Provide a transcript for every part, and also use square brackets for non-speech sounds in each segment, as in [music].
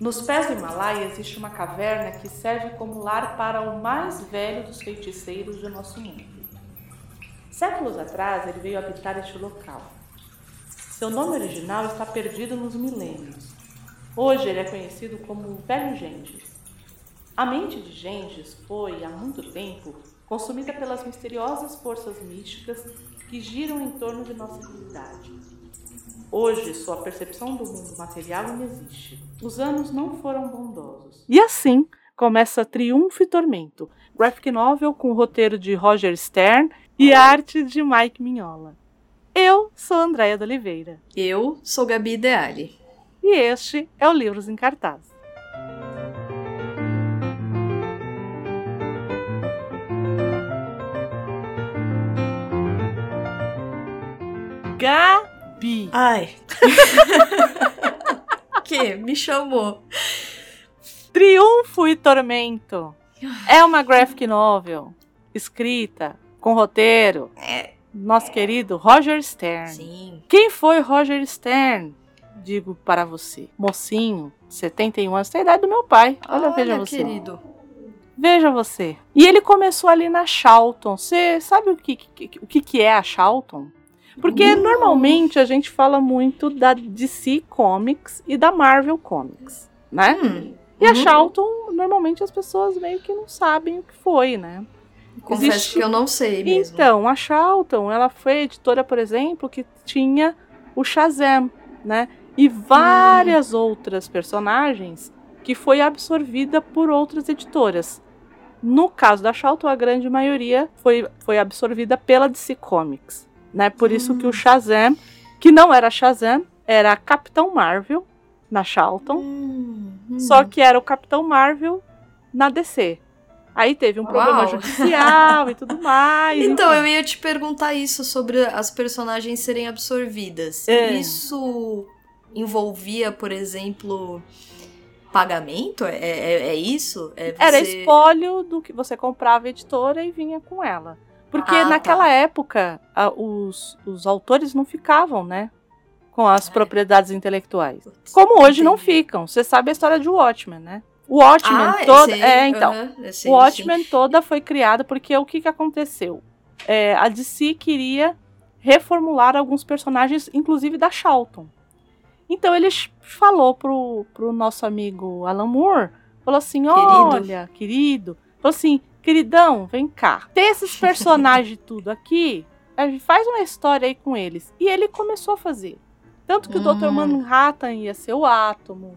Nos pés do Himalaia existe uma caverna que serve como lar para o mais velho dos feiticeiros do nosso mundo. Séculos atrás, ele veio habitar este local. Seu nome original está perdido nos milênios. Hoje ele é conhecido como Velho Gengis. A mente de Gengis foi, há muito tempo, consumida pelas misteriosas forças místicas que giram em torno de nossa realidade. Hoje, sua percepção do mundo material não existe. Os anos não foram bondosos. E assim começa Triunfo e Tormento, graphic novel com roteiro de Roger Stern e arte de Mike Mignola. Eu sou Andréia de Oliveira. Eu sou Gabi Ideali. E este é o Livros em Cartaz. Gabi. Ai. [laughs] que? Me chamou. Triunfo e Tormento é uma graphic novel escrita com roteiro. É. Nosso querido Roger Stern. Sim. Quem foi Roger Stern? Digo para você, mocinho, 71 anos, tem a idade do meu pai. Olha, Olha veja você. querido. Veja você. E ele começou ali na Charlton. Você sabe o que, que- o que, que é a Charlton? Porque Não. normalmente a gente fala muito da DC Comics e da Marvel Comics, né? Hum, E a uhum. Charlton, normalmente as pessoas meio que não sabem o que foi, né? Confesso existe- que eu não sei mesmo. Então, a Charlton, ela foi editora, por exemplo, que tinha o Shazam, né? E várias outras personagens que foi absorvida por outras editoras. No caso da Charlton, a grande maioria foi, foi absorvida pela DC Comics, né? Por isso que o Shazam, que não era Shazam, era Capitão Marvel na Charlton, Hum, hum. só que era o Capitão Marvel na DC. Aí teve um problema Uau. judicial e tudo [laughs] mais. Então, enfim. eu ia te perguntar isso sobre as personagens serem absorvidas. É. Isso envolvia, por exemplo, pagamento? É, é, é isso? É Era você- espólio do que você comprava a editora e vinha com ela. Porque Ah, naquela tá. época, a- os, os autores não ficavam, né? Com as É. propriedades intelectuais. Putz, Como hoje não entendi. ficam. Você sabe a história de Watchmen, né? O Watchmen Ah, toda. sei, É, então. sei, o Watchmen toda foi criada porque o que, que aconteceu? É, a DC queria reformular alguns personagens, inclusive da Charlton. Então ele falou pro, pro nosso amigo Alan Moore, falou assim, olha, querido, falou assim, queridão, vem cá, tem esses [laughs] personagens tudo aqui, a gente faz uma história aí com eles. E ele começou a fazer. Tanto que o Dr. Hum. Manhattan ia ser o Átomo,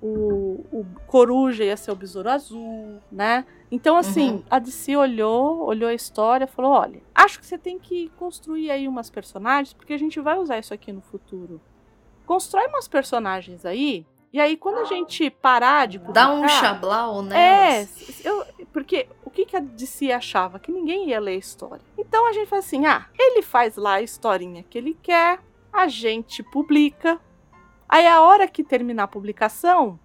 o, o Coruja ia ser o Besouro Azul, né? Então, assim, Uhum. a DC olhou, olhou a história falou: olha, acho que você tem que construir aí umas personagens, porque a gente vai usar isso aqui no futuro. Constrói umas personagens aí, e aí quando a gente parar de Dá um publicar- chablau é, nelas. eu, porque o que, que a DC achava? Que ninguém ia ler a história. Então a gente faz assim: ah, ele faz lá a historinha que ele quer, a gente publica. Aí a hora que terminar a publicação,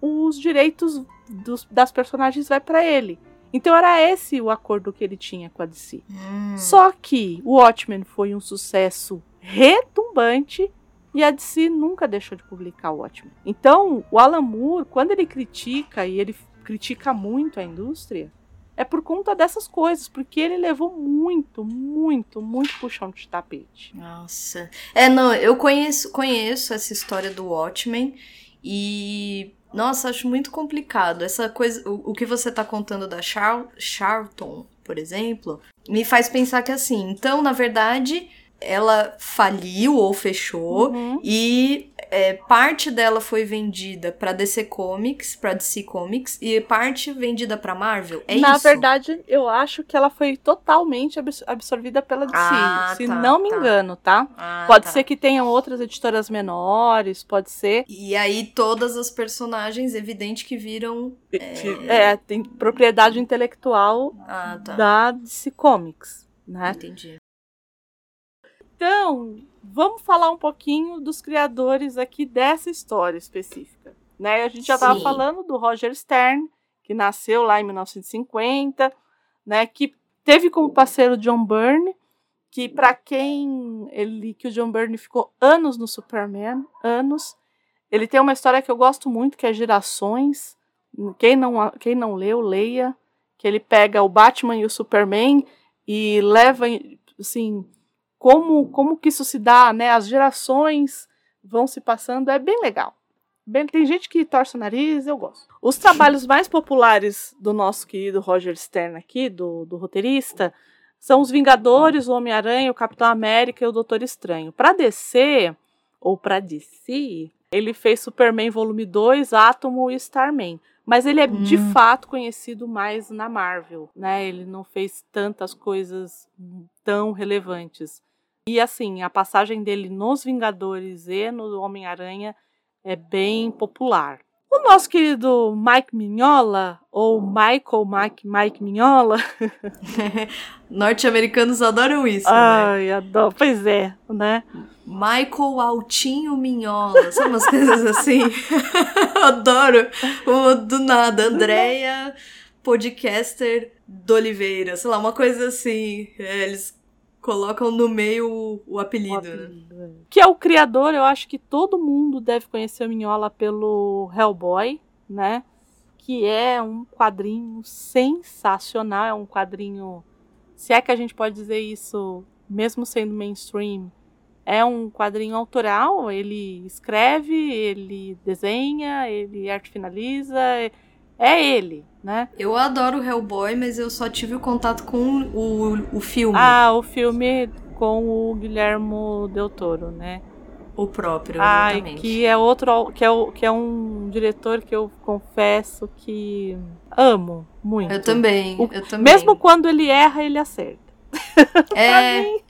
os direitos dos- das personagens vai para ele. Então era esse o acordo que ele tinha com a DC. Hum. Só que o Watchmen foi um sucesso retumbante e a DC nunca deixou de publicar o Watchmen. Então, o Alan Moore, quando ele critica, e ele critica muito a indústria, é por conta dessas coisas, porque ele levou muito, muito, muito puxão de tapete. Nossa. É, não, eu conheço, conheço essa história do Watchmen e. Nossa, acho muito complicado. Essa coisa. O, o que você tá contando da Char Charlton, por exemplo, me faz pensar que assim, então, na verdade, ela faliu ou fechou. Uhum. E é, parte dela foi vendida pra DC Comics, pra DC Comics, e parte vendida pra Marvel. É Na isso? verdade, eu acho que ela foi totalmente abs- absorvida pela DC, Ah, se tá, não me tá. engano, tá? Ah, pode tá. ser que tenham outras editoras menores, pode ser. E aí todas as personagens, evidente que viram. É, tem propriedade intelectual Ah, tá. da DC Comics, né? Entendi. Então, vamos falar um pouquinho dos criadores aqui dessa história específica. Né? A gente já estava falando do Roger Stern, que nasceu lá em 1950, né? que teve como parceiro John Byrne, que para quem ele que o John Byrne ficou anos no Superman, anos, Ele tem uma história que eu gosto muito, que é Gerações. Quem não, quem não leu, leia. Que ele pega o Batman e o Superman e leva, assim, como, como que isso se dá, né? As gerações vão se passando, é bem legal. Bem, tem gente que torce o nariz, eu gosto. Os trabalhos mais populares do nosso querido Roger Stern aqui, do, do roteirista, são os Vingadores, o Homem-Aranha, o Capitão América e o Doutor Estranho. Para DC, ou para DC, ele fez Superman Volume 2, Átomo e Starman. Mas ele é hum. de fato conhecido mais na Marvel, né? Ele não fez tantas coisas tão relevantes. E assim, a passagem dele nos Vingadores e no Homem-Aranha é bem popular. O nosso querido Mike Mignola, ou Michael Mike, Mike Mignola. [laughs] Norte-americanos adoram isso. Né? Ai, né? adoro. Pois é, né? Michael Altinho Mignola. Sabe umas [laughs] coisas assim? [laughs] adoro. O, do nada, Andréia, podcaster do Oliveira. Sei lá, uma coisa assim. É, eles colocam no meio o, o apelido. O apelido né? Que é o criador, eu acho que todo mundo deve conhecer o Minhola pelo Hellboy, né? Que é um quadrinho sensacional, é um quadrinho, se é que a gente pode dizer isso, mesmo sendo mainstream, é um quadrinho autoral, ele escreve, ele desenha, ele arte finaliza, é ele, né? Eu adoro o Hellboy, mas eu só tive o contato com o, o filme. Ah, o filme com o Guilhermo Del Toro, né? O próprio, exatamente. Ai, que é outro, que é, que é um diretor que eu confesso que amo muito. Eu também, o, eu também. Mesmo quando ele erra, ele acerta. [laughs] É. [laughs] mim,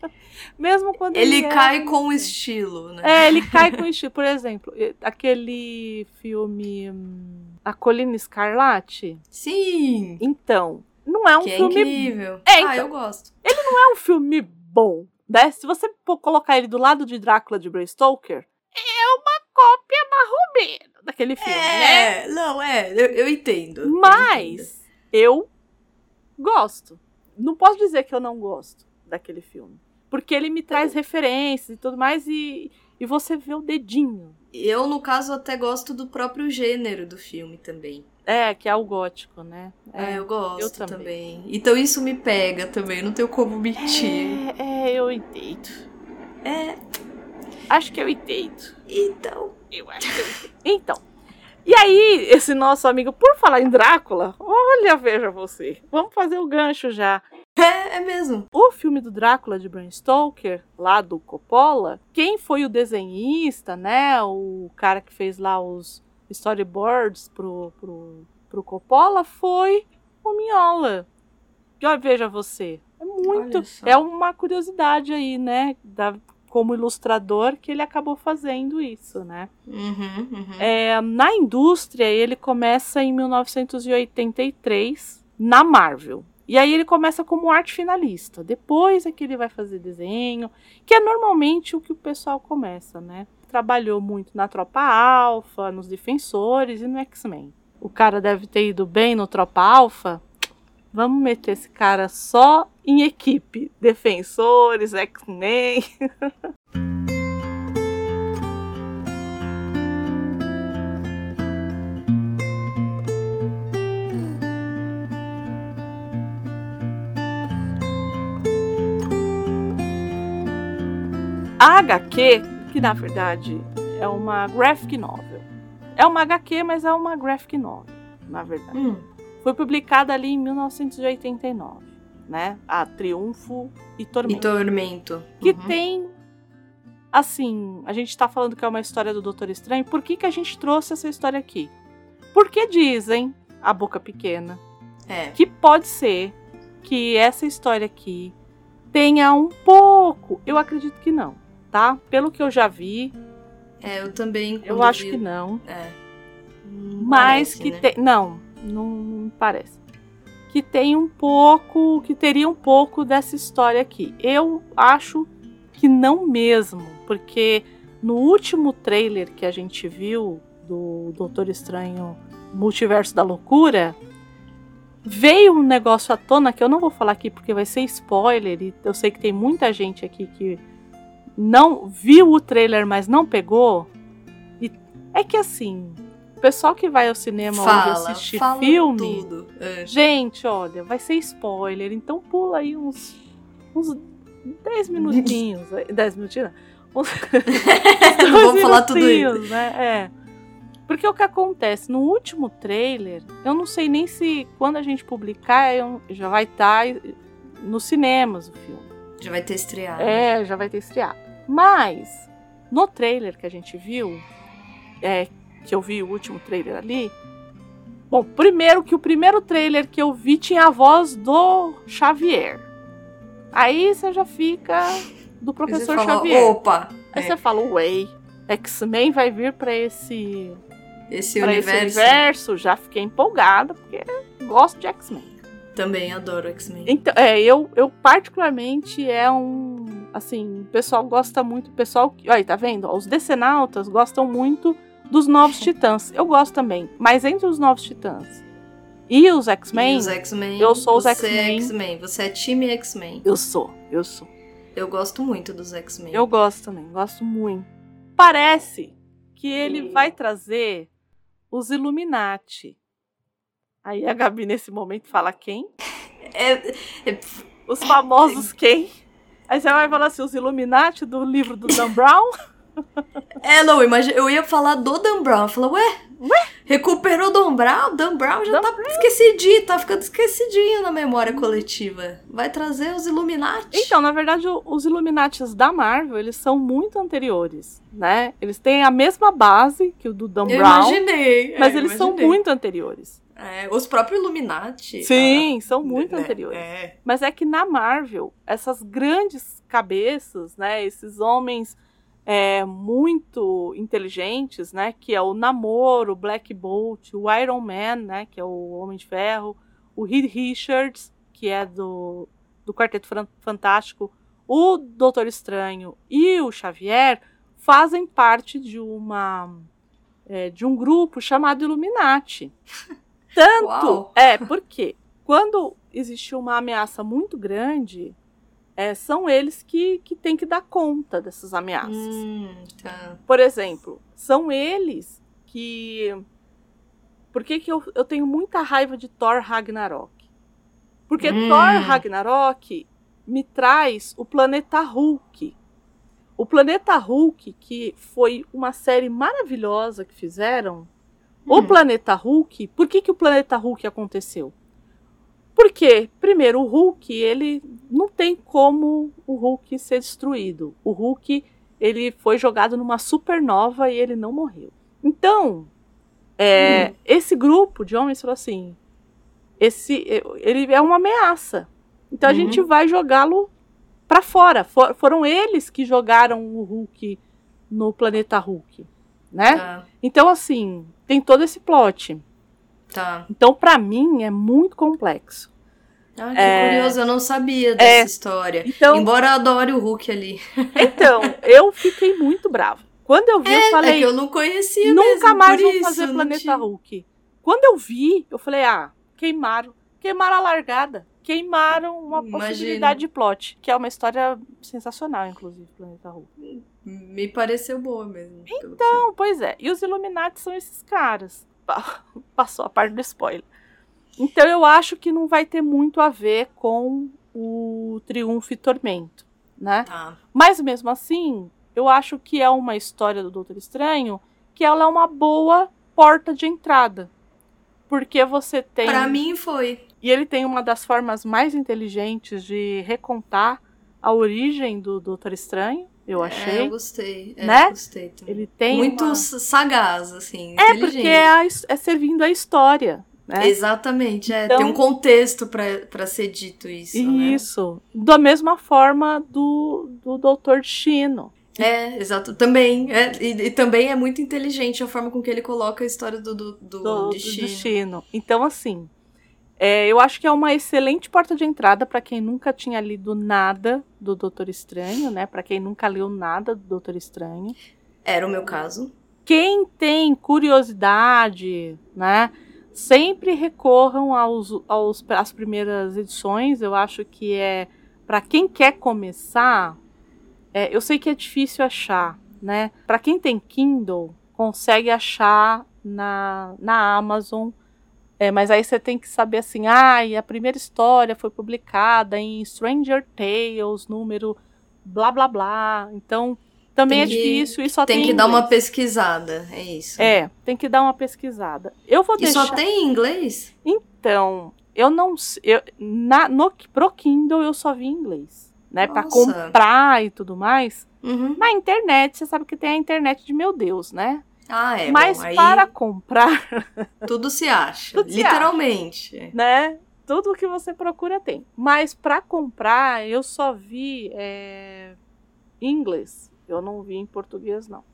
mesmo quando ele, ele cai erra, com estilo, né? É, ele cai com estilo. Por exemplo, aquele filme hum, a Colina Escarlate? Sim! Então, não é um que é filme. É incrível. É, então, ah, eu gosto. Ele não é um filme bom, né? Se você colocar ele do lado de Drácula de Bram Stoker, é uma cópia marromeno daquele filme, é, né? Não, é, eu, eu entendo. Mas eu, eu gosto. Não posso dizer que eu não gosto daquele filme. Porque ele me traz referências e tudo mais, e, e você vê o dedinho eu, no caso, até gosto do próprio gênero do filme também. É, que é o gótico, né? É, é eu gosto eu também. também. Então isso me pega também, não tenho como mentir. É, é eu entendo. É. Acho que eu entendo. Então. Eu acho que eu entendo. Então. E aí, esse nosso amigo, por falar em Drácula, olha, veja você. Vamos fazer o gancho já. É, é mesmo. O filme do Drácula de Bram Stoker, lá do Coppola, quem foi o desenhista, né? O cara que fez lá os storyboards pro, pro, pro Coppola foi o Mignola. E olha, veja você. É muito. É uma curiosidade aí, né? Da, como ilustrador que ele acabou fazendo isso, né? Uhum, uhum. É, na indústria, ele começa em 1983 na Marvel. E aí ele começa como arte finalista. Depois é que ele vai fazer desenho, que é normalmente o que o pessoal começa, né? Trabalhou muito na Tropa Alpha, nos Defensores e no X-Men. O cara deve ter ido bem no Tropa Alpha. Vamos meter esse cara só em equipe. Defensores, X-Men. A HQ, que na verdade é uma graphic novel. É uma HQ, mas é uma graphic novel, na verdade. Hum. Foi publicada ali em 1989, né? A Triunfo e Tormento. E Tormento. Que uhum. tem assim, a gente tá falando que é uma história do Doutor Estranho, por que, que a gente trouxe essa história aqui? Porque dizem, a boca pequena, é. que pode ser que essa história aqui tenha um pouco, eu acredito que não, tá? Pelo que eu já vi. É, eu também. Eu acho vi... que não. É. Mas parece, que né? tem. Não, não, não parece. Que tem um pouco. Que teria um pouco dessa história aqui. Eu acho que não mesmo. Porque no último trailer que a gente viu do Doutor Estranho Multiverso da Loucura, veio um negócio à tona que eu não vou falar aqui porque vai ser spoiler e eu sei que tem muita gente aqui que não viu o trailer, mas não pegou. E É que assim, o pessoal que vai ao cinema Fala, hoje assistir fala filme. É. Gente, olha, vai ser spoiler, então pula aí uns. uns 10 minutinhos. aí- [laughs] 10 minutinhos? não. Uns [laughs] Não vamos falar tudo isso. né? É. Porque o que acontece? No último trailer, eu não sei nem se quando a gente publicar eu- já vai estar nos cinemas o filme. Já vai ter estreado. É, já vai ter estreado. Mas, no trailer que a gente viu, é, que eu vi o último trailer ali. Bom, primeiro que o primeiro trailer que eu vi tinha a voz do Xavier. Aí você já fica do professor fala, Xavier. Opa! Aí é, você fala, Way, X-Men vai vir pra esse, esse pra esse universo universo. Já fiquei empolgada, porque gosto de X-Men. também adoro X-Men. Então, é, eu, eu particularmente é um. Assim, o pessoal gosta muito. O pessoal. Aí, tá vendo? Os decenautas gostam muito dos Novos Titãs. Eu gosto também. Mas entre os Novos Titãs e os X-Men, eu sou os você é X-Men. X-Men. Você é time X-Men. eu sou. Eu sou. Eu gosto muito dos X-Men. Eu gosto também. Gosto muito. Parece que ele vai trazer os Illuminati. Aí a Gabi, nesse momento, fala quem? É, é- Os famosos [laughs] quem? Aí você vai falar assim, os Illuminati do livro do Dan Brown? É, não, imagina, eu ia falar do Dan Brown. Eu falei, ué? Recuperou o Dan Brown? Dan Brown já Dan tá esquecidinho, tá ficando esquecidinho na memória coletiva. Vai trazer os Illuminati. Então, na verdade, os Illuminatis da Marvel, eles são muito anteriores, né? Eles têm a mesma base que o do Dan eu Brown, imaginei. mas é, eles são imaginei. muito anteriores. É, os próprios Illuminati. Sim, são ah, muito né, anteriores. É. Mas é que na Marvel, essas grandes cabeças, né? Esses homens é, muito inteligentes, né? Que é o Namor, o Black Bolt, o Iron Man, né? Que é o Homem de Ferro, o Reed Richards, que é do, do Quarteto Fantástico, o Doutor Estranho e o Xavier fazem parte de uma é, de um grupo chamado Illuminati. [laughs] Tanto Uau. é porque quando existe uma ameaça muito grande, é, são eles que, que têm que dar conta dessas ameaças. Hum, tá. Por exemplo, são eles que. Por que, que eu, eu tenho muita raiva de Thor Ragnarok? Porque Hum. Thor Ragnarok me traz o planeta Hulk. O planeta Hulk, que foi uma série maravilhosa que fizeram. O Hum. planeta Hulk, por que, que o planeta Hulk aconteceu? Porque, primeiro, o Hulk, ele não tem como o Hulk ser destruído. O Hulk, ele foi jogado numa supernova e ele não morreu. Então, é, esse grupo de homens falou assim: esse, ele é uma ameaça. Então a Uhum. gente vai jogá-lo pra fora. For- foram eles que jogaram o Hulk no planeta Hulk, né? Tá, Então assim, tem todo esse plot. Tá. Então pra mim é muito complexo. Ah, que É. curioso, eu não sabia dessa história. Então, Embora eu adore o Hulk ali. [laughs] então eu fiquei muito brava. Quando eu vi, eu É falei, que eu não conhecia nunca mesmo, mais vou fazer Planeta tinha- Hulk. Quando eu vi, eu falei, ah, queimaram. Queimaram a largada. Queimaram uma possibilidade de plot. Que é uma história sensacional, inclusive, Planeta Hulk. Me pareceu boa mesmo. Não, pois é. E os Illuminati são esses caras. Pa- [laughs] Passou a parte do spoiler. Então eu acho que não vai ter muito a ver com o Triunfo e Tormento, né? Tá. Mas mesmo assim, eu acho que é uma história do Doutor Estranho que ela é uma boa porta de entrada. Porque você tem. Pra mim foi. E ele tem uma das formas mais inteligentes de recontar a origem do Doutor Estranho, eu É, achei. eu gostei. É, Né? gostei. Ele tem. Muito uma- sagaz, assim. É, porque é, a é servindo a história. Né? Exatamente, é. Então- Tem um contexto pra ser dito isso, né? Isso. Da mesma forma do, do Doutor Destino. É, exato. Também. É, e, e também é muito inteligente a forma com que ele coloca a história do, do, do do, do destino. destino. Então, assim, é, eu acho que é uma excelente porta de entrada para quem nunca tinha lido nada do Doutor Estranho, né? Para quem nunca leu nada do Doutor Estranho. Era o meu caso. Quem tem curiosidade, né? Sempre recorram aos, aos às primeiras edições. Eu acho que é para quem quer começar. é, eu sei que é difícil achar, né? Para quem tem Kindle, consegue achar na, na Amazon. É, mas aí você tem que saber assim, ah, e a primeira história foi publicada em Stranger Tales, número blá blá blá. Então, também tem é difícil e só tem, tem que dar uma pesquisada, é isso. É, tem que dar uma pesquisada. Eu vou e deixar. só tem em inglês? Então, eu não eu na no pro Kindle eu só vi em inglês, né, para comprar e tudo mais. Uhum. Na internet, você sabe que tem a internet de meu Deus, né? Ah, é. Mas bom, para comprar, [laughs] tudo se acha, Tudo se literalmente. né? Tudo que você procura tem. Mas para comprar, eu só vi é, em inglês. Eu não vi em português, não.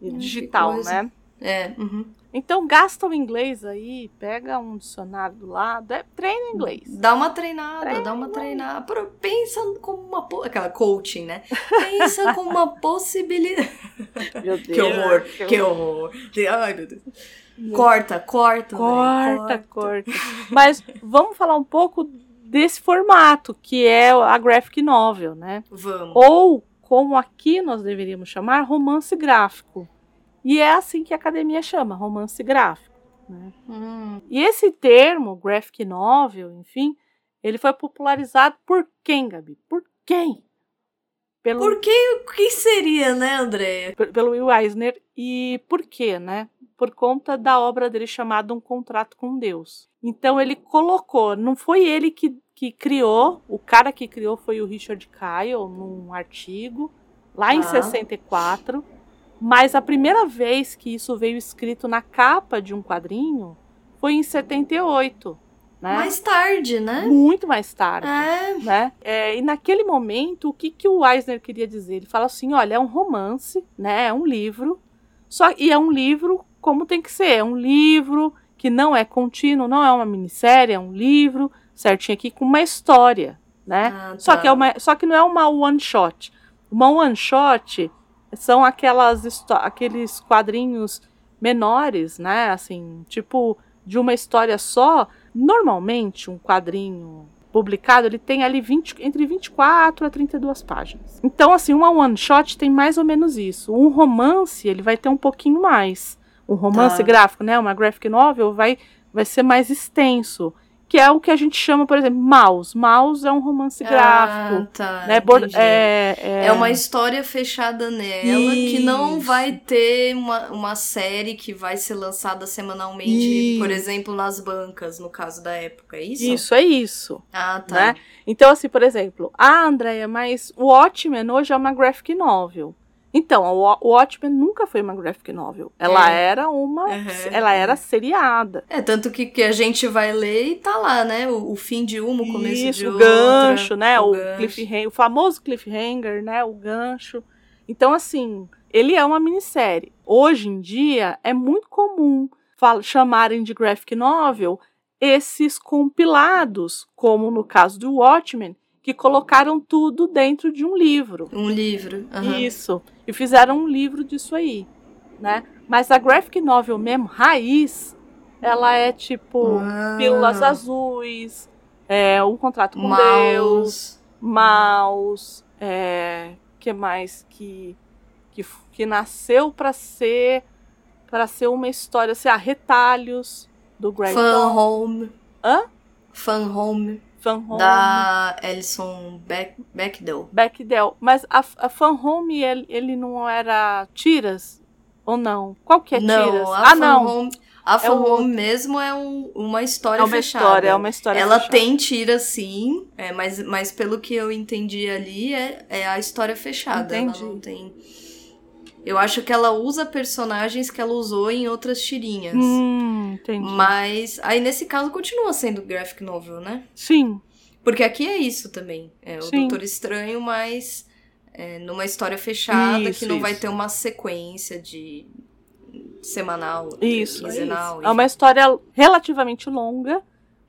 E digital, né? É, uhum. Então gasta o inglês aí, pega um dicionário do lado, é, treina inglês. Dá uma treinada, Treina dá uma treinada. Pro- Pensa como uma. Aquela coaching, né? Pensa como uma possibilidade. [laughs] Meu Deus. Que horror, que horror. Ai, meu Deus. Corta, corta. Corta, velho, corta. Mas vamos falar um pouco desse formato, que é a graphic novel, né? Vamos. Ou, como aqui nós deveríamos chamar, romance gráfico. E é assim que a academia chama, romance gráfico. Né? Hum, E esse termo, graphic novel, enfim, ele foi popularizado por quem, Gabi? Por quem? Pelo, Por que, o que seria, né, Andréia? pe- pelo Will Eisner. E por quê, né? Por conta da obra dele chamada Um Contrato com Deus. Então ele colocou, não foi ele que, que criou, o cara que criou foi o Richard Kyle, num artigo, lá em Tá. 64. Mas a primeira vez que isso veio escrito na capa de um quadrinho foi em 78. Né? Mais tarde, né? Muito mais tarde É. né? É, e naquele momento, o que, que o Eisner queria dizer? Ele fala assim: olha, é um romance, né? É um livro, só e é um livro como tem que ser, é um livro que não é contínuo, não é uma minissérie, é um livro certinho aqui com uma história, né? Ah, Só tá. que é uma, só que não é uma one shot. Uma one shot são aquelas aqueles quadrinhos menores, né? Assim, tipo de uma história só. Normalmente, um quadrinho publicado, ele tem ali 20, entre 24 a 32 páginas. Então, assim, uma one shot tem mais ou menos isso. Um romance, ele vai ter um pouquinho mais. Um romance Tá. gráfico, né? Uma graphic novel vai, vai ser mais extenso. Que é o que a gente chama, por exemplo, Mouse. Mouse é um romance gráfico. Ah, tá. né? É, é, É uma história fechada nela que não Isso. vai ter uma, uma série que vai ser lançada semanalmente, Isso. por exemplo, nas bancas, no caso da época, é isso? Isso, é isso. Ah, tá. Né? Então, assim, por exemplo, ah, Andréia, mas o Watchmen hoje é uma graphic novel. Então, o Wa- o Watchmen nunca foi uma graphic novel. Ela É. era uma. Uhum, ela era seriada. É, tanto que, que a gente vai ler e tá lá, né? O, o fim de uma, o começo Isso, de o outra. gancho, né? O, gancho. cliffhanger, o famoso cliffhanger, né? O gancho. Então, assim, ele é uma minissérie. Hoje em dia, é muito comum fal- chamarem de graphic novel esses compilados, como no caso do Watchmen, que colocaram tudo dentro de um livro. Um livro. aham. Isso. E fizeram um livro disso aí, né? Mas a graphic novel mesmo, raiz, ela é tipo Ah. Pílulas Azuis, é, Um Contrato com Deus, Mouse. Maus, é, que mais que que, que nasceu para ser para ser uma história, assim, ah, retalhos do Greg Fan Home. Hã? Fan Home. Fan Home, Da Alison Beck, Bechdel. Bechdel. Mas a, a Fan Home ele, ele não era tiras ou não? Qual que é não, tiras? a ah, Fan não. Home, a Fan o- Home mesmo é um- uma história É uma fechada. história, é uma história Ela fechada. tem tira sim, é, mas, mas pelo que eu entendi ali, é, é a história fechada. ela Entendi. não tem. Eu acho que ela usa personagens que ela usou em outras tirinhas. Hum, entendi. Mas aí nesse caso continua sendo graphic novel, né? Sim, Porque aqui é isso também. É o Sim. Doutor Estranho, mas é, numa história fechada Isso, que não vai isso. ter uma sequência de semanal, isso, é quinzenal. isso. É uma história relativamente longa,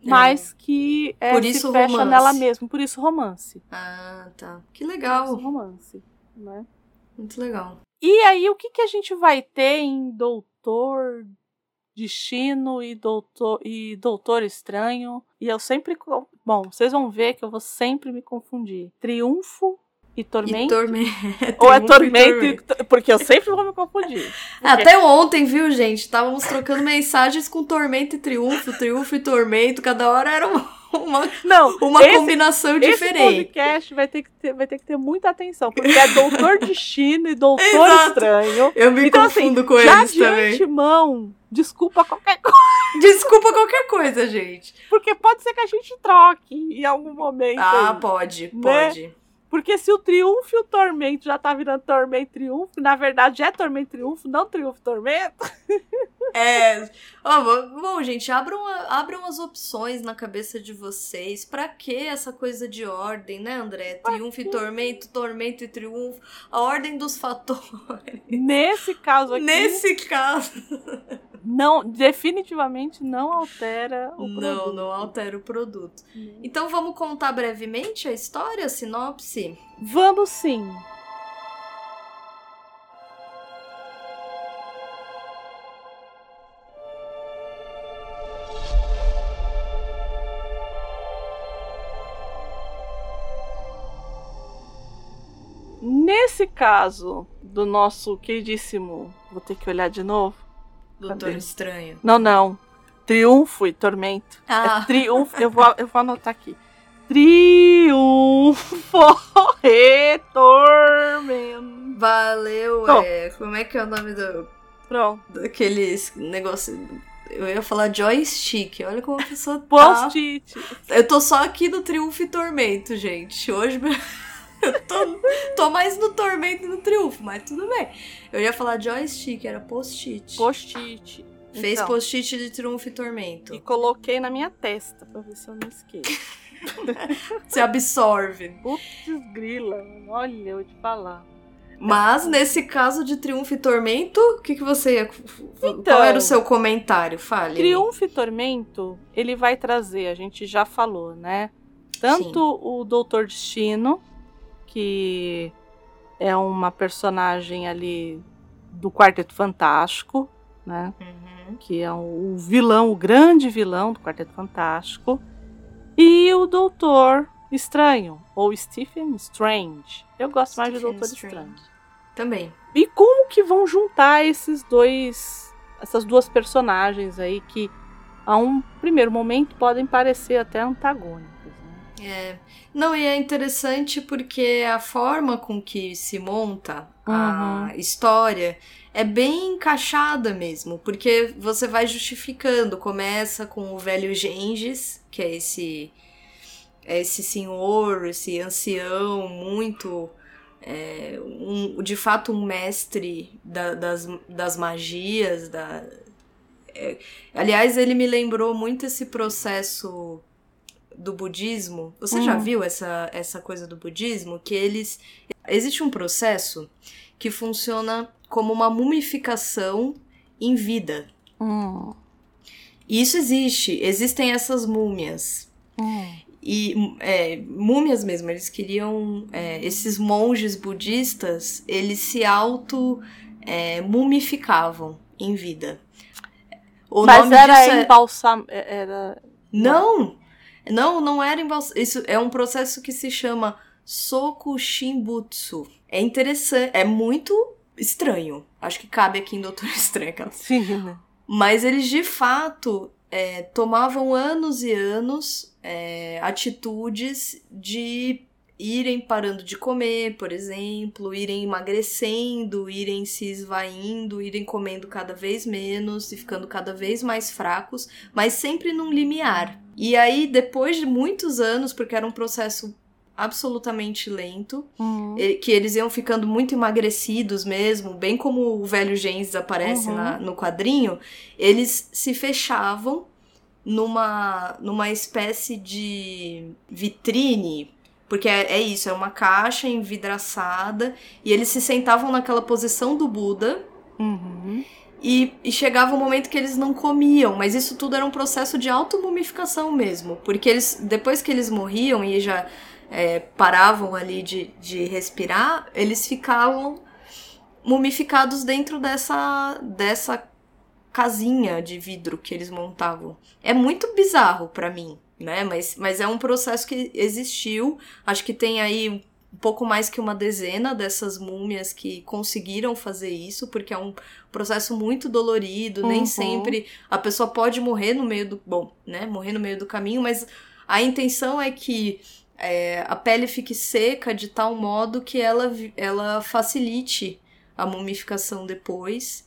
mas que é, Por se isso fecha romance. nela mesma. Por isso romance. Ah, tá. Que Por isso legal. romance, né? Muito legal. E aí, o que, que a gente vai ter em Doutor Destino e Doutor, e Doutor Estranho? E eu sempre. Bom, vocês vão ver que eu vou sempre me confundir. Triunfo e [laughs] tormento? E tormento. Ou é tormento, e tormento, porque eu sempre vou me confundir. [laughs] Até ontem, viu, gente? Estávamos trocando mensagens com tormento e triunfo, triunfo e tormento, cada hora era uma, Não, uma esse, combinação diferente. Esse podcast vai ter, que ter, vai ter que ter muita atenção, porque é Doutor Destino e Doutor Estranho. Eu me então, assim, confundo assim, com já eles de também. antemão, desculpa qualquer coisa. [laughs] Desculpa qualquer coisa, gente. Porque pode ser que a gente troque em algum momento. Ah, aí, pode, né? pode. Porque se o triunfo e o tormento já tá virando tormento e triunfo, na verdade é tormento e triunfo, não triunfo e tormento. É. Oh, bom, gente, abram, abram as opções na cabeça de vocês. Pra que essa coisa de ordem, né, André? Triunfo e tormento, tormento e triunfo. A ordem dos fatores. Nesse caso aqui. Nesse caso. Não, definitivamente não altera o não, produto. Não, não altera o produto. Então vamos contar brevemente a história, a sinopse? Vamos sim. Nesse caso do nosso queridíssimo, vou ter que olhar de novo. Doutor Cadê? Estranho. Não, não. Triunfo e tormento. Ah. É triunfo. Eu vou, eu vou anotar aqui. Triunfo e tormento. Valeu, é. Como é que é o nome do. Pronto. Daqueles negócio. Eu ia falar joystick. Olha como a pessoa tá. Post-it. Eu tô só aqui no Triunfo e Tormento, gente. Hoje. Eu [laughs] tô, tô mais no tormento e no triunfo, mas tudo bem. Eu ia falar joystick, era post-it. Post-it. Fez Então. post-it de triunfo e tormento. E coloquei na minha testa pra ver se eu não esqueço. [laughs] Você absorve. Putz, grila. Olha, eu vou te falar. Mas nesse caso de triunfo e tormento, o que, que você ia. Então, Qual era o seu comentário? Fale. Triunfo e tormento, ele vai trazer, a gente já falou, né? Tanto Sim. o Doutor Destino, que é uma personagem ali do Quarteto Fantástico, né? Uhum. Que é o vilão, o grande vilão do Quarteto Fantástico. E o Doutor Estranho, ou Stephen Strange. Eu gosto mais de Stephen Doutor Strange. Estranho. Também. E como que vão juntar esses dois, essas duas personagens aí que a um primeiro momento podem parecer até antagônicos, né? É. Não, e é interessante porque a forma com que se monta a história é bem encaixada mesmo, porque você vai justificando. Começa com o velho Gengis, que é esse, é esse senhor, esse ancião muito. é, um- de fato, um mestre da- das, das magias. Da, é, aliás, ele me lembrou muito esse processo do budismo. Você já Hum. viu essa, essa coisa do budismo? Que eles. Existe um processo que funciona como uma mumificação em vida. Hum, E isso existe. Existem essas múmias. hum. E é, múmias mesmo, eles queriam. é, esses monges budistas, eles se auto é, mumificavam em vida. O Mas era é- embalsam... Era... Não! Não, não era embalsamento. Isso é um processo que se chama Sokushinbutsu. É interessante, é muito estranho. Acho que cabe aqui em Doutor [laughs] Estranho. aquela- Sim, né? Mas eles de fato é, tomavam anos e anos é, atitudes de irem parando de comer, por exemplo, irem emagrecendo, irem se esvaindo, irem comendo cada vez menos e ficando cada vez mais fracos, mas sempre num limiar. E aí, depois de muitos anos, porque era um processo absolutamente lento, Hum. e- que eles iam ficando muito emagrecidos mesmo, bem como o velho Gens aparece Uhum. na- no quadrinho, eles se fechavam numa, numa espécie de vitrine, porque é, é isso, é uma caixa envidraçada, e eles se sentavam naquela posição do Buda, Uhum. e, e chegava um momento que eles não comiam, mas isso tudo era um processo de automumificação mesmo. Porque eles, depois que eles morriam e já é, paravam ali de, de respirar, eles ficavam mumificados dentro dessa, dessa casinha de vidro que eles montavam. É muito bizarro pra mim, né? Mas, mas é um processo que existiu. Acho que tem aí um pouco mais que uma dezena dessas múmias que conseguiram fazer isso, porque é um processo muito dolorido, uhum. nem sempre a pessoa pode morrer no meio do. Bom, né? Morrer no meio do caminho, mas a intenção é que é, a pele fique seca de tal modo que ela, ela facilite a mumificação depois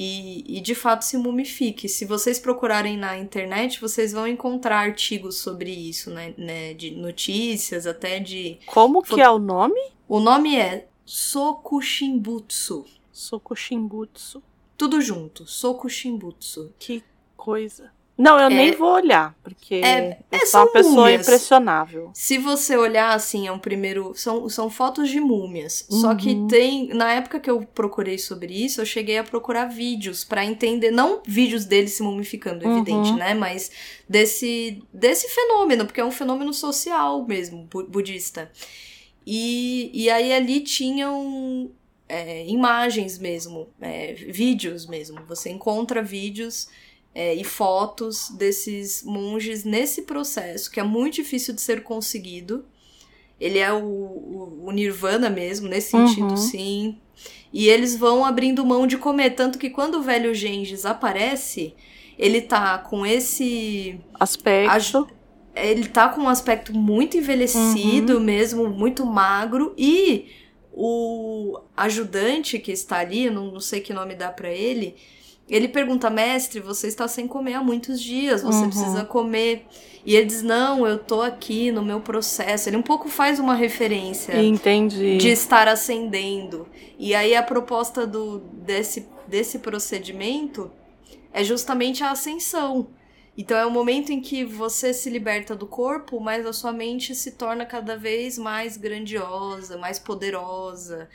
e, e, de fato se mumifique. Se vocês procurarem na internet, vocês vão encontrar artigos sobre isso, né? né de notícias, até de. Como que é o nome? O nome é Sokushimbutsu. Sokushimbutsu. Tudo junto, Sokushimbutsu. Que coisa. Não, eu é, nem vou olhar, porque é, é, sou uma pessoa múmias. impressionável. Se você olhar assim, é um primeiro. São, são fotos de múmias. Uhum. Só que uhum. tem. Na época que eu procurei sobre isso, eu cheguei a procurar vídeos para entender. Não vídeos dele se mumificando, uhum. evidente, né? Mas desse, desse fenômeno, porque é um fenômeno social mesmo, budista. E, e aí ali tinham é, imagens mesmo, é, vídeos mesmo. Você encontra vídeos é, e fotos desses monges nesse processo, que é muito difícil de ser conseguido. Ele é o, o, o Nirvana mesmo, nesse sentido, uhum. sim. E eles vão abrindo mão de comer. Tanto que quando o velho Gengis aparece, ele tá com esse. Aspecto. Ele tá com um aspecto muito envelhecido uhum. mesmo, muito magro. E o ajudante que está ali, não, não sei que nome dá para ele, ele pergunta, mestre, você está sem comer há muitos dias, você uhum. precisa comer. E ele diz, não, eu tô aqui no meu processo. Ele um pouco faz uma referência Entendi. de estar ascendendo. E aí a proposta do, desse, desse procedimento é justamente a ascensão. Então é o momento em que você se liberta do corpo, mas a sua mente se torna cada vez mais grandiosa, mais poderosa.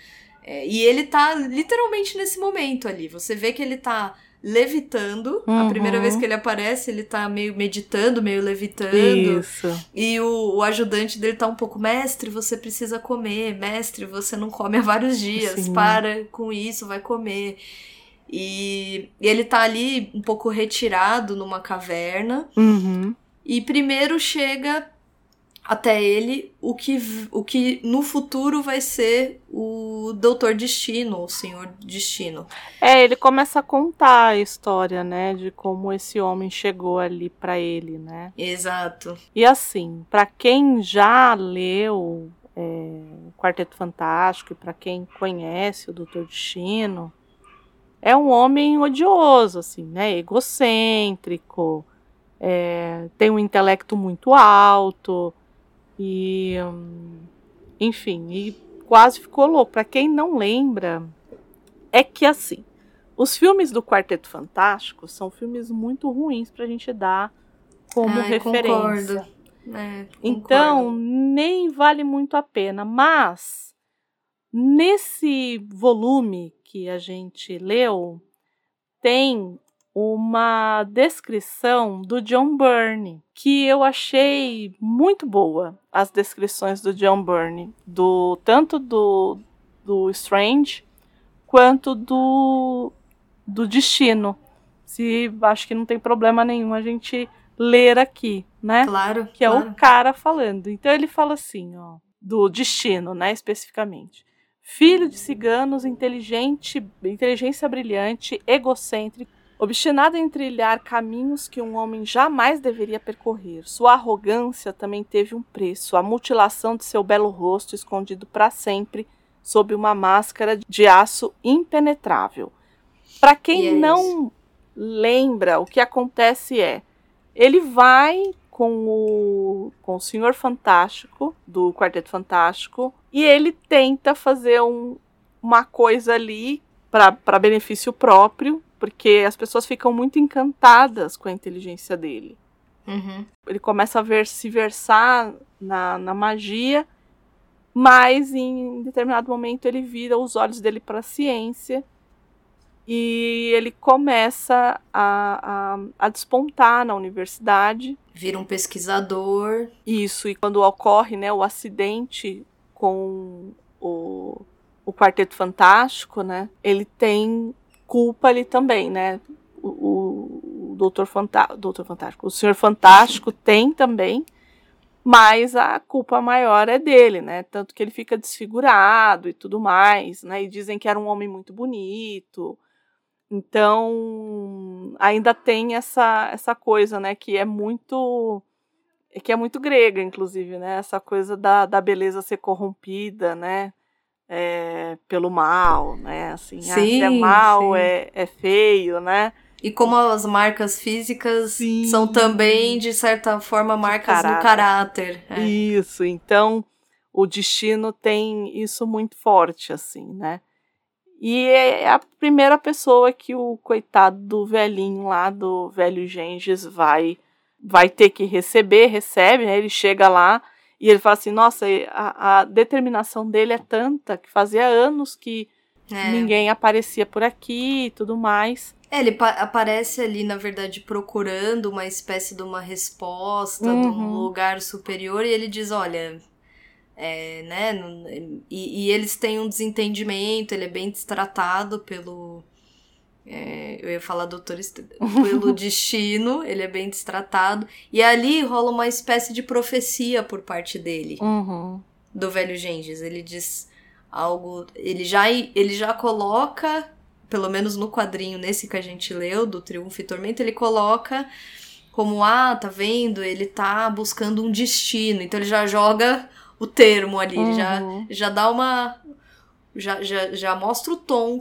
É, e ele tá literalmente nesse momento ali. Você vê que ele tá levitando. Uhum. A primeira vez que ele aparece, ele tá meio meditando, meio levitando. Isso. E o, o, ajudante dele tá um pouco, mestre, você precisa comer, mestre, você não come há vários dias, Sim. para com isso, vai comer. E, e, ele tá ali um pouco retirado numa caverna. Uhum. E primeiro chega até ele o que, o que no futuro vai ser o Doutor Destino, o Senhor Destino. É, ele começa a contar a história, né, de como esse homem chegou ali para ele, né? Exato. E assim, para quem já leu é, Quarteto Fantástico e para quem conhece o Doutor Destino, é um homem odioso, assim, né, egocêntrico, é, tem um intelecto muito alto e, enfim, e quase ficou louco. Para quem não lembra, é que assim, os filmes do Quarteto Fantástico são filmes muito ruins para a gente dar como Ai, referência. É, então, nem vale muito a pena. Mas, nesse volume que a gente leu, tem uma descrição do John Byrne, que eu achei muito boa. As descrições do John Byrne, do tanto do, do Strange quanto do, do Destino. Se acho que não tem problema nenhum a gente ler aqui, né? Claro. Que claro. é o cara falando. Então ele fala assim, ó, do Destino, né, especificamente. Filho de ciganos, inteligente, inteligência brilhante, egocêntrico, Obstinado em trilhar caminhos que um homem jamais deveria percorrer, sua arrogância também teve um preço: a mutilação de seu belo rosto escondido para sempre sob uma máscara de aço impenetrável. Para quem yes. não lembra, o que acontece é: ele vai com o, com o Senhor Fantástico, do Quarteto Fantástico, e ele tenta fazer um, uma coisa ali para benefício próprio, porque as pessoas ficam muito encantadas com a inteligência dele. Uhum. Ele começa a ver se versar na, na magia, mas em determinado momento ele vira os olhos dele para a ciência e ele começa a, a, a, despontar na universidade. Vira um pesquisador. Isso, e quando ocorre né, o acidente com o, o Quarteto Fantástico, né, ele tem culpa ali também, né? O, o Doutor, Fanta Doutor Fantástico, o Senhor Fantástico tem também, mas a culpa maior é dele, né? Tanto que ele fica desfigurado e tudo mais, né? E dizem que era um homem muito bonito. Então, ainda tem essa essa coisa, né, que é muito que é muito grega, inclusive, né? Essa coisa da, da beleza ser corrompida, né? É, pelo mal, né? Assim, sim, ah, se é mal, é, é feio, né? E como as marcas físicas Sim. são também, de certa forma, marcas caráter. no caráter. É. Isso, então o destino tem isso muito forte, assim, né? E é a primeira pessoa que o coitado do velhinho lá, do velho Genges, vai, vai ter que receber, recebe, né? Ele chega lá e ele fala assim, nossa, a, a determinação dele é tanta que fazia anos que é. ninguém aparecia por aqui e tudo mais. É, ele aparece ali, na verdade, procurando uma espécie de uma resposta, uhum. de um uhum. lugar superior, e ele diz, olha, é, né, e, e, eles têm um desentendimento, ele é bem destratado pelo, é, eu ia falar doutor, pelo [laughs] destino, ele é bem destratado, e ali rola uma espécie de profecia por parte dele, uhum. do velho Gengis, ele diz algo, ele já, ele já coloca pelo menos no quadrinho, nesse que a gente leu, do Triunfo e Tormento, ele coloca como, ah, tá vendo? Ele tá buscando um destino. Então ele já joga o termo ali, uhum. já, já dá uma. Já, já, já mostra o tom.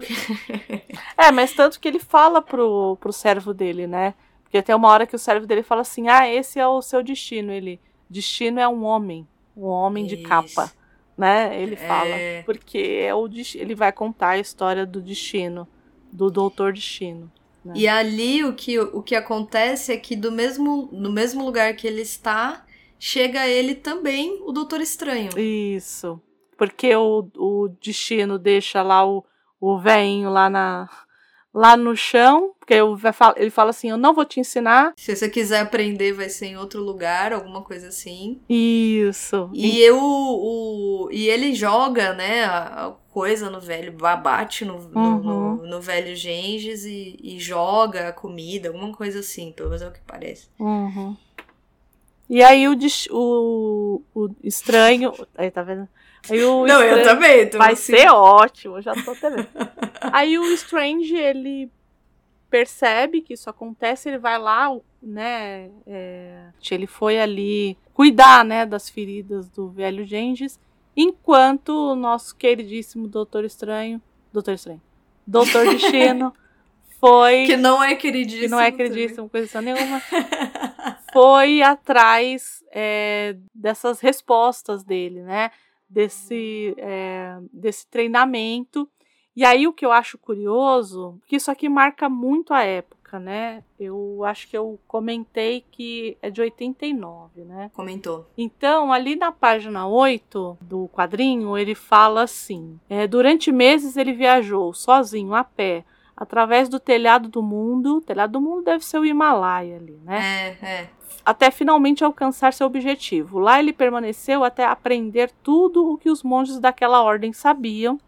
[laughs] é, mas tanto que ele fala pro, pro servo dele, né? Porque tem uma hora que o servo dele fala assim: ah, esse é o seu destino. Ele, destino é um homem, um homem Isso. de capa, né? Ele fala. É... Porque é o, ele vai contar a história do destino do Doutor Destino. Né? E ali o que, o que acontece é que do mesmo, no mesmo lugar que ele está, chega ele também, o Doutor Estranho. Isso. Porque o, o destino deixa lá o, o veinho lá na, lá no chão, porque ele fala assim: Eu não vou te ensinar. Se você quiser aprender, vai ser em outro lugar, alguma coisa assim. Isso. E, eu, o, e ele joga, né, a coisa no velho, bate no, uhum. no, no, no, velho Genges e, e, joga a comida, alguma coisa assim, pelo menos é o que parece. Uhum. E aí o, o, o estranho. Aí, tá vendo? Aí o Não, eu também. Vai assim. ser ótimo, já tô até vendo. [laughs] aí o Strange, ele percebe que isso acontece, ele vai lá, né? É, ele foi ali cuidar, né, das feridas do velho Genghis, enquanto o nosso queridíssimo Doutor Estranho, Doutor Estranho, Doutor Destino [laughs] foi que não é queridíssimo, que não é queridíssimo, coisa nenhuma, [laughs] foi atrás é, dessas respostas dele, né? Desse, é, desse treinamento. E aí o que eu acho curioso, que isso aqui marca muito a época, né? Eu acho que eu comentei que é de 89, né? Comentou. Então, ali na página 8 do quadrinho, ele fala assim: é, durante meses ele viajou sozinho, a pé, através do telhado do mundo. O telhado do mundo deve ser o Himalaia ali, né? É, é até finalmente alcançar seu objetivo. Lá ele permaneceu até aprender tudo o que os monges daquela ordem sabiam, uhum.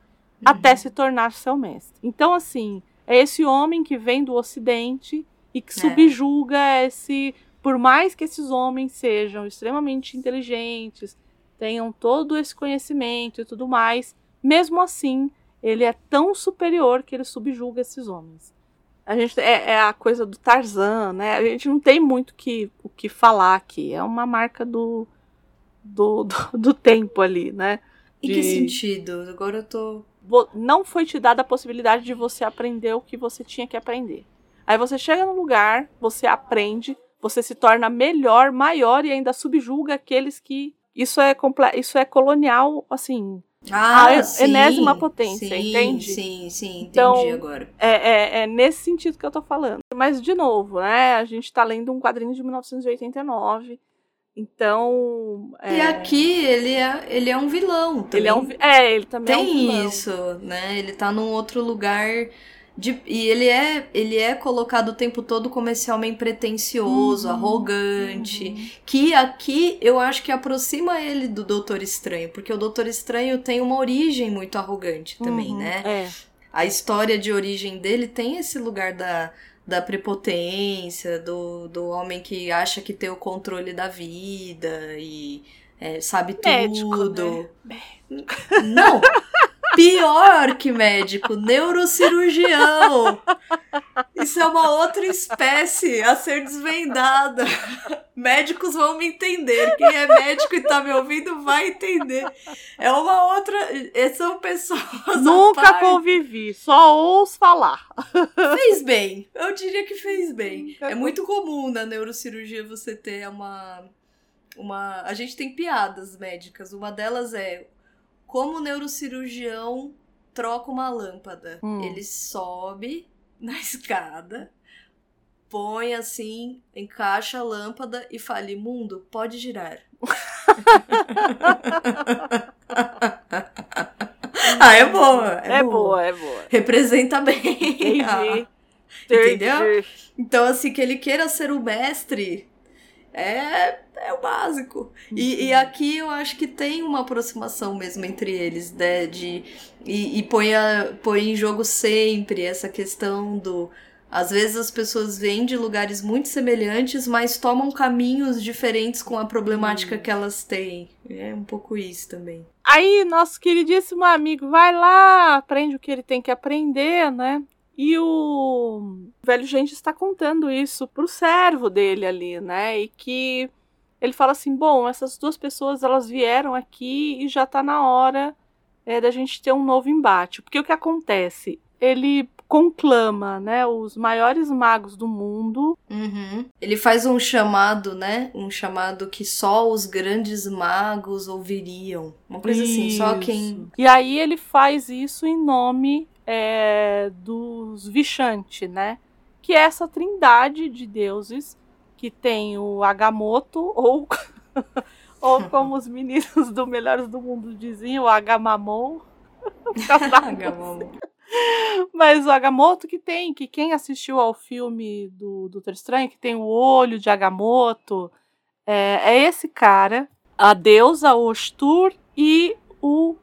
até se tornar seu mestre. Então, assim, é esse homem que vem do Ocidente e que é. subjuga esse. Por mais que esses homens sejam extremamente inteligentes, tenham todo esse conhecimento e tudo mais, mesmo assim, ele é tão superior que ele subjuga esses homens. A gente é, é, a coisa do Tarzan, né? A gente não tem muito que, o que falar aqui. É uma marca do, do, do, do tempo ali, né? De... Em que sentido? Agora eu tô. Não foi te dada a possibilidade de você aprender o que você tinha que aprender. Aí você chega no lugar, você aprende, você se torna melhor, maior e ainda subjuga aqueles que. Isso é, isso é colonial, assim, ah, a sim, enésima potência, sim, entende? Sim, sim, entendi então, agora. É, é, é, nesse sentido que eu tô falando. Mas, de novo, né? A gente tá lendo um quadrinho de 1989. Então. É... E aqui ele é, ele é um vilão. Também. Ele é um É, ele também Tem é um vilão. isso, né? Ele tá num outro lugar de, e ele é, ele é colocado o tempo todo como esse homem pretencioso, uhum, arrogante, uhum. que aqui eu acho que aproxima ele do Doutor Estranho, porque o Doutor Estranho tem uma origem muito arrogante também, uhum, né? É. A história de origem dele tem esse lugar da, da prepotência, do, do homem que acha que tem o controle da vida e é, sabe Médico, tudo. né? Não! [laughs] Pior que médico, neurocirurgião. Isso é uma outra espécie a ser desvendada. Médicos vão me entender. Quem é médico e tá me ouvindo vai entender. É uma outra. São pessoas. Nunca convivi, só ouço falar. Fez bem. Eu diria que fez bem. Nunca É muito comum na neurocirurgia você ter uma. uma... A gente tem piadas médicas. Uma delas é como o neurocirurgião troca uma lâmpada. Hum. Ele sobe [laughs] na escada, põe assim, encaixa a lâmpada e fala: Imundo, pode girar. [laughs] ah, é boa. É, boa, é boa. Representa bem. [laughs] Ah. Entendi. Entendeu? Entendi. Então, assim, que ele queira ser o mestre é, é o básico. E, e aqui eu acho que tem uma aproximação mesmo entre eles, né? De, e e põe, a, põe em jogo sempre essa questão do. Às vezes as pessoas vêm de lugares muito semelhantes, mas tomam caminhos diferentes com a problemática que elas têm. É um pouco isso também. Aí, nosso queridíssimo amigo vai lá, aprende o que ele tem que aprender, né? E o velho gente está contando isso pro servo dele ali, né? E que ele fala assim: bom, essas duas pessoas elas vieram aqui e já tá na hora é, da gente ter um novo embate. Porque o que acontece? Ele conclama, né, os maiores magos do mundo Uhum. Ele faz um chamado, né? Um chamado que só os grandes magos ouviriam. Uma coisa assim, só Isso. quem. E aí ele faz isso em nome é, dos Vishanti, né? Que é essa trindade de deuses que tem o Agamotto, ou, [laughs] ou como os meninos do Melhores do Mundo diziam, o Agamamon. [laughs] Mas o Agamotto que tem, que quem assistiu ao filme do Doutor Estranho, que tem o olho de Agamotto, é, é esse cara, a deusa Ostur e o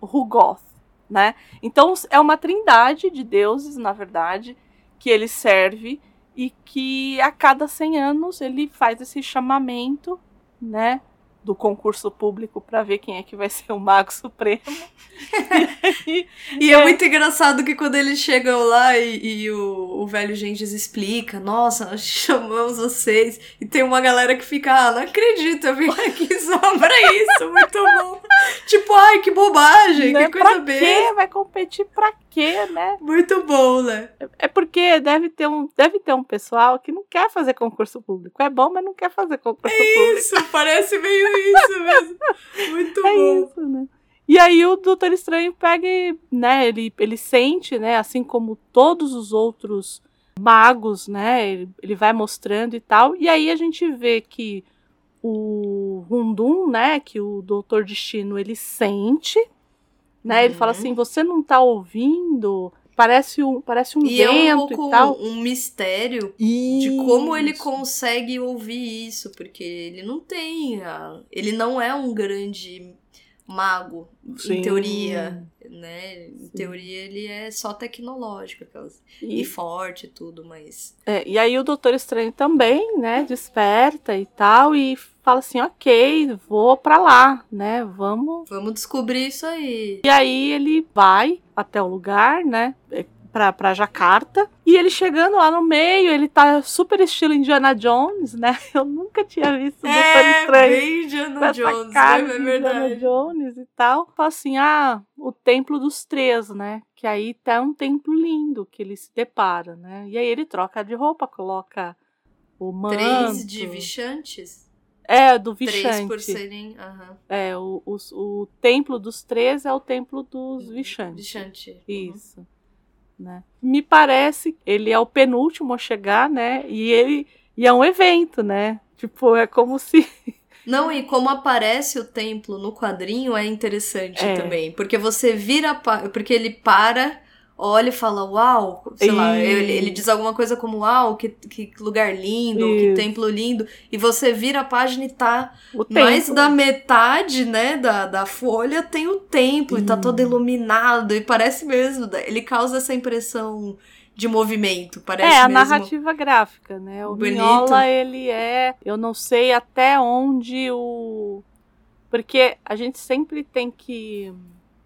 Rugoth, né? Então é uma trindade de deuses, na verdade, que ele serve e que a cada 100 anos ele faz esse chamamento, né? Do concurso público para ver quem é que vai ser o Mago Supremo. [laughs] e, E é muito engraçado que quando eles chegam lá e, e o, o velho Gengis explica, nossa, nós [laughs] chamamos vocês. E tem uma galera que fica, ah, não acredito, eu vim aqui [laughs] só pra isso, muito bom. tipo, ai, que bobagem, né, que coisa pra bem. quê? Vai competir pra quê, né? Muito bom, né? É porque deve ter, um, deve ter um pessoal que não quer fazer concurso público. É bom, mas não quer fazer concurso público. Isso, parece meio isso mesmo. Muito [laughs] É bom. isso, né? E aí o Doutor Estranho pega e, né, ele, ele sente, né, assim como todos os outros magos, né, ele, ele vai mostrando e tal. E aí a gente vê que o Rundum, né, que o Doutor Destino, ele sente, né, ele fala Uhum. assim, você não tá ouvindo, parece um, parece um E é um vento pouco e tal. um mistério de como ele Isso. consegue ouvir isso, porque ele não tem. a- Ele não é um grande mago, Sim. em teoria. Né? Em Sim. teoria ele é só tecnológico aquelas, E- e forte e tudo, mas. É, e aí o Doutor Estranho também, né, desperta e tal, e fala assim, ok, vou pra lá, né, vamos. Vamos descobrir isso aí. E aí ele vai até o lugar, né, é, pra, pra Jacarta, e ele chegando lá no meio, ele tá super estilo Indiana Jones, né, [laughs] eu nunca tinha visto o Doutor Estranho bem Indiana Jones, cara é de Indiana verdade. Jones e tal. Fala assim, ah, o templo dos três, né? Que aí tá um templo lindo que ele se depara, né? E aí ele troca de roupa, coloca o manto. Três de Vichantes? É, do Três Vichante. por serem. Aham. É, o, o, o templo dos três é o templo dos Vichantes. Vichante. Uhum. Isso. Né? Me parece que ele é o penúltimo a chegar, né? E ele e é um evento, né? Tipo, é como [laughs] se Não, e como aparece o templo no quadrinho é interessante É. também. Porque você vira. Porque ele para, olha e fala, uau, sei lá, ele, ele diz alguma coisa como, uau, que, que lugar lindo, que Isso. templo lindo. E você vira a página e tá o mais templo da metade, né, da, da folha tem o templo e tá todo Hum. iluminado. E parece mesmo, ele causa essa impressão de movimento, parece É, a mesmo. narrativa gráfica, né? O bonito. Mignola, ele é... Eu não sei até onde o... Porque a gente sempre tem que,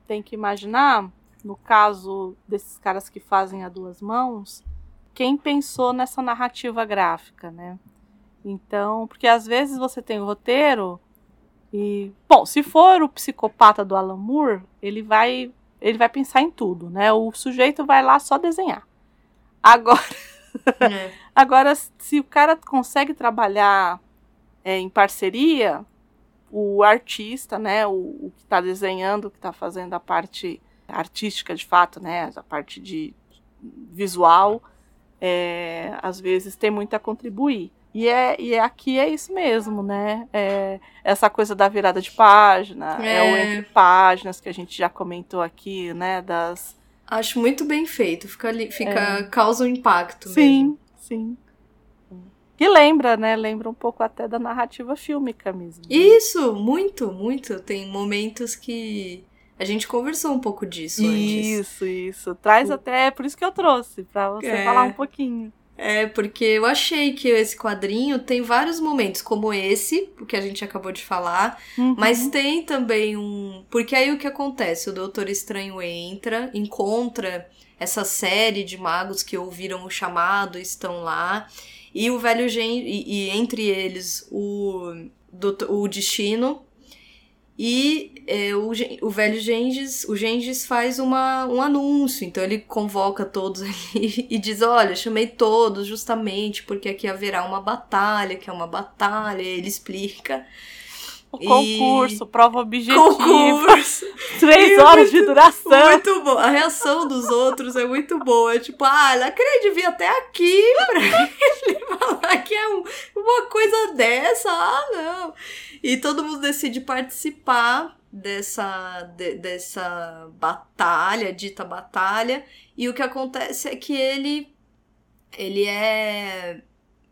tem que imaginar, no caso desses caras que fazem a duas mãos, quem pensou nessa narrativa gráfica, né? Então, porque às vezes você tem o roteiro e, bom, se for o psicopata do Alan Moore, ele vai, ele vai pensar em tudo, né? O sujeito vai lá só desenhar. Agora, É. [laughs] agora se o cara consegue trabalhar é, em parceria, o artista, né, o, o que está desenhando, o que está fazendo a parte artística de fato, né, a parte de visual, é, às vezes tem muito a contribuir. E, é, e é- aqui é isso mesmo, né? É essa coisa da virada de página, é, o É. entre páginas que a gente já comentou aqui, né? Das. Acho muito bem feito. Fica, fica causa um impacto mesmo. Sim, sim. Que lembra, né? Lembra um pouco até da narrativa fílmica mesmo. né? Isso, muito, muito. Tem momentos que a gente conversou um pouco disso antes. Isso, isso. Traz até, é por isso que eu trouxe, pra você É. falar um pouquinho. É, porque eu achei que esse quadrinho tem vários momentos, como esse, o que a gente acabou de falar, Uhum. mas tem também um. Porque aí o que acontece? O Doutor Estranho entra, encontra essa série de magos que ouviram o chamado, estão lá, e o velho gen... e, e entre eles o, doutor- o Destino. E é, o, o velho Gengis, o Gengis faz uma, um anúncio, então ele convoca todos [laughs] ali e diz: Olha, chamei todos justamente porque aqui haverá uma batalha, que é uma batalha. Ele explica. O E- concurso, prova objetiva, Concurso! [laughs] três E horas de duração. Muito bom. A reação dos outros é muito boa. É tipo, ah, ela queria vir até aqui pra [laughs] ele falar que é um- uma coisa dessa. Ah, não. E todo mundo decide participar dessa, de- dessa batalha, dita batalha. E o que acontece é que ele, ele é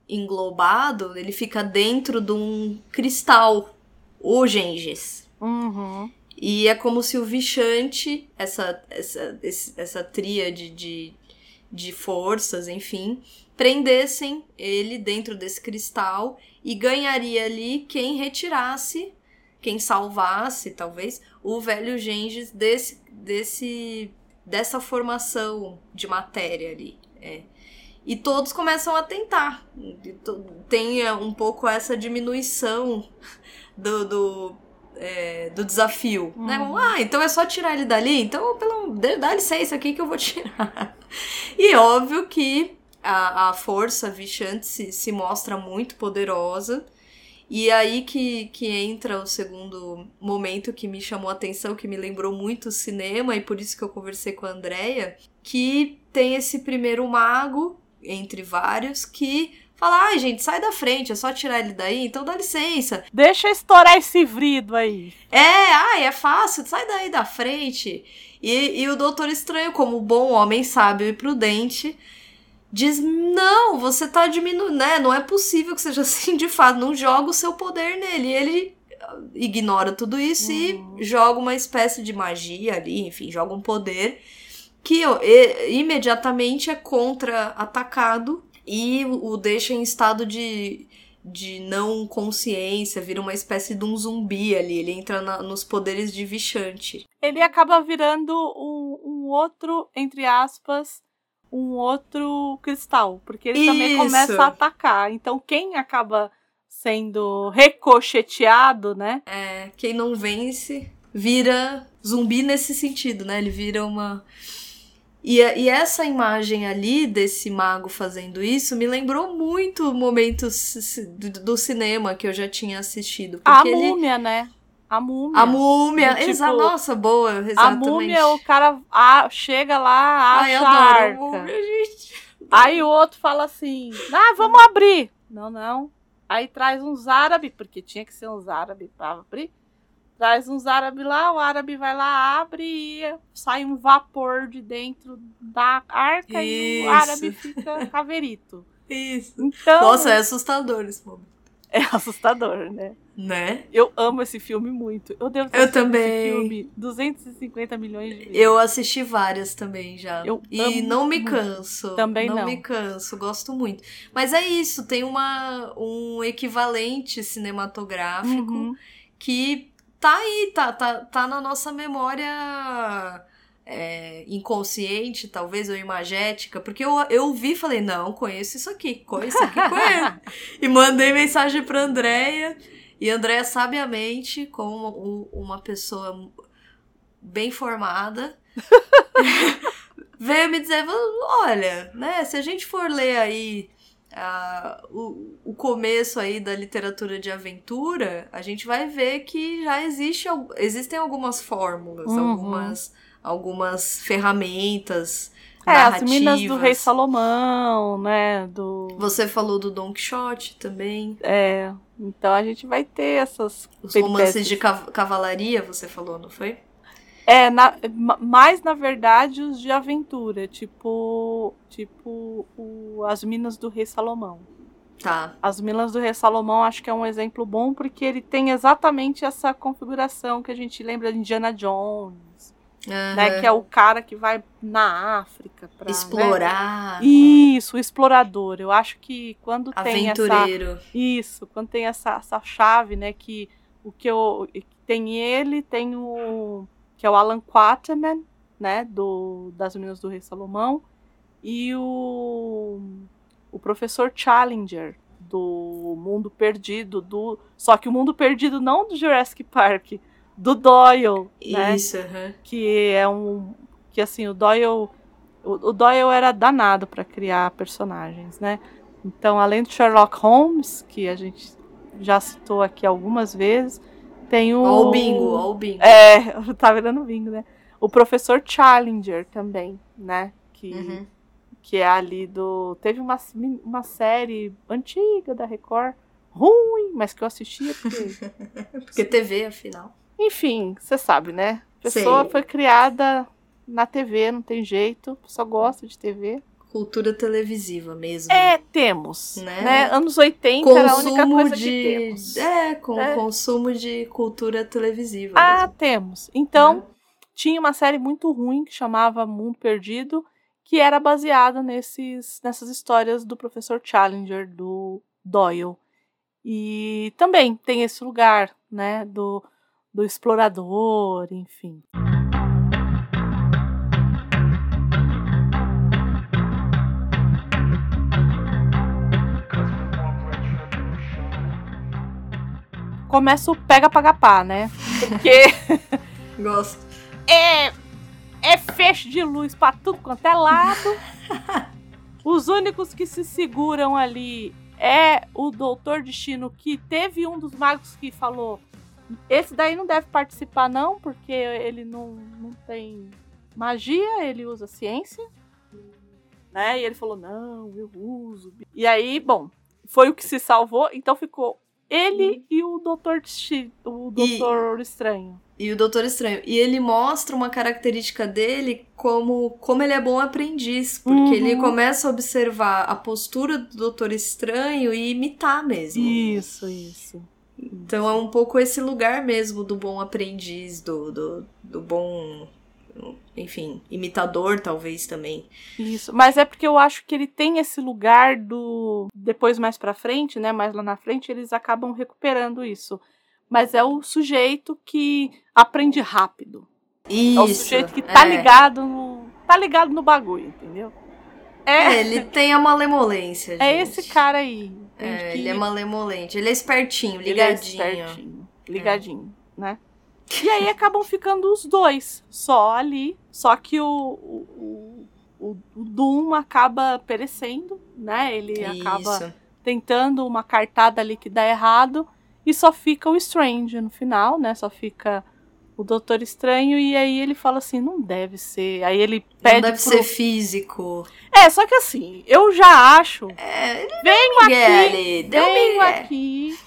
englobado, ele fica dentro de um cristal, o Gengis. Uhum. E é como se o Vichante, essa, essa, essa tríade de, de forças, enfim, prendessem ele dentro desse cristal e ganharia ali quem retirasse, quem salvasse, talvez, o velho Gengis desse, desse, dessa formação de matéria ali. É. E todos começam a tentar. Tem é, um pouco essa diminuição do, do, é, do desafio. Né? Uhum. Ah, então é só tirar ele dali? Então, pelo, dá licença aqui que eu vou tirar. E óbvio que a, a força Vichante se, se mostra muito poderosa. E aí que, que entra o segundo momento que me chamou a atenção, que me lembrou muito o cinema, e por isso que eu conversei com a Andrea, que tem esse primeiro mago, entre vários, que fala, ai gente, sai da frente, é só tirar ele daí, então dá licença. Deixa estourar esse vrido aí. É, ai, é fácil, sai daí da frente. E, e o Doutor Estranho, como bom homem sábio e prudente, diz: Não, você tá diminuindo, né? Não é possível que seja [laughs] assim de fato. Não joga o seu poder nele. E ele ah, ignora tudo isso Uhum. e joga uma espécie de magia ali, enfim, joga um poder que ó, imediatamente é contra-atacado e o deixa em estado de, de não consciência, vira uma espécie de um zumbi ali. Ele entra na- nos poderes de Vichante. Ele acaba virando um, um outro, entre aspas, um outro cristal. Porque ele também Isso. começa a atacar. Então quem acaba sendo ricocheteado, né? É, quem não vence vira zumbi nesse sentido, né? Ele vira uma. E, a- e essa imagem ali desse mago fazendo isso me lembrou muito momentos do, cinema que eu já tinha assistido. A ele. múmia, né? A múmia. A múmia, tipo, exa- nossa, boa, A exatamente. múmia, o cara ah, chega lá, Ai, acha eu a múmia, gente. Aí o outro fala assim: Ah, vamos abrir. Não, não. Aí traz uns árabes, porque tinha que ser uns árabes pra abrir. Traz uns árabes lá, o árabe vai lá, abre e sai um vapor de dentro da arca e Isso. o árabe fica [laughs] caverito. Isso. Então, Nossa, é assustador esse momento. É assustador, né? Né? Eu amo esse filme muito. Eu devo ter Eu também. esse filme 250 milhões de vezes. Eu assisti várias também já. Eu e não me muito. canso. Também não. me canso, gosto muito. Mas é isso, tem uma, um equivalente cinematográfico Uhum. que tá aí, tá, tá, tá na nossa memória é, inconsciente, talvez, ou imagética, porque eu, eu vi e falei, não, conheço isso aqui, conheço isso aqui, conheço. [laughs] e mandei mensagem pra Andréia, e a Andréia, sabiamente, como um- uma pessoa bem formada, [laughs] veio me dizer, olha, né, se a gente for ler aí o, o começo aí da literatura de aventura, a gente vai ver que já existe, existem algumas fórmulas, Uhum. algumas, algumas ferramentas É, as narrativas. minas do Rei Salomão, né? Do. Você falou do Don Quixote também. É. Então a gente vai ter essas. Os romances de cav- cavalaria, você falou, não foi? É, na, ma- mais na verdade os de aventura, tipo. Tipo o, As Minas do Rei Salomão. Tá. As Minas do Rei Salomão acho que é um exemplo bom porque ele tem exatamente essa configuração que a gente lembra de Indiana Jones, né? Que é o cara que vai na África pra né? Explorar. Isso, o explorador. Eu acho que quando tem essa Aventureiro. Isso, quando tem essa, essa chave, né, que o que eu tem ele, tem o que é o Alan Quaterman, né, do das Meninas do Rei Salomão, e o o professor Challenger do Mundo Perdido, do só que o Mundo Perdido não do Jurassic Park, do Doyle, né? Isso, aham. que é um que assim o Doyle o, o Doyle era danado para criar personagens, né? Então, além do Sherlock Holmes, que a gente já citou aqui algumas vezes, tem o Ó o bingo, ó o bingo. É, [laughs] tá virando bingo, né? O professor Challenger também, né? Que Uhum. que é ali do teve uma uma série antiga da Record ruim, mas que eu assistia porque [laughs] Porque TV, afinal. Enfim, você sabe, né? A pessoa Sei. foi criada na TV, não tem jeito, só gosta de TV. Cultura televisiva mesmo. É, temos. Né? Né? Anos 80 era a única consumo coisa de. que temos. É, com É. consumo de cultura televisiva. Ah, mesmo. temos. Então, Né? tinha uma série muito ruim que chamava Mundo Perdido, que era baseada nesses, nessas histórias do professor Challenger, do Doyle. E também tem esse lugar, né, do, do explorador, enfim. Começa o pega paga pá, né? Porque [laughs] Gosto. é, é feixe de luz pra tudo quanto é lado. Os únicos que se seguram ali é o Doutor Destino, que teve um dos magos que falou: esse daí não deve participar, não, porque ele não, não tem magia, ele usa ciência. Né? E ele falou: não, eu uso. E aí, bom, foi o que se salvou, então ficou ele e o Doutor o E- Doutor Estranho. E o Doutor Estranho. E ele mostra uma característica dele como, como ele é bom aprendiz. Porque Uhum. ele começa a observar a postura do Doutor Estranho e imitar mesmo. Isso, isso. Então é um pouco esse lugar mesmo do bom aprendiz, do, do, do bom. Enfim, imitador, talvez também. Isso, mas é porque eu acho que ele tem esse lugar do depois mais pra frente, né, mais lá na frente eles acabam recuperando isso. Mas é o sujeito que aprende rápido. Isso. é o sujeito que tá é. ligado no tá ligado no bagulho, entendeu? É, É, ele tem a malemolência, gente. é esse cara aí. É, entende? ele Que é malemolente. Ele é espertinho, ele é ligadinho. espertinho, ligadinho, né? E aí acabam ficando os dois só ali, só que o, o, o, o Doom acaba perecendo, né? Ele acaba Isso. tentando uma cartada ali que dá errado e só fica o Strange no final, né? Só fica o Doutor Estranho e aí ele fala assim, não deve ser. Aí ele pede Não deve pro... ser físico. É, só que assim, eu já acho, É, venho aqui, venho aqui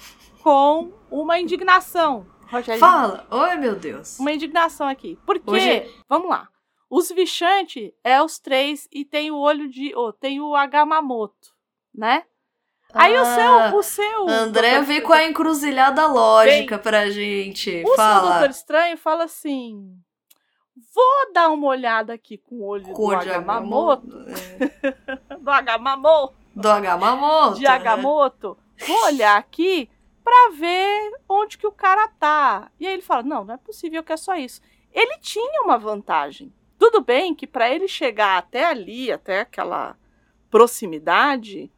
com uma indignação, Rogério. Fala. Oi, meu Deus. Uma indignação aqui. Porque, Hoje- vamos lá. Os Vichanti é os três e tem o olho de. Oh, tem o Agamotto, né? Aí o Ah, seu, o seu. André doutor vem com a encruzilhada lógica pra gente. O seu Fala. doutor estranho fala assim: vou dar uma olhada aqui com o olho Cor do de Agamotto. [laughs] É. Do Agamotto. Do Agamotto. de né? Agamotto, vou olhar aqui pra ver onde que o cara tá. E aí ele fala: "Não, não é possível que é só isso". Ele tinha uma vantagem. Tudo bem que pra ele chegar até ali, até aquela proximidade,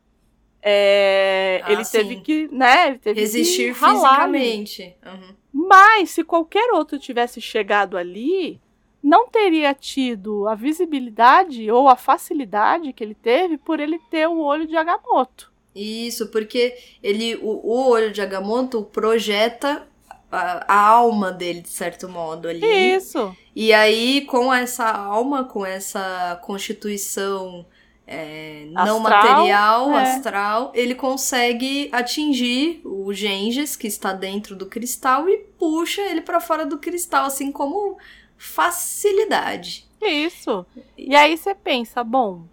é, Ah, ele sim. teve que, né, ele teve Resistir que ralar fisicamente. Uhum. Mas se qualquer outro tivesse chegado ali, não teria tido a visibilidade ou a facilidade que ele teve por ele ter o olho de Agamotto. Isso, porque ele, o, o olho de Agamotto projeta a, a alma dele, de certo modo, ali. Isso. E aí, com essa alma, com essa constituição é, não Astral, material, é. astral, ele consegue atingir o Genghis, que está dentro do cristal, e puxa ele para fora do cristal, assim como facilidade. Isso. E aí você pensa, bom,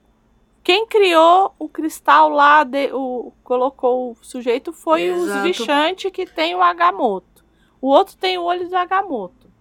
quem criou o cristal lá, de- o, colocou o sujeito foi os Exato. Vichanti que tem o Agamotto. O outro tem o olho de Agamotto.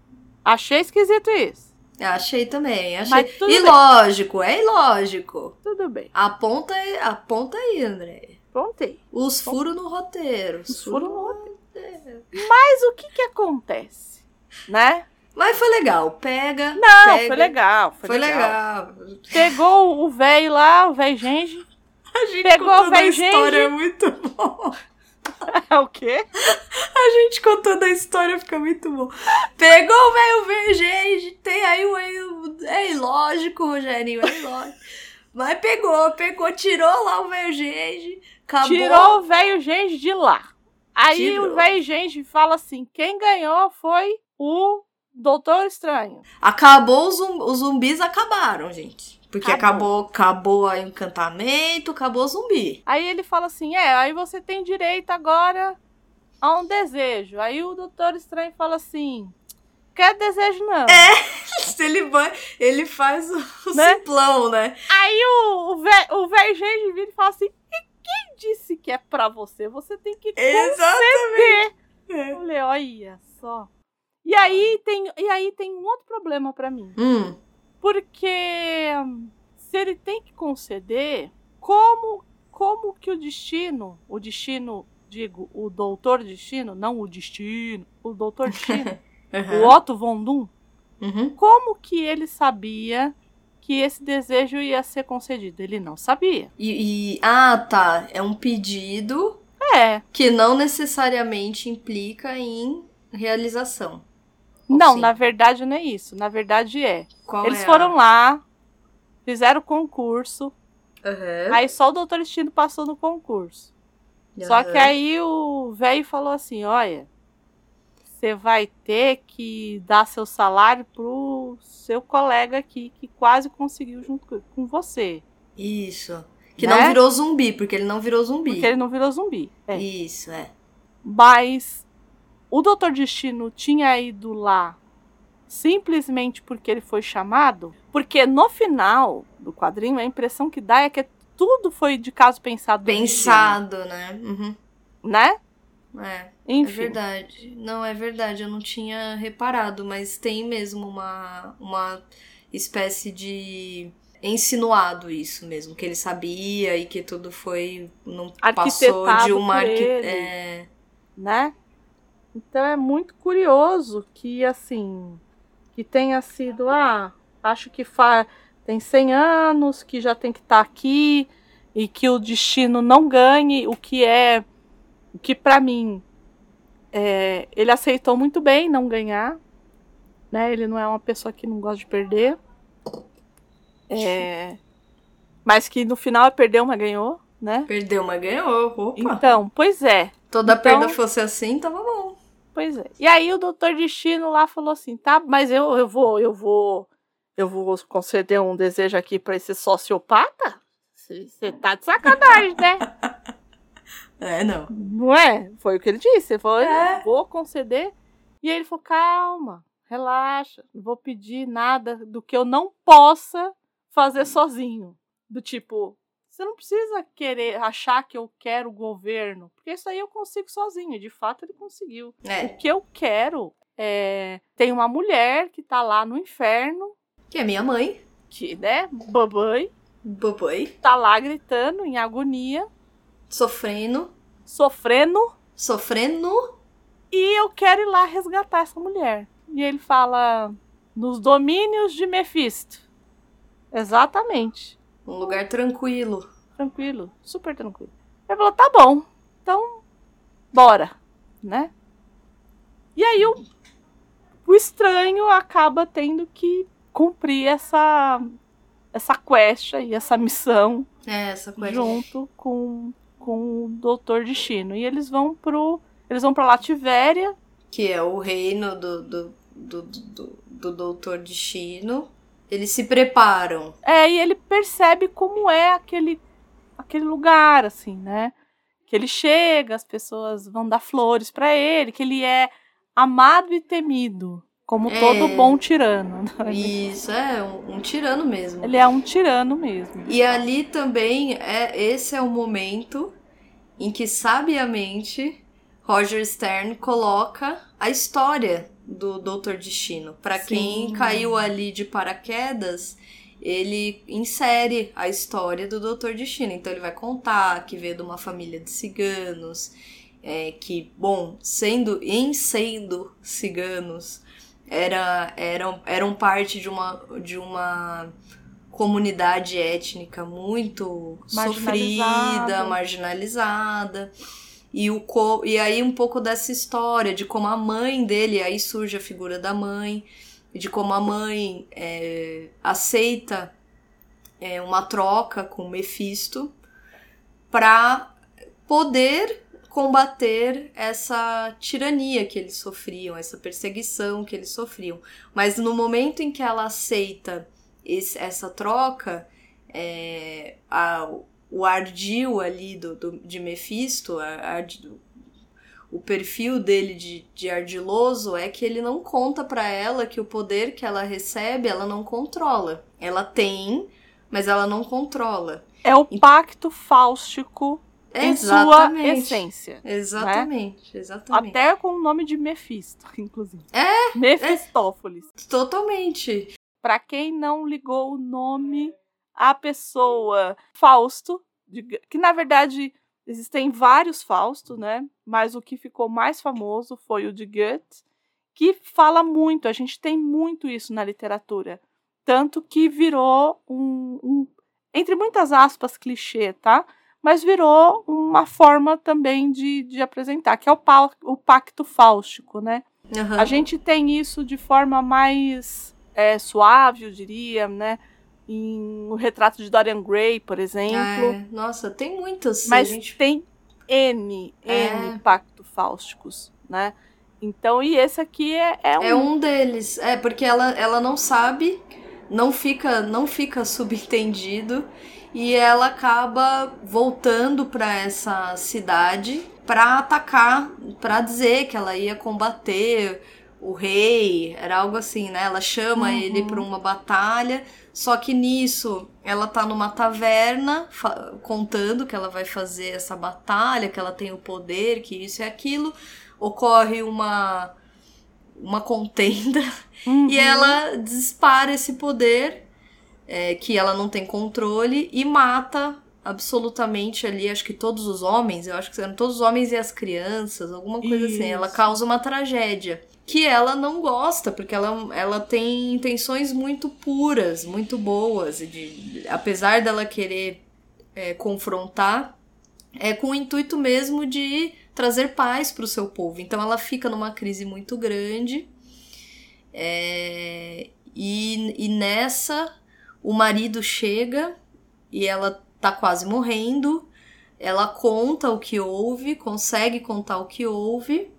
Achei esquisito isso. Achei também, achei. Tudo bem. ilógico, é ilógico. Tudo bem. Aponta, aí- aponta aí, André. Prontei. Os furos no roteiro. Os Os furos no roteiro. Mas o que que acontece? Né? Mas foi legal. Pega. Não, pega. foi legal. Foi, Foi legal. legal. Pegou o velho lá, o velho Genji. A gente Pegou contando o a velho história Genji. é muito bom. [laughs] É o quê? A gente contando a história fica muito bom. Pegou o velho vergente, tem aí o. É ilógico, Rogerinho, é ilógico. Mas pegou, pegou, tirou lá o vergente, acabou. Tirou o velho Genji de lá. Aí Tirou. o velho Genji fala assim: quem ganhou foi o Doutor Estranho. Acabou, os, os zumbis acabaram, gente. Porque Acabou. acabou, acabou o encantamento, acabou o zumbi. Aí ele fala assim: é, aí você tem direito agora a um desejo. Aí o Doutor Estranho fala assim: quer desejo não. [laughs] Ele, vai, ele faz o, Né? simplão, né? Aí o, o velho Genji vira e fala assim: e quem disse que é pra você? Você tem que Exatamente. conceder. Eu falei, olha só. E aí tem, e aí tem um outro problema pra mim. Hum, Porque se ele tem que conceder, como como que o destino, o destino, digo, o doutor destino, não o destino, o doutor destino, [laughs] o aham, Otto Von Doom, uhum. como que ele sabia que esse desejo ia ser concedido? Ele não sabia. E, e- ah, tá. É um pedido É, que não necessariamente implica em realização. Ou não, sim? na verdade não é isso. Na verdade é. Qual Eles é a- foram lá, fizeram o concurso, Aham, aí só o doutor destino passou no concurso. Só aham. que aí o velho falou assim: olha, você vai ter que dar seu salário pro seu colega aqui que quase conseguiu junto co- com você. Isso. Que Né? não virou zumbi, porque ele não virou zumbi. Porque ele não virou zumbi. É. Isso, é. Mas o Doutor Destino tinha ido lá simplesmente porque ele foi chamado? Porque no final do quadrinho a impressão que dá é que tudo foi de caso pensado. do Pensado, né? Uhum. né? É, é Enfim. verdade. Não, é verdade. Eu não tinha reparado, mas tem mesmo uma, uma espécie de insinuado isso mesmo, que ele sabia e que tudo foi não passou de uma arqui... é, né? Então é muito curioso que assim que tenha sido ah, acho que fa tem 100 anos que já tem que estar aqui e que o destino não ganhe o que é o que para mim é, ele aceitou muito bem não ganhar, né? Ele não é uma pessoa que não gosta de perder, é, mas que no final perdeu, mas ganhou, né? perdeu, mas ganhou. Opa. Então, pois é. Toda então- perda fosse assim, tava bom. Pois é. E aí o doutor Destino lá falou assim, tá, mas eu, eu vou, eu vou, eu vou conceder um desejo aqui pra esse sociopata? Você tá de sacanagem, né? [laughs] É, não. Não é? Foi o que ele disse. Ele falou, É. vou conceder. E aí ele falou, calma, relaxa, não vou pedir nada do que eu não possa fazer sozinho. Do tipo, Você não precisa querer achar que eu quero o governo, porque isso aí eu consigo sozinho. De fato, ele conseguiu. É. O que eu quero é. Tem uma mulher que tá lá no inferno, Que é minha mãe. que, né, babãe, Boboi. tá lá gritando em agonia, Sofrendo. sofrendo, Sofrendo. e eu quero ir lá resgatar essa mulher. E ele fala: nos domínios de Mephisto. Exatamente. Um lugar tranquilo. Tranquilo, super tranquilo. Ele falou: tá bom, então bora, né? E aí o, o estranho acaba tendo que cumprir essa essa quest aí, essa missão É, essa junto com, com o Doutor Destino. E eles vão pro. Eles vão pra Lativéria. Que é o reino do, do, do, do, do Doutor Destino. Eles se preparam. É, e ele percebe como é aquele, aquele lugar, assim, né? Que ele chega, as pessoas vão dar flores pra ele, que ele é amado e temido, como É. todo bom tirano. Isso, é um, um tirano mesmo. Ele é um tirano mesmo. E ali também, é esse é o momento em que, sabiamente, Roger Stern coloca a história do Doutor Destino. Pra quem caiu ali de paraquedas, ele insere a história do Doutor Destino. Então ele vai contar que veio de uma família de ciganos, é, que, bom, sendo em sendo ciganos, era, eram, eram parte de uma, de uma comunidade étnica muito sofrida, Marginalizada. E, o co e aí um pouco dessa história de como a mãe dele, aí surge a figura da mãe, de como a mãe é, aceita é, uma troca com Mephisto para poder combater essa tirania que eles sofriam, essa perseguição que eles sofriam. Mas no momento em que ela aceita esse- essa troca, é, a- o ardil ali do, do- de Mephisto, a- ardi- o perfil dele de, de ardiloso é que ele não conta pra ela que o poder que ela recebe ela não controla. Ela tem, mas ela não controla. É o pacto fáustico em sua essência. Exatamente, exatamente. Até com o nome de Mephisto, [laughs] inclusive. É, Mefistófeles. Totalmente. Pra quem não ligou o nome à pessoa Fausto, de- que na verdade existem vários Fausto, né? Mas o que ficou mais famoso foi o de Goethe, que fala muito, a gente tem muito isso na literatura. Tanto que virou um, um entre muitas aspas, clichê, tá? Mas virou uma forma também de, de apresentar, que é o, pau- o pacto fáustico, né? Aham. A gente tem isso de forma mais é, suave, eu diria, né? Em o retrato de Dorian Gray, por exemplo. É, nossa, tem muitas. Mas a gente... tem N, É. N pacto fáusticos, né? Então, e esse aqui é, é um. É um deles. É, porque ela, ela não sabe, não fica, não fica [laughs] subentendido e ela acaba voltando pra essa cidade pra atacar, pra dizer que ela ia combater o rei, era algo assim, né? Ela chama Uhum. ele pra uma batalha, só que nisso ela tá numa taverna contando que ela vai fazer essa batalha, que ela tem o poder, que isso e aquilo. Ocorre uma uma contenda Uhum. e ela dispara esse poder é, que ela não tem controle e mata absolutamente ali, acho que todos os homens, eu acho que eram todos os homens e as crianças, alguma coisa assim. Ela Isso. causa uma tragédia que ela não gosta, porque ela, ela tem intenções muito puras, muito boas, de, apesar dela querer é, confrontar, é com o intuito mesmo de trazer paz para o seu povo. Então ela fica numa crise muito grande. é, e, e nessa o marido chega e ela tá quase morrendo. Ela conta o que houve, consegue contar o que houve.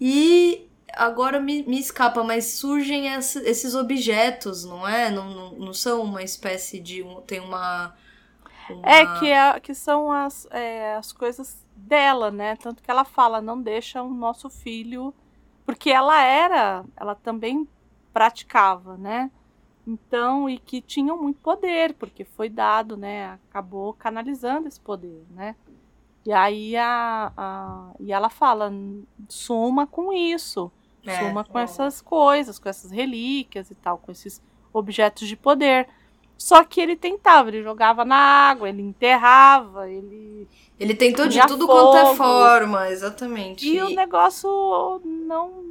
E agora me, me escapa, mas surgem essa- esses objetos, não é? Não, não, não são uma espécie de. tem uma. uma- É, que, é, que são as, é, as coisas dela, né? Tanto que ela fala, não deixa o nosso filho. Porque ela era, ela também praticava, né? Então, e que tinham muito poder, porque foi dado, né? Acabou canalizando esse poder, né? E aí a, a e ela fala, suma com isso, é, suma com é. essas coisas, com essas relíquias e tal, com esses objetos de poder. Só que ele tentava, ele jogava na água, ele enterrava, ele. Ele tentou de tudo fogo, quanto é forma, exatamente. E, e o negócio não.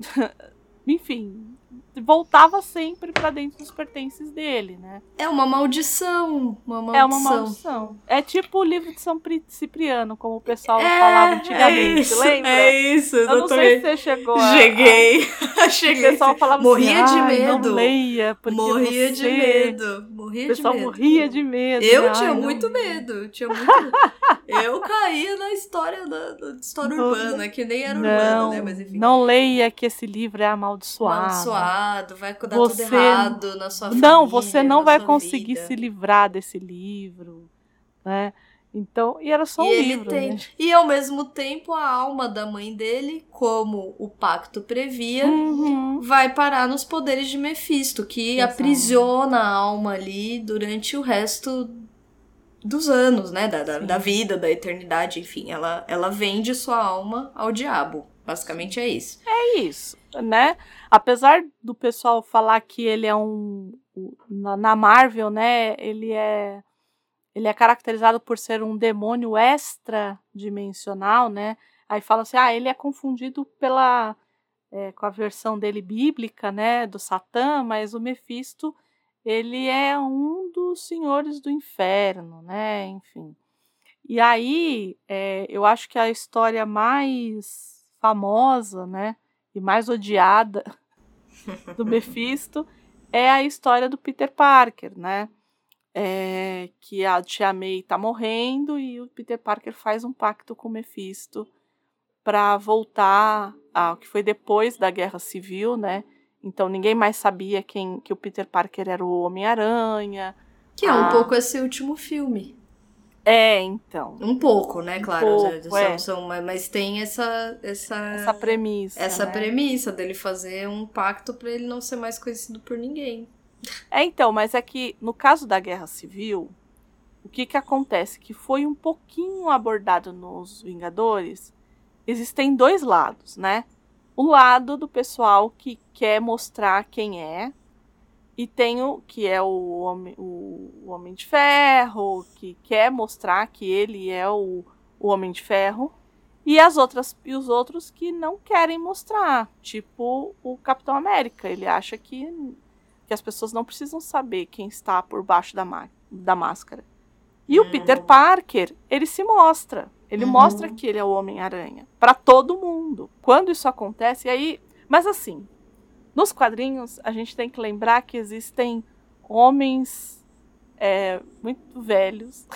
[laughs] [laughs] Enfim, voltava sempre para dentro dos pertences dele, né? É uma maldição, uma maldição. É uma maldição. É tipo o livro de São Cipriano, como o pessoal é, falava antigamente, é isso, lembra? É isso, Eu não sei se você chegou a... Cheguei. [laughs] Cheguei. O pessoal falava morria assim, de medo. não leia, porque morria você... de medo. Morria o pessoal de medo. morria de medo. Eu né? tinha muito medo, tinha muito medo. Eu caía na história da, da história urbana, que nem era não, urbana, né? Mas enfim. Não leia que esse livro é amaldiçoado. Amaldiçoado, vai dar você... tudo errado na sua família. Não, você não vai conseguir vida. se livrar desse livro, né? Então, e era só e um ele livro, tem... né? E ao mesmo tempo, a alma da mãe dele, como o pacto previa, Uhum. vai parar nos poderes de Mephisto, que Exato. aprisiona a alma ali durante o resto dos anos, né? Da, da, da vida, da eternidade, enfim. Ela, ela vende sua alma ao diabo. Basicamente é isso. É isso, né? Apesar do pessoal falar que ele é um na, na Marvel, né? Ele é ele é caracterizado por ser um demônio extra-dimensional, né? Aí fala assim, ah, ele é confundido pela é, com a versão dele bíblica, né? Do Satã, mas o Mephisto ele é um dos senhores do inferno, né? Enfim. E aí, é, eu acho que a história mais famosa, né? E mais odiada [laughs] do Mephisto é a história do Peter Parker, né? É, que a Tia May tá morrendo e o Peter Parker faz um pacto com o Mephisto para voltar ao que foi depois da Guerra Civil, né? Então ninguém mais sabia quem que o Peter Parker era o Homem-Aranha. Que é um Ah. pouco esse último filme. É, então. Um pouco, né? Claro. pouco, são- é. são- mas- tem essa. Essa, Essa premissa. essa né? premissa dele fazer um pacto pra ele não ser mais conhecido por ninguém. É, então, mas é que no caso da Guerra Civil, o que que acontece? Que foi um pouquinho abordado nos Vingadores. Existem dois lados, né? O lado do pessoal que quer mostrar quem é, e tem o que é o homem, o, o homem de Ferro, que quer mostrar que ele é o, o Homem de Ferro, e as outras e os outros que não querem mostrar, tipo o Capitão América. Ele acha que que as pessoas não precisam saber quem está por baixo da, da máscara. E o Hum. Peter Parker, ele se mostra. Ele Uhum. mostra que ele é o Homem-Aranha. Pra todo mundo. Quando isso acontece, aí. Mas assim, nos quadrinhos, a gente tem que lembrar que existem homens é, muito velhos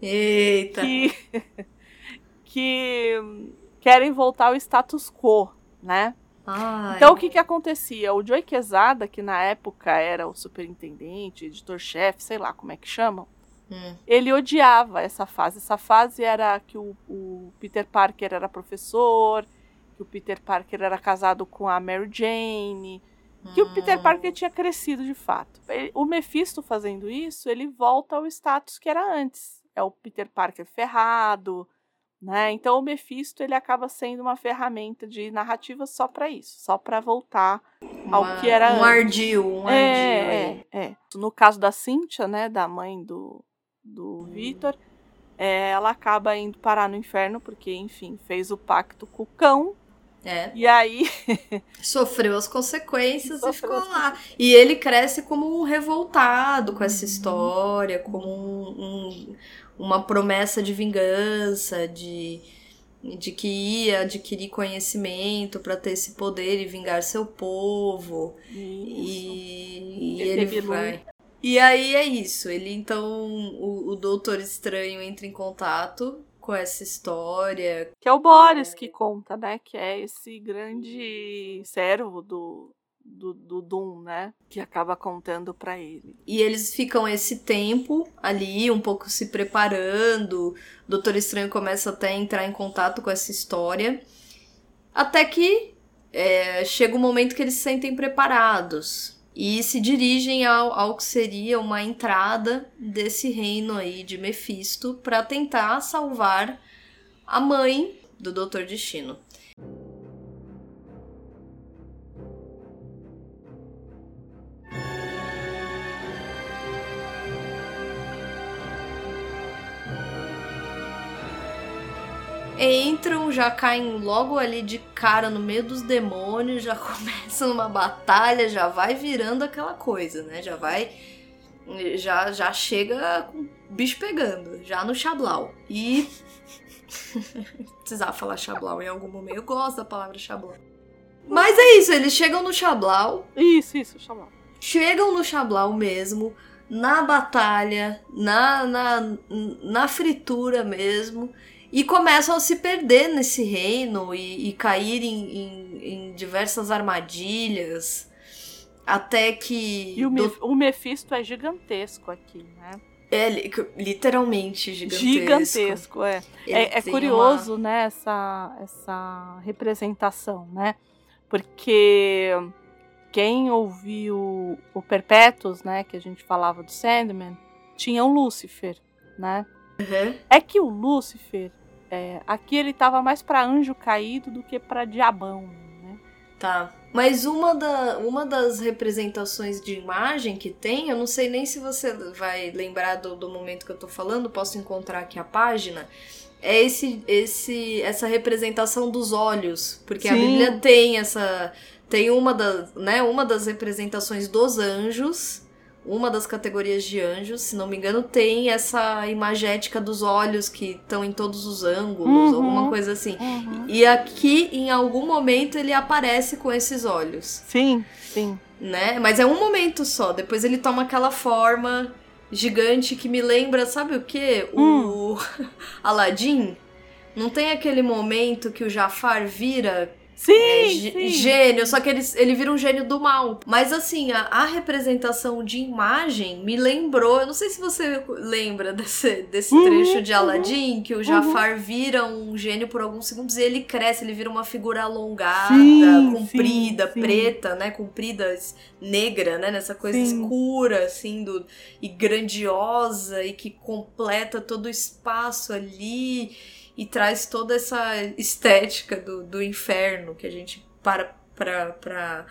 Eita. que, que querem voltar ao status quo, né? Ai. Então, o que que acontecia? O Joey Quesada, que na época era o superintendente, editor-chefe, sei lá como é que chamam, Hum. ele odiava essa fase. Essa fase era que o, o Peter Parker era professor, que o Peter Parker era casado com a Mary Jane, que o Peter Hum. Parker tinha crescido de fato. Ele- o Mephisto fazendo isso, ele volta ao status que era antes. É o Peter Parker ferrado, né? Então o Mephisto ele acaba sendo uma ferramenta de narrativa só para isso, só para voltar ao Uma- que era Um antes. ardil, um ardil. É, aí. é, é. No caso da Cynthia, né, da mãe do, do Victor, é, ela acaba indo parar no inferno porque, enfim, fez o pacto com o cão. É. E aí, [laughs] Sofreu as consequências e Sofreu ficou as lá. E ele cresce como um revoltado com essa história, como um- um- uma promessa de vingança, de, de que ia adquirir conhecimento para ter esse poder e vingar seu povo. E, e Ele vai. E aí é isso. Ele então, o, o Doutor Estranho entra em contato com essa história. que é o Boris que conta, né, que é esse grande servo do, do, do Doom, né, que acaba contando para ele. E eles ficam esse tempo ali, um pouco se preparando. O Doutor Estranho começa até a entrar em contato com essa história. Até que é, chega um momento que eles se sentem preparados. E se dirigem ao, ao que seria uma entrada desse reino aí de Mephisto para tentar salvar a mãe do Doutor Destino. Entram, já caem logo ali de cara no meio dos demônios, já [laughs] começam uma batalha, já vai virando aquela coisa, né? Já vai. Já, já chega com o bicho pegando, já no Xablau. E. [laughs] Precisava falar Xablau em algum momento. Eu gosto da palavra Xablau. Mas é isso, eles chegam no Xablau. Isso, isso, Xablau. Chegam no Xablau mesmo, na batalha, na, na, na fritura mesmo e começam a se perder nesse reino e, e cair em, em, em, diversas armadilhas. Até que. E o, do... o Mephisto é gigantesco aqui, né? É literalmente gigantesco. Gigantesco, é. é, é, curioso, uma... né, essa, essa representação, né? Porque quem ouviu o Perpétuos, né, que a gente falava do Sandman, tinha o Lúcifer, né? Uhum. É que o Lúcifer, é, aqui ele tava mais para anjo caído do que para diabão, né? Tá. Mas uma, da, uma das representações de imagem que tem, eu não sei nem se você vai lembrar do, do momento que eu tô falando, posso encontrar aqui a página. É esse, esse, essa representação dos olhos. Porque Sim. a Bíblia tem essa. Tem uma, das né, uma das representações dos anjos uma das categorias de anjos, se não me engano, tem essa imagética dos olhos que estão em todos os ângulos, uhum, alguma coisa assim. Uhum. E aqui, em algum momento, ele aparece com esses olhos. Sim, sim. Né? Mas é um momento só. Depois ele toma aquela forma gigante que me lembra, sabe o quê? Hum. O [laughs] Aladdin. Não tem aquele momento que o Jafar vira Sim, é, sim. Gênio, só que ele, ele vira um gênio do mal. Mas assim, a, a, representação de imagem me lembrou. Eu não sei se você lembra desse, desse uhum, trecho de Aladdin, uhum, que o Jafar uhum. vira um gênio por alguns segundos e ele cresce, ele vira uma figura alongada, sim, comprida, sim, preta, né? Comprida, negra, né? Nessa coisa escura, assim, do, e grandiosa e que completa todo o espaço ali e traz toda essa estética do, do inferno que a gente para para para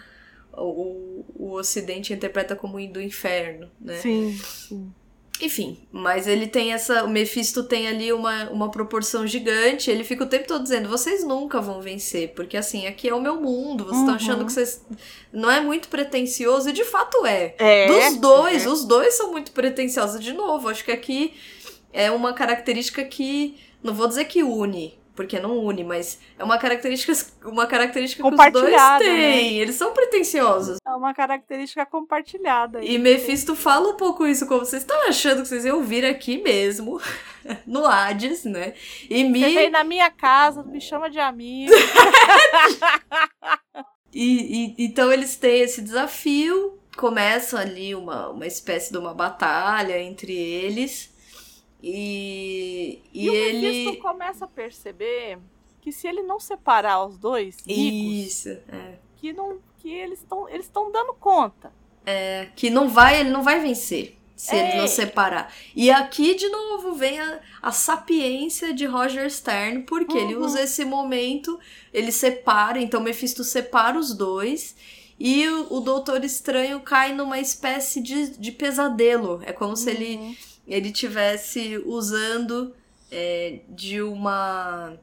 o, o Ocidente interpreta como do inferno, né? Sim, sim. Enfim, mas ele tem essa. O Mephisto tem ali uma, uma proporção gigante. Ele fica o tempo todo dizendo: vocês nunca vão vencer, porque assim, aqui é o meu mundo. Vocês estão uhum. achando que vocês. Não é muito pretencioso, e de fato é. é Dos dois, é. os dois são muito pretenciosos. De novo, acho que aqui é uma característica que não vou dizer que une, porque não une, mas é uma característica, uma característica que os dois têm. Né? Eles são pretensiosos. É uma característica compartilhada. E Mephisto fala um pouco isso, como vocês estão achando que vocês iam vir aqui mesmo, [laughs] no Hades, né? E me... Você vem na minha casa, me chama de amigo. [laughs] e, e, então eles têm esse desafio, começa ali uma, uma espécie de uma batalha entre eles. E, e, e ele. O Mephisto começa a perceber que se ele não separar os dois ricos, Isso, é. que, não, que eles estão eles dando conta. É, que não vai, ele não vai vencer se é. ele não separar. E aqui, de novo, vem a, a sapiência de Roger Stern, porque uhum. ele usa esse momento, ele separa, então Mephisto separa os dois. E o, o Doutor Estranho cai numa espécie de, de pesadelo. É como uhum. se ele uhum ele tivesse usando é, de uma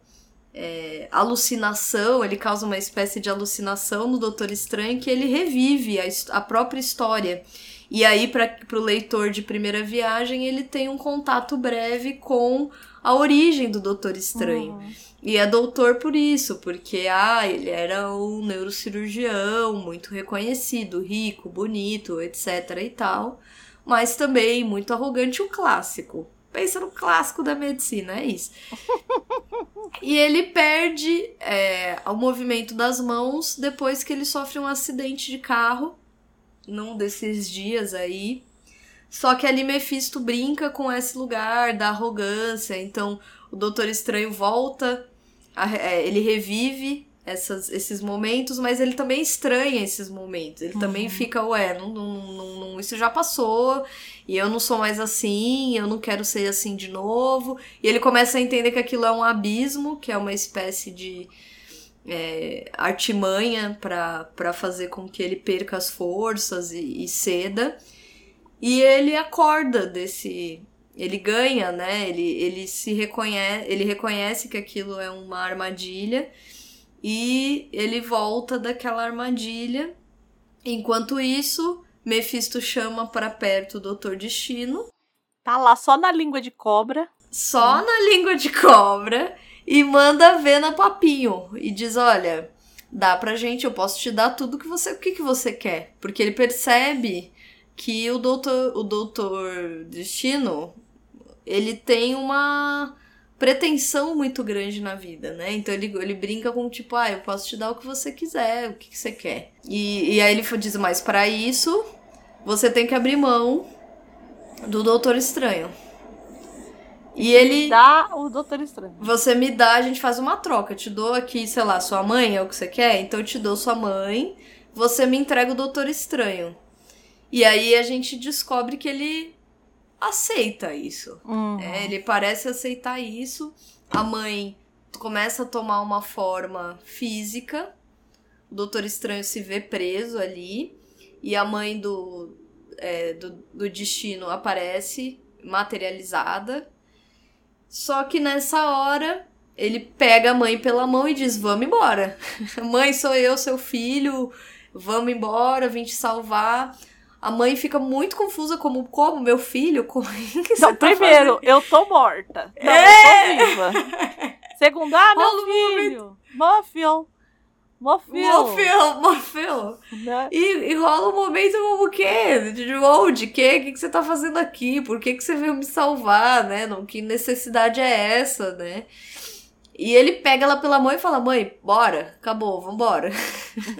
é, alucinação, ele causa uma espécie de alucinação no Doutor Estranho que ele revive a, a própria história. E aí, para o leitor de primeira viagem, ele tem um contato breve com a origem do Doutor Estranho. Uhum. E é doutor por isso, porque ah, ele era um neurocirurgião muito reconhecido, rico, bonito, etc e tal mas também muito arrogante o clássico. Pensa no clássico da medicina, é isso. e ele perde é, o movimento das mãos depois que ele sofre um acidente de carro num desses dias aí. Só que ali Mephisto brinca com esse lugar da arrogância, então o Doutor Estranho volta, é, ele revive essas, esses momentos, mas ele também estranha esses momentos. Ele uhum. também fica, ué, não, não, não, isso já passou, e eu não sou mais assim, eu não quero ser assim de novo. E ele começa a entender que aquilo é um abismo, que é uma espécie de é, artimanha para fazer com que ele perca as forças e, e ceda. E ele acorda desse. Ele ganha, né? Ele, ele se reconhece, ele reconhece que aquilo é uma armadilha e ele volta daquela armadilha. Enquanto isso, Mephisto chama para perto o Doutor Destino. Tá lá só na língua de cobra. Só hum. na língua de cobra. E manda ver na papinho. E diz: Olha, dá pra gente, eu posso te dar tudo que você. O que, que você quer? Porque ele percebe que o doutor, o doutor Destino ele tem uma pretensão muito grande na vida, né? Então ele, ele brinca com tipo, ah, eu posso te dar o que você quiser, o que, que você quer. E, e aí ele diz, mas para isso você tem que abrir mão do Doutor Estranho. E ele. Dá o Doutor Estranho. Você me dá, a gente faz uma troca. Eu te dou aqui, sei lá, sua mãe é o que você quer, então eu te dou sua mãe, você me entrega o Doutor Estranho. E aí a gente descobre que ele aceita isso. Uhum. É, ele parece aceitar isso. A mãe começa a tomar uma forma física. O Doutor Estranho se vê preso ali. E a mãe do, é, do, do destino aparece materializada. Só que nessa hora ele pega a mãe pela mão e diz: Vamos embora. [laughs] mãe, sou eu, seu filho. Vamos embora, vim te salvar. A mãe fica muito confusa, como, como meu filho? Como [laughs] que Não, tá primeiro, fazendo? eu tô morta. Não, é! eu tô viva. Segundo, ah, meu filho. Morfil. Morfil. Morfil, Morfil. Né? E, e rola um momento como o quê? De onde? Que? O que, que você tá fazendo aqui? Por que, que você veio me salvar, né? Não, que necessidade é essa, né? E ele pega ela pela mão e fala: Mãe, bora, acabou, vambora.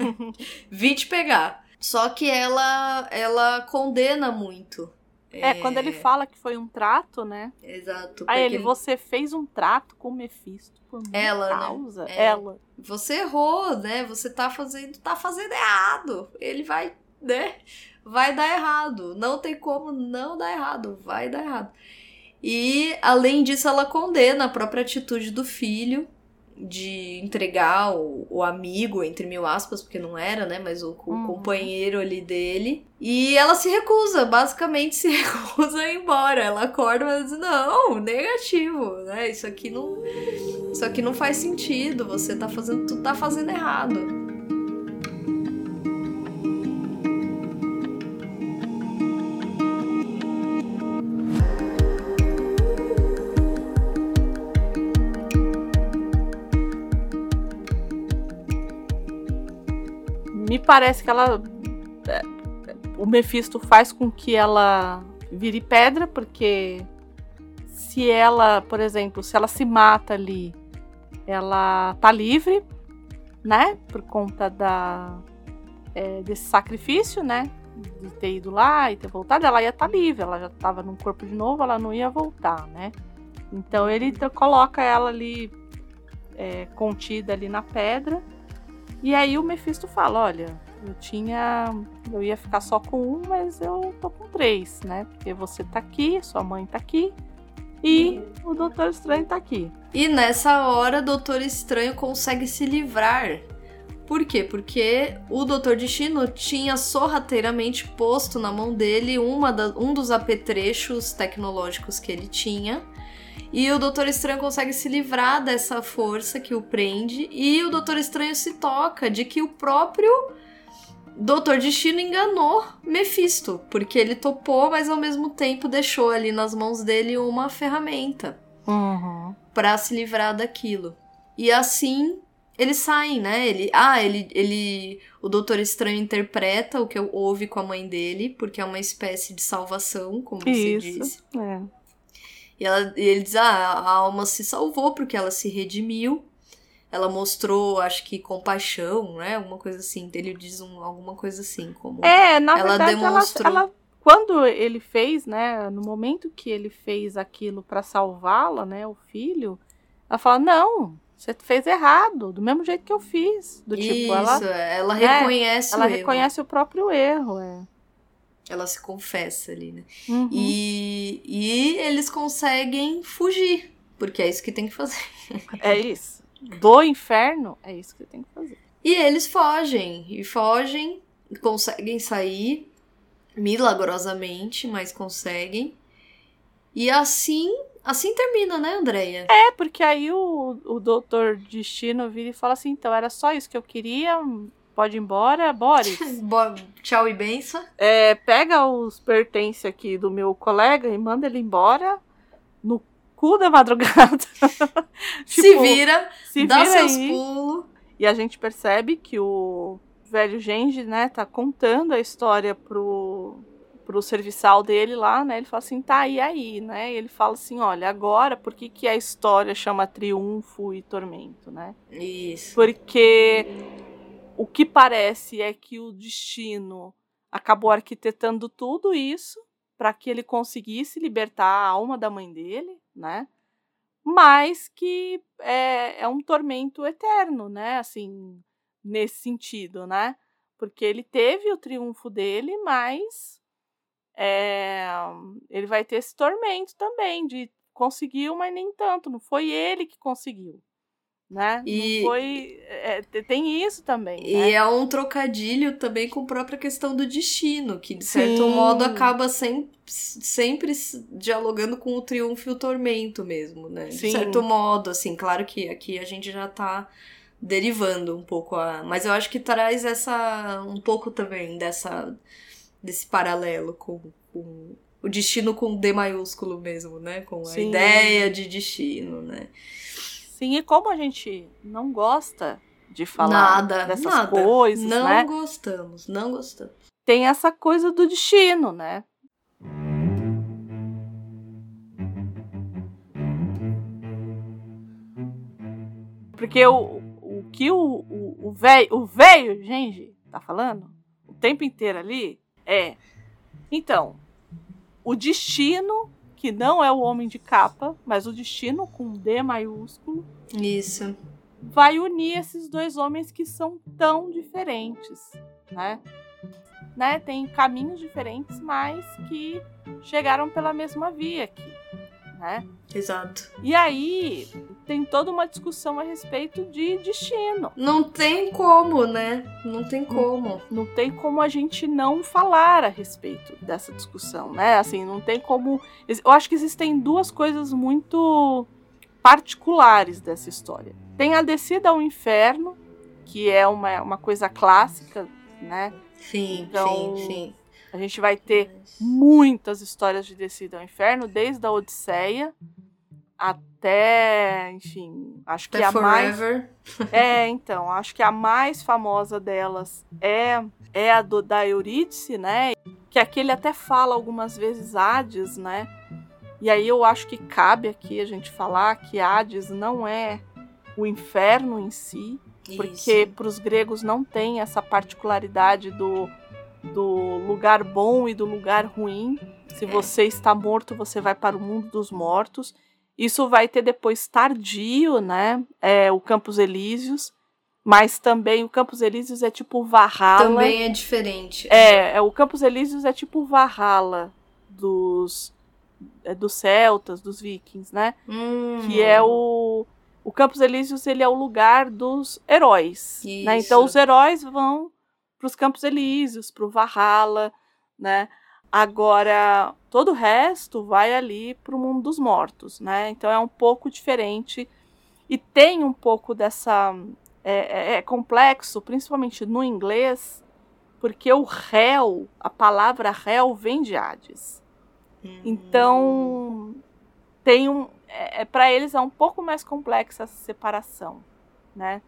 [laughs] Vim te pegar. Só que ela ela condena muito. É, é, quando ele fala que foi um trato, né? Exato. Aí ele, você fez um trato com o Mephisto por minha ela, né? causa. Né? É. Ela. Você errou, né? Você tá fazendo, tá fazendo errado. Ele vai, né? Vai dar errado. Não tem como não dar errado. Vai dar errado. E além disso, ela condena a própria atitude do filho de entregar o, o, amigo, entre mil aspas, porque não era, né? Mas o, o uhum. companheiro ali dele. E ela se recusa, basicamente [laughs] se recusa a ir embora. Ela acorda e diz: Não, negativo, né? Isso aqui não. Isso aqui não faz sentido. Você tá fazendo. Tu tá fazendo errado. Parece que ela. É, o Mephisto faz com que ela vire pedra, porque se ela, por exemplo, se ela se mata ali, ela tá livre, né? Por conta da, é, desse sacrifício, né? De ter ido lá e ter voltado, ela ia estar tá livre, ela já estava no corpo de novo, ela não ia voltar, né? Então ele coloca ela ali é, contida ali na pedra e aí o Mephisto fala: olha, eu tinha. Eu ia ficar só com um, mas eu tô com três, né? Porque você tá aqui, sua mãe tá aqui. E o Doutor Estranho tá aqui. E nessa hora, Doutor Estranho consegue se livrar. Por quê? Porque o Doutor Destino tinha sorrateiramente posto na mão dele uma da, um dos apetrechos tecnológicos que ele tinha e o Doutor Estranho consegue se livrar dessa força que o prende. E o Doutor Estranho se toca de que o próprio Doutor Destino enganou Mephisto. Porque ele topou, mas ao mesmo tempo deixou ali nas mãos dele uma ferramenta. Uhum. para se livrar daquilo. E assim eles saem, né? Ele, ah, ele, ele, o Doutor Estranho interpreta o que ouve com a mãe dele, porque é uma espécie de salvação, como Isso, você disse. É. E, ela, e ele diz: ah, a alma se salvou porque ela se redimiu. Ela mostrou, acho que, compaixão, né? Alguma coisa assim. Ele diz um, alguma coisa assim. Como é, na ela verdade, demonstrou. Ela, ela, quando ele fez, né? No momento que ele fez aquilo para salvá-la, né? O filho, ela fala: não, você fez errado, do mesmo jeito que eu fiz. Do tipo, Isso, ela, ela né, reconhece ela o erro. reconhece o próprio erro. É. Ela se confessa ali, né? Uhum. E, e eles conseguem fugir, porque é isso que tem que fazer. É isso. Do inferno, é isso que tem que fazer. E eles fogem, e fogem, conseguem sair milagrosamente, mas conseguem. E assim, assim termina, né, Andréia? É, porque aí o, o doutor Destino vira e fala assim: então era só isso que eu queria, pode ir embora, Boris. [laughs] Bo- Tchau e benção. É, pega os pertences aqui do meu colega e manda ele embora no cu da madrugada. [laughs] se Tipo, vira, se dá vira seus aí. pulos. E a gente percebe que o velho Genji, né, tá contando a história pro, pro serviçal dele lá, né? Ele fala assim, tá, e aí, né? E ele fala assim, olha, agora, por que, que a história chama Triunfo e Tormento, né? Isso. Porque o que parece é que o destino acabou arquitetando tudo isso para que ele conseguisse libertar a alma da mãe dele, né? Mas que é, é um tormento eterno, né? Assim, nesse sentido, né? Porque ele teve o triunfo dele, mas é, ele vai ter esse tormento também de conseguiu, mas nem tanto. Não foi ele que conseguiu, né? E- Não foi. é, te- tem isso também. E né? é um trocadilho também com a própria questão do destino, que de certo Sim. modo acaba sem, sempre s- dialogando com o triunfo e o tormento mesmo, né? De Sim. certo modo, assim, claro que aqui a gente já tá derivando um pouco a. Mas eu acho que traz essa. um pouco também dessa. desse paralelo com, com o destino com D maiúsculo mesmo, né? Com a Sim. ideia de destino, né? Sim, e como a gente não gosta de falar nada, dessas nada. coisas, não né? gostamos, não gostamos. Tem essa coisa do destino, né? Porque o, o que o o velho, o velho Genji tá falando o tempo inteiro ali é, então, o destino que não é o homem de capa, mas o destino com D maiúsculo Isso. vai unir esses dois homens que são tão diferentes, né? né? Tem caminhos diferentes, mas que chegaram pela mesma via aqui, né? Exato. E aí tem toda uma discussão a respeito de destino. Não tem como, né? Não tem como. Não tem como a gente não falar a respeito dessa discussão, né? Assim, não tem como. Eu acho que existem duas coisas muito particulares dessa história. Tem a descida ao inferno, que é uma, uma coisa clássica, né? Sim, Então, sim, sim. A gente vai ter muitas histórias de descida ao inferno, desde a Odisseia até, enfim, acho que Até a mais Forever. [laughs] é, então, acho que a mais famosa delas é é a do, da Eurídice, né? Que aqui ele até fala algumas vezes Hades, né? E aí eu acho que cabe aqui a gente falar que Hades não é o inferno em si, porque para os gregos não tem essa particularidade do, do lugar bom e do lugar ruim. Se você está morto, você vai para o mundo dos mortos. Isso vai ter depois tardio, né? É, o Campos Elíseos. Mas também o Campos Elíseos é tipo Valhalla. Também é diferente. É, é, o Campos Elíseos é tipo Valhalla dos, é, dos celtas, dos vikings, né? Hum, que é o o Campos Elíseos ele é o lugar dos heróis, né? Então os heróis vão para os Campos Elíseos, para o Valhalla, né? Agora todo o resto vai ali para o mundo dos mortos, né? Então é um pouco diferente e tem um pouco dessa é, é- é complexo, principalmente no inglês, porque o réu, a palavra réu vem de Hades. Hum. Então, tem um. É, é, para eles é um pouco mais complexa essa separação, né?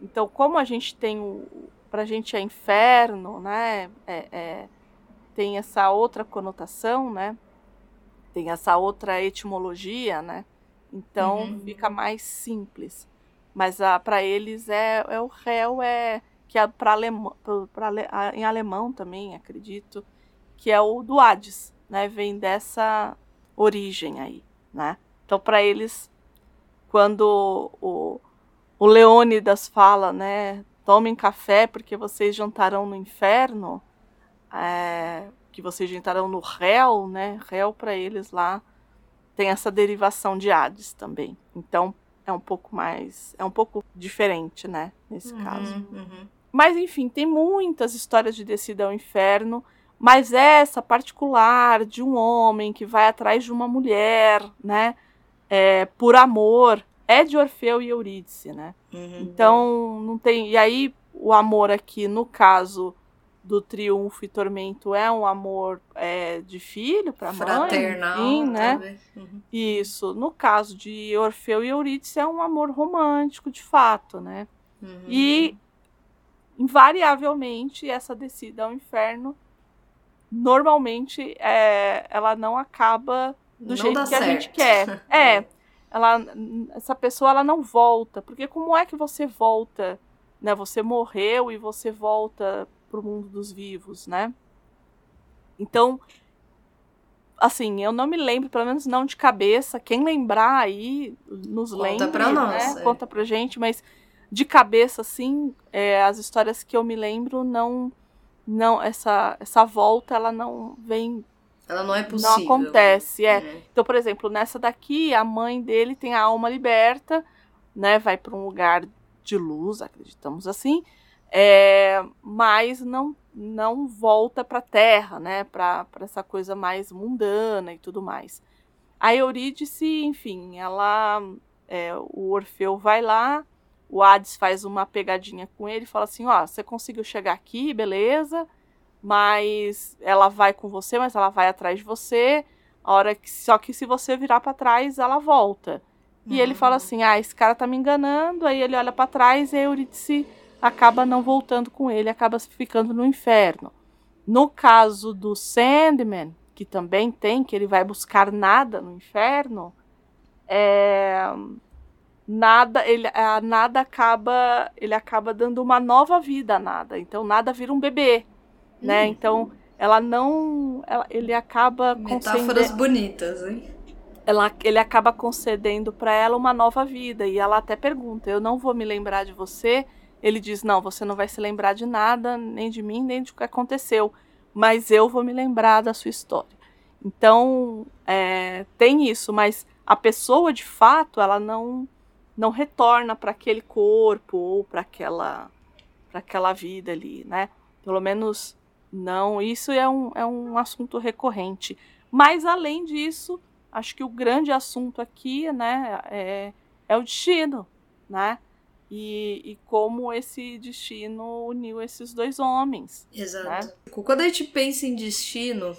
Então, como a gente tem o. Pra gente é inferno, né? É, é- tem essa outra conotação, né? Tem essa outra etimologia, né? Então Uhum. fica mais simples. Mas para eles é, é o réu, é. Que é para alemão, pra, a- em alemão também, acredito, que é o do Hades, né? Vem dessa origem aí, né? Então, para eles, quando o, o Leônidas fala, né? Tomem café porque vocês jantarão no inferno. É, que vocês jantarão no réu, né? Réu para eles lá tem essa derivação de Hades também. Então é um pouco mais, é um pouco diferente, né? Nesse Uhum, caso. uhum. Mas enfim, tem muitas histórias de descida ao inferno, mas essa particular de um homem que vai atrás de uma mulher, né? É, por amor, é de Orfeu e Eurídice, né? Uhum. Então não tem. E aí o amor aqui, no caso do triunfo e tormento, é um amor é, de filho para mãe, Fraternal, enfim, né? Uhum. Isso. No caso de Orfeu e Eurídice é um amor romântico, de fato, né? Uhum. E invariavelmente essa descida ao inferno normalmente é, ela não acaba do Não jeito que a gente certo. quer. É, [laughs] ela, essa pessoa ela não volta, porque como é que você volta, né? Você morreu e você volta pro mundo dos vivos, né? Então, assim, eu não me lembro, pelo menos não de cabeça. Quem lembrar aí, nos Conta lembre, pra nós, né? é. Conta pra gente, mas de cabeça, assim, é, as histórias que eu me lembro não, não essa essa volta ela não vem, Ela não é possível. não acontece, é. Né? Então, por exemplo, nessa daqui, a mãe dele tem a alma liberta, né? Vai para um lugar de luz, acreditamos assim, é, mas não não volta para a Terra, né? Para essa coisa mais mundana e tudo mais. A Eurídice, enfim, ela, é, o Orfeu vai lá, o Hades faz uma pegadinha com ele, fala assim, ó, você conseguiu chegar aqui, beleza? Mas ela vai com você, mas ela vai atrás de você. A hora que só que se você virar para trás, ela volta. E ele Uhum. fala assim: "Ah, esse cara tá me enganando". Aí ele olha para trás e a Eurídice acaba não voltando com ele, acaba ficando no inferno. No caso do Sandman, que também tem que ele vai buscar nada no inferno, é nada, ele a nada acaba, ele acaba dando uma nova vida a nada. Então nada vira um bebê, né? Hum. Então ela não, ela- ele acaba Metáforas bonitas, hein? ela, ele acaba concedendo para ela uma nova vida e ela até pergunta: "Eu não vou me lembrar de você?" Ele diz: "Não, você não vai se lembrar de nada, nem de mim, nem do que aconteceu, mas eu vou me lembrar da sua história." Então, é, tem isso, mas a pessoa de fato, ela não não retorna para aquele corpo ou para aquela para aquela vida ali, né? Pelo menos não, isso é um, é um assunto recorrente. Mas além disso, acho que o grande assunto aqui, né, é, é o destino, né? E, e como esse destino uniu esses dois homens. Exato. Quando a gente pensa em destino,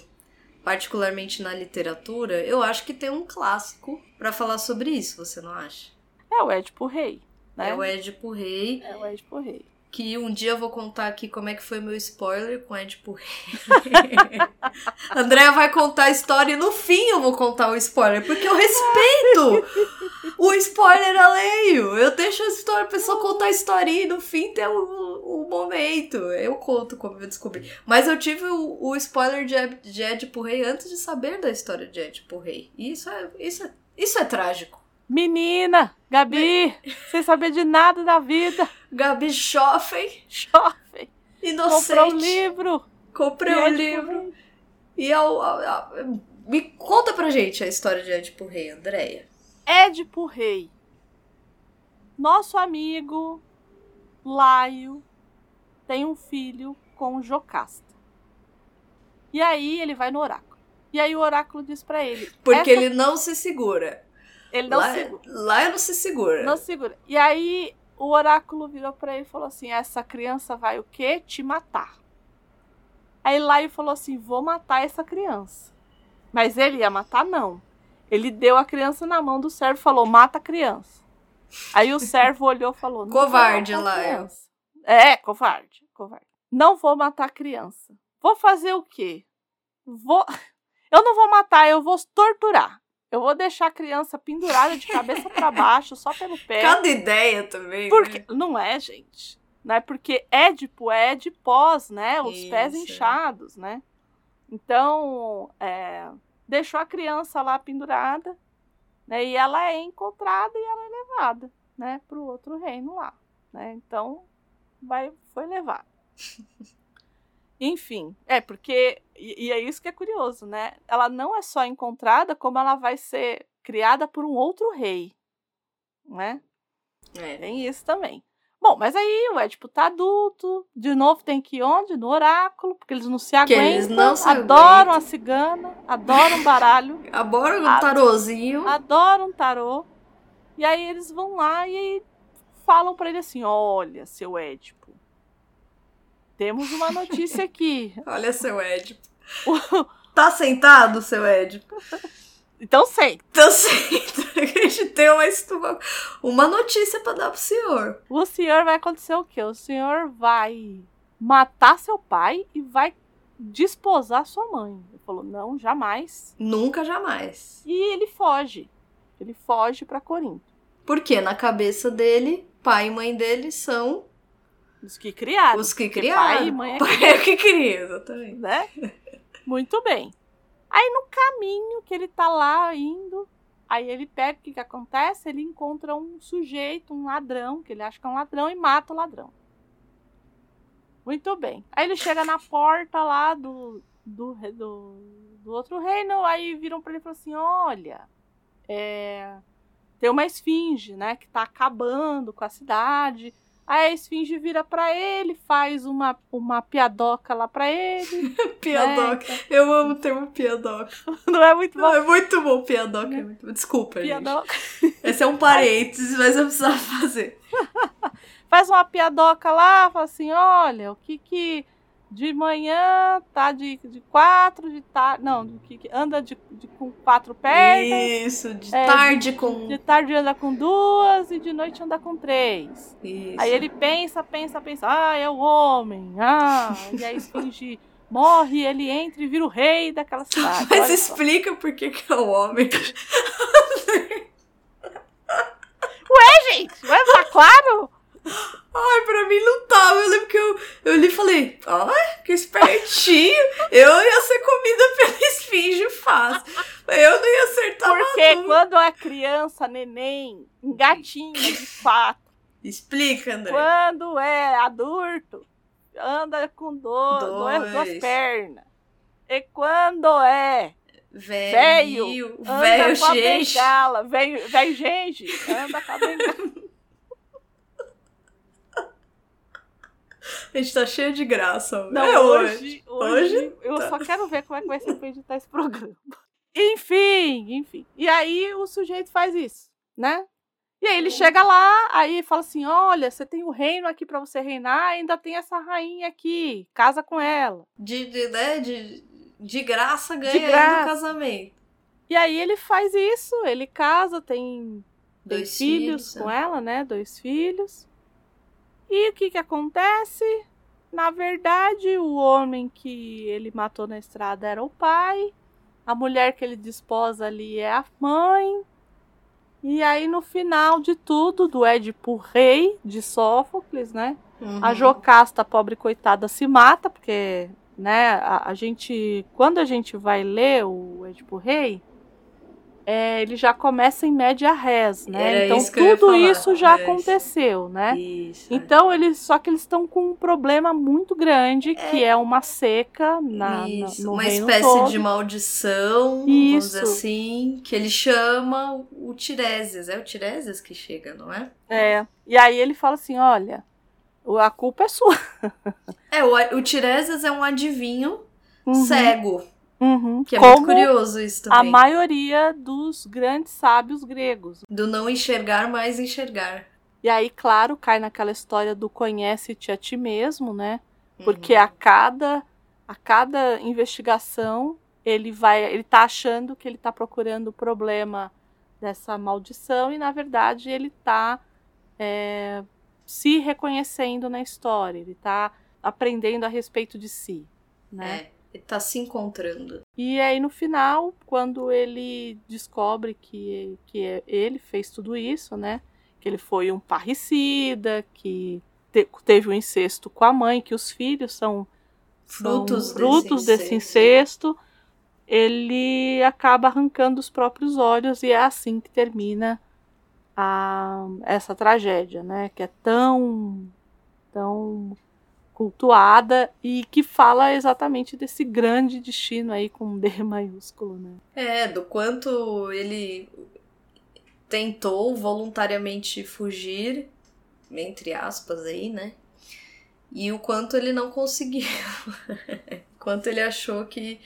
particularmente na literatura, eu acho que tem um clássico pra falar sobre isso, você não acha? É o Édipo Rei, né? É o Édipo Rei, É o Édipo Rei. Que um dia eu vou contar aqui como é que foi meu spoiler com Édipo Rei. [laughs] Andréa vai contar a história e no fim eu vou contar o spoiler, porque eu respeito o spoiler alheio. Eu deixo a história, a pessoa contar a historinha e no fim tem o, o momento. Eu conto como eu descobri. Mas eu tive o, o spoiler de, Ed- de Rei antes de saber da história de Édipo Rei. E isso é, isso é, isso é trágico. Menina, Gabi, sem saber de nada da vida, Gabi Schoffen, jovem, inocente. comprou um livro. Comprei Édipo livro. E ao, ao- ao- me conta pra gente a história de Édipo Rei, Andréia. Édipo Rei. Nosso amigo Laio tem um filho com Jocasta. E aí ele vai no oráculo. E aí o oráculo diz pra ele. Porque essa- ele não se segura. Ele não lá, segura. lá não se segura. Não segura. E aí o oráculo virou pra ele e falou assim: essa criança vai o quê? Te matar. Aí Laio falou assim: vou matar essa criança. Mas ele ia matar, não. Ele deu a criança na mão do servo e falou: mata a criança. Aí o servo [laughs] olhou e falou: Covarde, Laio. É, covarde, covarde. Não vou matar a criança. Vou fazer o quê? Vou. [laughs] Eu não vou matar, eu vou torturar. Eu vou deixar a criança pendurada de cabeça para baixo, só pelo pé. Cada ideia também. Porque né? não é, gente. Né? Porque Édipo é de pós, né? Os pés Isso. inchados, né? Então, é, deixou a criança lá pendurada, né? E ela é encontrada e ela é levada. né, pro outro reino lá, né? Então, vai, foi levado. [laughs] Enfim, é porque e, e é isso que é curioso, né? Ela não é só encontrada, como ela vai ser criada por um outro rei, né? É. Tem isso também. Bom, mas aí o Édipo tá adulto, de novo tem que ir onde? No oráculo, porque eles não se Que aguentam, eles não se adoram aguentam. a cigana, adoram baralho, [laughs] Agora um tarozinho. adoram tarô. E aí eles vão lá e falam pra ele assim: "Olha, seu Édipo, temos uma notícia aqui. [laughs] Olha seu Édipo. [laughs] Tá sentado, seu Édipo? Então senta. Então senta. A gente tem uma, uma, uma notícia pra dar pro senhor. O senhor vai acontecer o quê? O senhor vai matar seu pai e vai desposar sua mãe. Ele falou: "Não, jamais". Nunca, jamais. E ele foge. Ele foge pra Corinto. Porque na cabeça dele, pai e mãe dele são Os que criaram. os que criaram. Pai e mãe é [laughs] Pai é que cria, exatamente. né? Muito bem. Aí no caminho que ele tá lá indo, aí ele pega o que que acontece? Ele encontra um sujeito, um ladrão, que ele acha que é um ladrão e mata o ladrão. Muito bem. Aí ele chega na porta lá do do, do, do outro reino, aí viram pra ele e falam assim: "Olha, é, tem uma esfinge, né, que tá acabando com a cidade. Aí a esfinge vira pra ele, faz uma, uma piadoca lá pra ele. [laughs] Piadoca. né? Eu amo o termo piadoca. [laughs] Não é muito bom. Não, é muito bom piadoca. É muito. Desculpa, gente. Piadoca. [laughs] Esse é um parênteses, mas eu precisava fazer. Faz uma piadoca lá, fala assim: olha, o que que de manhã tá de, de quatro, de tarde. Não, que, que anda de, de- com quatro pernas. Isso, de É, tarde com. De tarde anda com duas e de noite anda com três. Isso. Aí ele pensa, pensa, pensa, ah, é o homem, ah, e aí esfinge morre, ele entra e vira o rei daquela [laughs] cidade. Mas olha só. explica por que, que é o homem. Gente, vai ficar claro? Ai, pra mim não tava. Eu lembro que eu, eu li e falei, ai, que espertinho. Eu ia ser comida [laughs] pela esfinge fácil. Eu não ia acertar Porque quando é criança, neném, engatinha de fato. Explica, André. Quando é adulto, anda com do, Dois. Duas, duas pernas. E quando é Velho. anda Velho, com a gente. bengala, velho, velho gente, anda com a bengala. [laughs] A gente tá cheio de graça. Não, é hoje, hoje, Hoje eu tá. só quero ver como é que vai ser pra editar esse programa. Enfim, enfim. E aí o sujeito faz isso, né? E aí ele chega lá, aí fala assim: olha, você tem o reino aqui pra você reinar, ainda tem essa rainha aqui, casa com ela. De, de, né, de, de graça ganha De graça. do casamento. E aí ele faz isso, ele casa, tem, Dois filhos, filhos, com né? ela, né? Dois filhos. E o que que acontece? Na verdade, o homem que ele matou na estrada era o pai. A mulher que ele desposa ali é a mãe. E aí, no final de tudo, do Édipo rei de Sófocles, né? Uhum. A Jocasta, a pobre coitada, se mata, porque, né, a, a gente, quando a gente vai ler o Édipo Rei, é, ele já começa em média res, né? Era então isso tudo isso já é. aconteceu, né? Isso. é. Então eles, só que eles estão com um problema muito grande, que é uma seca na, na- Isso, no uma espécie todo. de maldição, Isso. assim, que ele chama o Tiresias. É o Tiresias que chega, não é? É. E aí ele fala assim, olha, a culpa é sua. [laughs] É, o, o Tiresias é um adivinho Uhum, cego, uhum. que é muito curioso isso a também. maioria dos grandes sábios gregos. Do não enxergar, mais enxergar. E aí, claro, cai naquela história do conhece-te a ti mesmo, né? Uhum. Porque a cada a cada investigação ele vai, ele tá achando que ele tá procurando o problema dessa maldição e na verdade ele tá é, se reconhecendo na história, ele tá aprendendo a respeito de si, né? É, tá se encontrando. E aí no final, quando ele descobre que, que ele fez tudo isso, né? Que ele foi um parricida, que te- teve um incesto com a mãe, que os filhos são, são Frutos, frutos desse incesto, ele acaba arrancando os próprios olhos e é assim que termina a essa tragédia, né? Que é tão, tão cultuada e que fala exatamente desse grande destino aí com D [laughs] maiúsculo, né? É, do quanto ele tentou voluntariamente fugir, entre aspas aí, né? E o quanto ele não conseguiu. [laughs] quanto ele achou que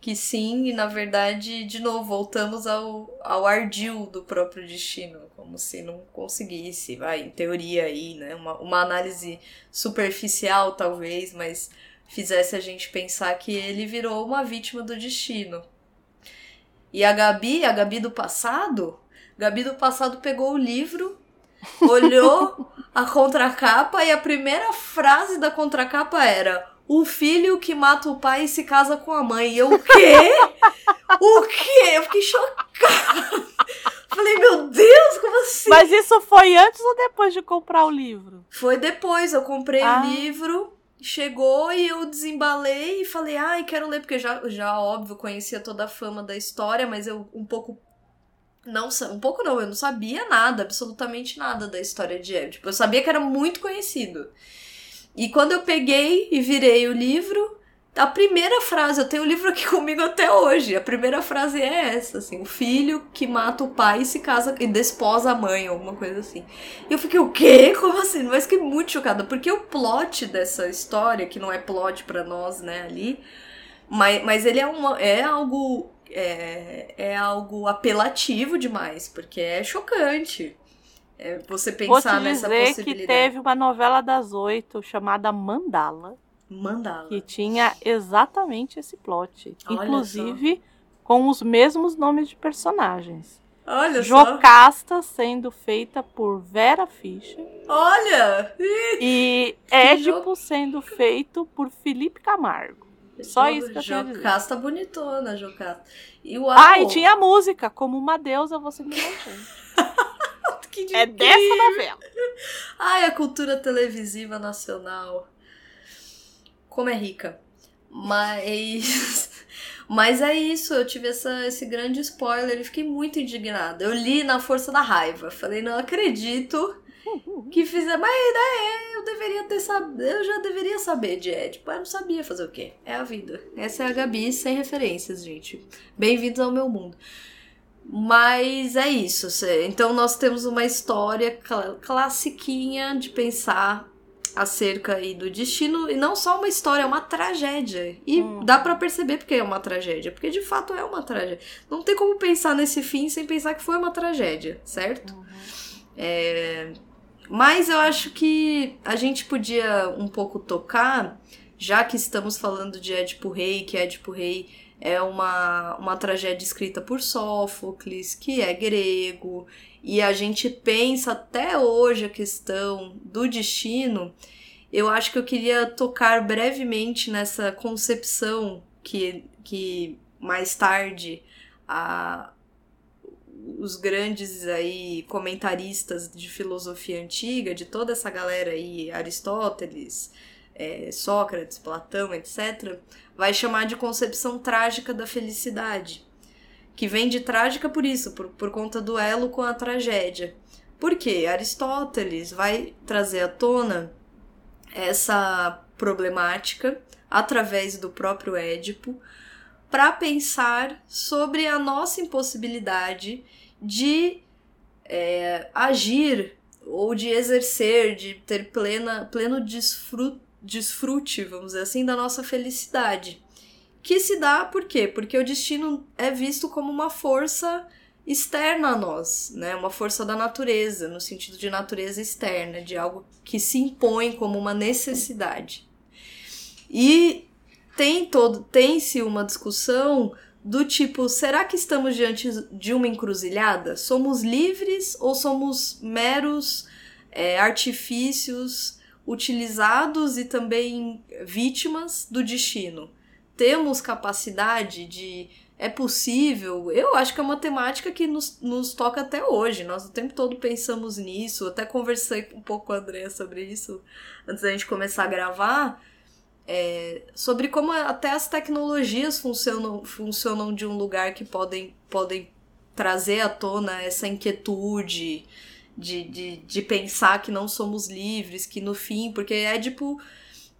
que sim, e na verdade, de novo, voltamos ao, ao ardil do próprio destino, como se não conseguisse, vai, em teoria aí, né? Uma, uma análise superficial, talvez, mas fizesse a gente pensar que ele virou uma vítima do destino. E a Gabi, a Gabi do passado, Gabi do passado pegou o livro, olhou [laughs] a contracapa e a primeira frase da contracapa era o filho que mata o pai e se casa com a mãe. E eu, o quê? o quê? Eu fiquei chocada. Falei, meu Deus, como assim? Mas isso foi antes ou depois de comprar o livro? Foi depois, eu comprei ah. o livro, chegou e eu desembalei e falei, ai, quero ler, porque já, já óbvio, conhecia toda a fama da história, mas eu um pouco. Não, um pouco não, eu não sabia nada, absolutamente nada da história de Édipo. Tipo, eu sabia que era muito conhecido. E quando eu peguei e virei o livro, a primeira frase, eu tenho o livro aqui [laughs] comigo até hoje. A primeira frase é essa, assim, o filho que mata o pai e se casa e desposa a mãe, alguma coisa assim. E eu fiquei, o quê? Como assim? Mas fiquei muito chocada, porque o plot dessa história, que não é plot para nós, né, ali, mas, mas ele é, uma, é algo é, é algo apelativo demais, porque é chocante. É você pensar nessa possibilidade. que teve uma novela das oito chamada Mandala. Mandala. Que tinha exatamente esse plot. Olha inclusive só. com os mesmos nomes de personagens. Olha Jocasta só. sendo feita por Vera Fischer. Olha! E [laughs] Édipo sendo feito por Felipe Camargo. Só isso que eu tenho Jocasta bonitona, Jocasta. E o Ah, e tinha a música, como uma deusa você me [laughs] mantém. É dessa novela. Ai, a cultura televisiva nacional. Como é rica. Mas. [laughs] Mas é isso, eu tive essa, esse grande spoiler e fiquei muito indignada. Eu li na força da raiva. Falei, não acredito que fizer. Mas né, eu deveria ter sabido. Eu já deveria saber de Ed. Mas eu não sabia fazer o quê. É a vida. Essa é a Gabi sem referências, gente. Bem-vindos ao meu mundo. Mas é isso. Então nós temos uma história cl classiquinha de pensar acerca aí do destino e não só uma história, é uma tragédia. E hum. dá para perceber porque é uma tragédia, porque de fato é uma tragédia. Não tem como pensar nesse fim sem pensar que foi uma tragédia, certo? Uhum. É... Mas eu acho que a gente podia um pouco tocar, já que estamos falando de Édipo Rei, que Édipo Rei é uma, uma tragédia escrita por Sófocles, que é grego, e a gente pensa até hoje a questão do destino. Eu acho que eu queria tocar brevemente nessa concepção que, que mais tarde a, os grandes aí comentaristas de filosofia antiga, de toda essa galera aí, Aristóteles, é, Sócrates, Platão, etc., vai chamar de concepção trágica da felicidade, que vem de trágica por isso, por, por conta do elo com a tragédia. Por quê? Aristóteles vai trazer à tona essa problemática através do próprio Édipo para pensar sobre a nossa impossibilidade de é, agir ou de exercer, de ter plena, pleno desfruto desfrute, vamos dizer assim, da nossa felicidade. Que se dá por quê? Porque o destino é visto como uma força externa a nós, né? Uma força da natureza, no sentido de natureza externa, de algo que se impõe como uma necessidade. E tem todo tem-se uma discussão do tipo, será que estamos diante de uma encruzilhada? Somos livres ou somos meros é, artifícios utilizados e também vítimas do destino. Temos capacidade de. É possível? Eu acho que é uma temática que nos, nos toca até hoje. Nós o tempo todo pensamos nisso. Até conversei um pouco com a Andrea sobre isso antes da gente começar a gravar. É, sobre como até as tecnologias funcionam, funcionam de um lugar que podem, podem trazer à tona essa inquietude de, de, de pensar que não somos livres, que no fim, porque Édipo.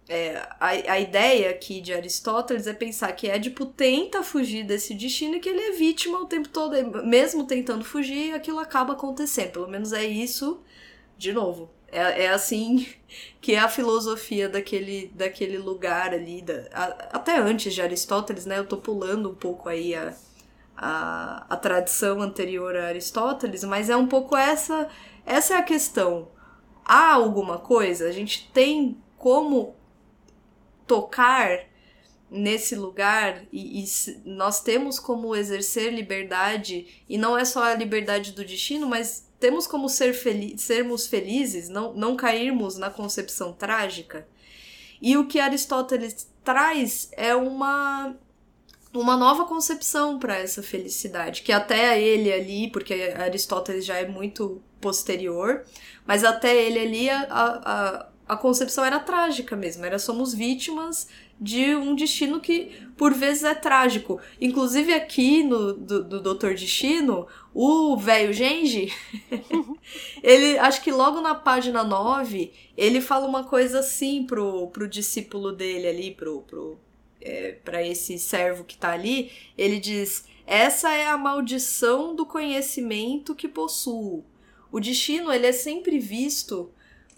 É, a, a ideia aqui de Aristóteles é pensar que Édipo tenta fugir desse destino e que ele é vítima o tempo todo, mesmo tentando fugir, aquilo acaba acontecendo. Pelo menos é isso, de novo, é, é assim [laughs] que é a filosofia daquele, daquele lugar ali, da, a, até antes de Aristóteles, né? Eu tô pulando um pouco aí a, a, a tradição anterior a Aristóteles, mas é um pouco essa, essa é a questão. Há alguma coisa? A gente tem como tocar nesse lugar e, e, nós temos como exercer liberdade e não é só a liberdade do destino, mas temos como ser fel sermos felizes, não, não cairmos na concepção trágica. E o que Aristóteles traz é uma uma nova concepção para essa felicidade, que até ele ali, porque Aristóteles já é muito posterior, mas até ele ali a, a, a concepção era trágica mesmo, era somos vítimas de um destino que por vezes é trágico. Inclusive aqui no do, do Doutor Destino, o velho Genji, [laughs] ele acho que logo na página 9, ele fala uma coisa assim pro, pro discípulo dele ali, pro, pro, é, para esse servo que tá ali, ele diz: Essa é a maldição do conhecimento que possuo. O destino ele é sempre visto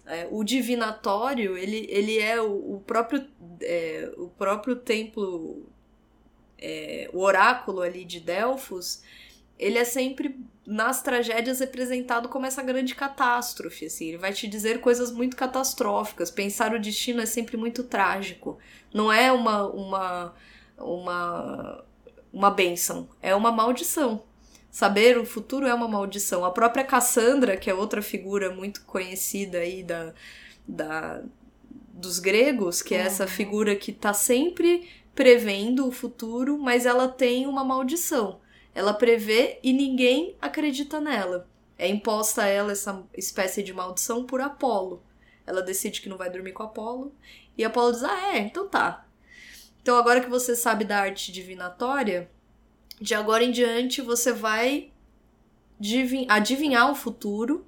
é, o divinatório, ele, ele é o, o próprio, é, o próprio templo, é, o oráculo ali de Delfos, ele é sempre nas tragédias representado como essa grande catástrofe, assim, ele vai te dizer coisas muito catastróficas, pensar o destino é sempre muito trágico, não é uma uma uma uma benção, é uma maldição. Saber o futuro é uma maldição. A própria Cassandra, que é outra figura muito conhecida aí da, da dos gregos, que é essa uhum. figura que está sempre prevendo o futuro, mas ela tem uma maldição. Ela prevê e ninguém acredita nela. É imposta a ela essa espécie de maldição por Apolo. Ela decide que não vai dormir com Apolo. E Apolo diz: Ah, é, então tá. Então agora que você sabe da arte divinatória, de agora em diante você vai adivinhar o futuro,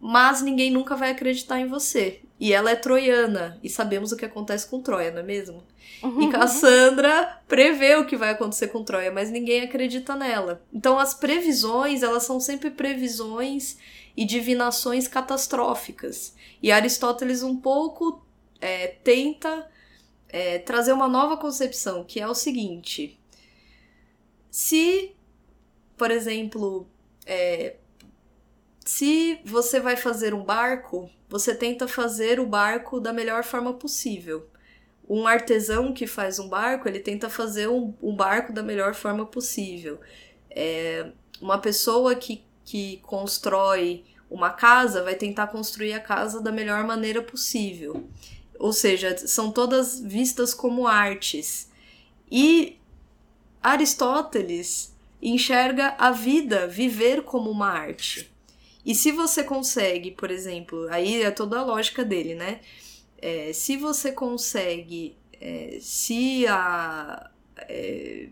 mas ninguém nunca vai acreditar em você. E ela é troiana, e sabemos o que acontece com Troia, não é mesmo? Uhum. E Cassandra prevê o que vai acontecer com Troia, mas ninguém acredita nela. Então as previsões, elas são sempre previsões e divinações catastróficas. E Aristóteles um pouco é, tenta é, trazer uma nova concepção, que é o seguinte: se, por exemplo, é, se você vai fazer um barco, você tenta fazer o barco da melhor forma possível. Um artesão que faz um barco, ele tenta fazer um, um barco da melhor forma possível. É, uma pessoa que, que constrói uma casa vai tentar construir a casa da melhor maneira possível. Ou seja, são todas vistas como artes. E Aristóteles enxerga a vida, viver como uma arte. E se você consegue, por exemplo, aí é toda a lógica dele, né? É, se você consegue, é, se a. É,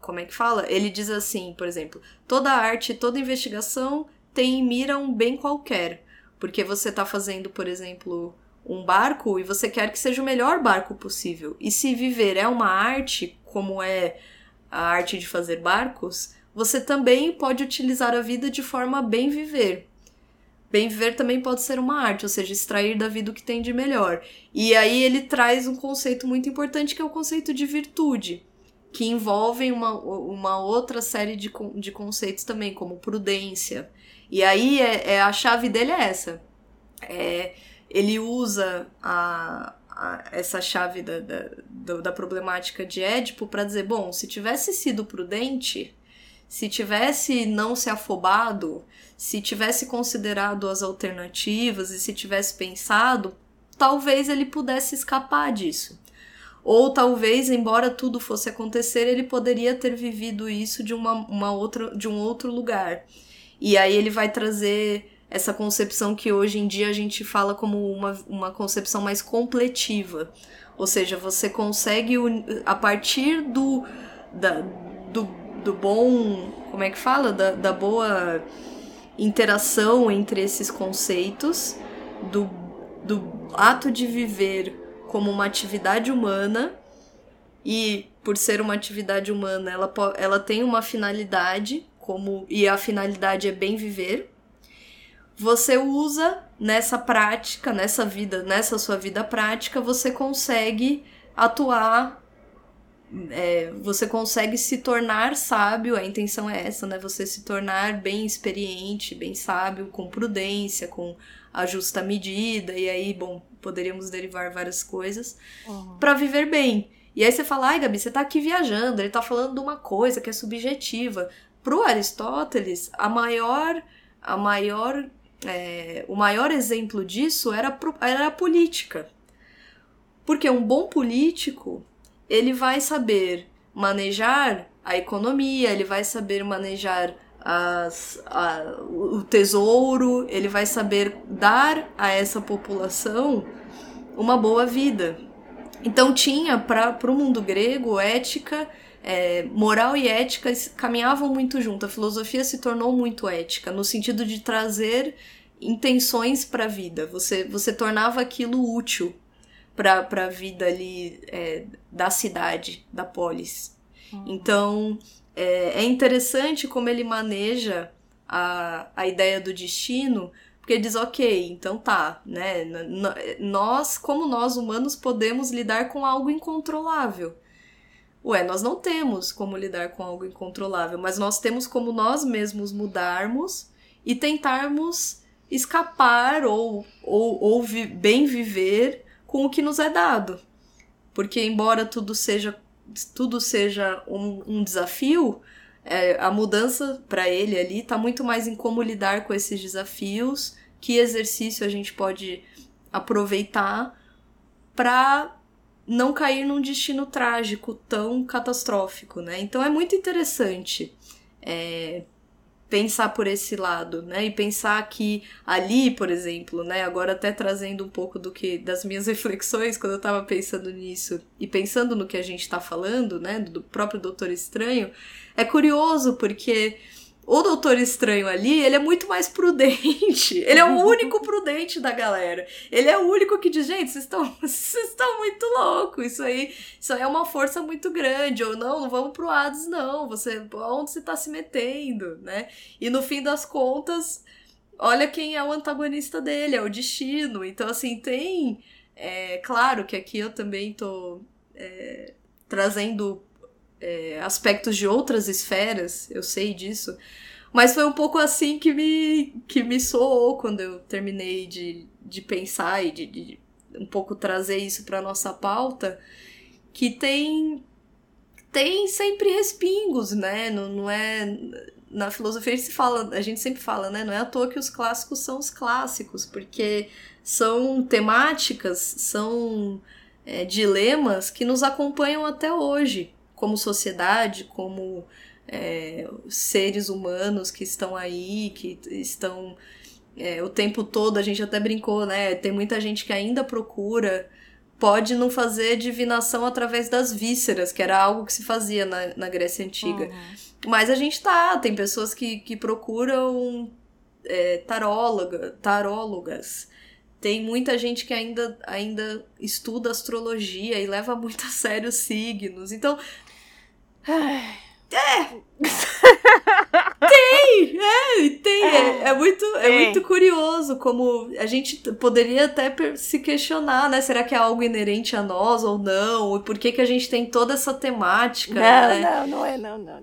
como é que fala? Ele diz assim, por exemplo, toda arte, toda investigação tem em mira um bem qualquer. Porque você está fazendo, por exemplo, um barco e você quer que seja o melhor barco possível. E se viver é uma arte, como é a arte de fazer barcos, você também pode utilizar a vida de forma a bem viver. Bem viver também pode ser uma arte, ou seja, extrair da vida o que tem de melhor. E aí ele traz um conceito muito importante que é o conceito de virtude, que envolve uma, uma outra série de, de conceitos também, como prudência. E aí é, é a chave dele é essa. É, ele usa a, essa chave da, da, da problemática de Édipo para dizer: bom, se tivesse sido prudente, se tivesse não se afobado, se tivesse considerado as alternativas e se tivesse pensado, talvez ele pudesse escapar disso. Ou talvez, embora tudo fosse acontecer, ele poderia ter vivido isso de uma, uma outra, de um outro lugar. E aí ele vai trazer essa concepção que hoje em dia a gente fala como uma, uma concepção mais completiva. Ou seja, você consegue, a partir do, da, do, do bom. Como é que fala? Da, da boa interação entre esses conceitos, do, do ato de viver como uma atividade humana e por ser uma atividade humana, ela, ela tem uma finalidade, como e a finalidade é bem viver. Você usa nessa prática, nessa vida, nessa sua vida prática, você consegue atuar é, você consegue se tornar sábio, a intenção é essa, né? Você se tornar bem experiente, bem sábio, com prudência, com a justa medida, e aí, bom, poderíamos derivar várias coisas, uhum. para viver bem. E aí você fala, ai, Gabi, você tá aqui viajando, ele tá falando de uma coisa que é subjetiva. Pro Aristóteles, a maior. A maior é, o maior exemplo disso era, era a política. Porque um bom político ele vai saber manejar a economia, ele vai saber manejar as, a, o tesouro, ele vai saber dar a essa população uma boa vida. Então tinha para o mundo grego ética, é, moral e ética caminhavam muito junto. A filosofia se tornou muito ética no sentido de trazer intenções para a vida. Você você tornava aquilo útil para a vida ali é, da cidade, da polis. Uhum. Então, é, é, interessante como ele maneja a, a ideia do destino, porque diz, ok, então tá, né? Nós, como nós humanos, podemos lidar com algo incontrolável. Ué, nós não temos como lidar com algo incontrolável, mas nós temos como nós mesmos mudarmos e tentarmos escapar ou, ou, ou vi, bem viver com o que nos é dado. Porque embora tudo seja tudo seja um, um desafio, é, a mudança para ele ali está muito mais em como lidar com esses desafios, que exercício a gente pode aproveitar para não cair num destino trágico tão catastrófico, né? Então é muito interessante é, pensar por esse lado, né? E pensar que ali, por exemplo, né? Agora até trazendo um pouco do que das minhas [laughs] reflexões quando eu tava pensando nisso e pensando no que a gente tá falando, né? Do próprio Doutor Estranho, é curioso porque o Doutor Estranho ali, ele é muito mais prudente. Ele é o único prudente da galera. Ele é o único que diz, gente, vocês estão [laughs] vocês estão muito loucos. Isso aí, isso aí é uma força muito grande. Ou não, não vamos pro Hades, não. Você, onde você tá se metendo, né? E no fim das contas, olha quem é o antagonista dele, é o destino. Então, assim, tem. É, claro que aqui eu também tô é, trazendo é, aspectos de outras esferas, eu sei disso. Mas foi um pouco assim que me, que me soou quando eu terminei de, de pensar e de, de um pouco trazer isso para nossa pauta, que tem tem sempre respingos, né? Não, não é na filosofia a gente fala, a gente sempre fala, né? Não é à toa que os clássicos são os clássicos, porque são temáticas, são é, dilemas que nos acompanham até hoje como sociedade, como é, seres humanos que estão aí, que estão é, o tempo todo, a gente até brincou, né? Tem muita gente que ainda procura, pode não fazer divinação através das vísceras, que era algo que se fazia na, na Grécia Antiga. Uhum. Mas a gente tá, tem pessoas que, que procuram é, taróloga, tarólogas. Tem muita gente que ainda, ainda estuda astrologia e leva muito a [laughs] sério os signos. Então, Ai. É! [laughs] tem! É, tem! É, é muito, é muito curioso como a gente poderia até se questionar, né? Será que é algo inerente a nós ou não? E por que, que a gente tem toda essa temática? Não, né? não, não é não, não.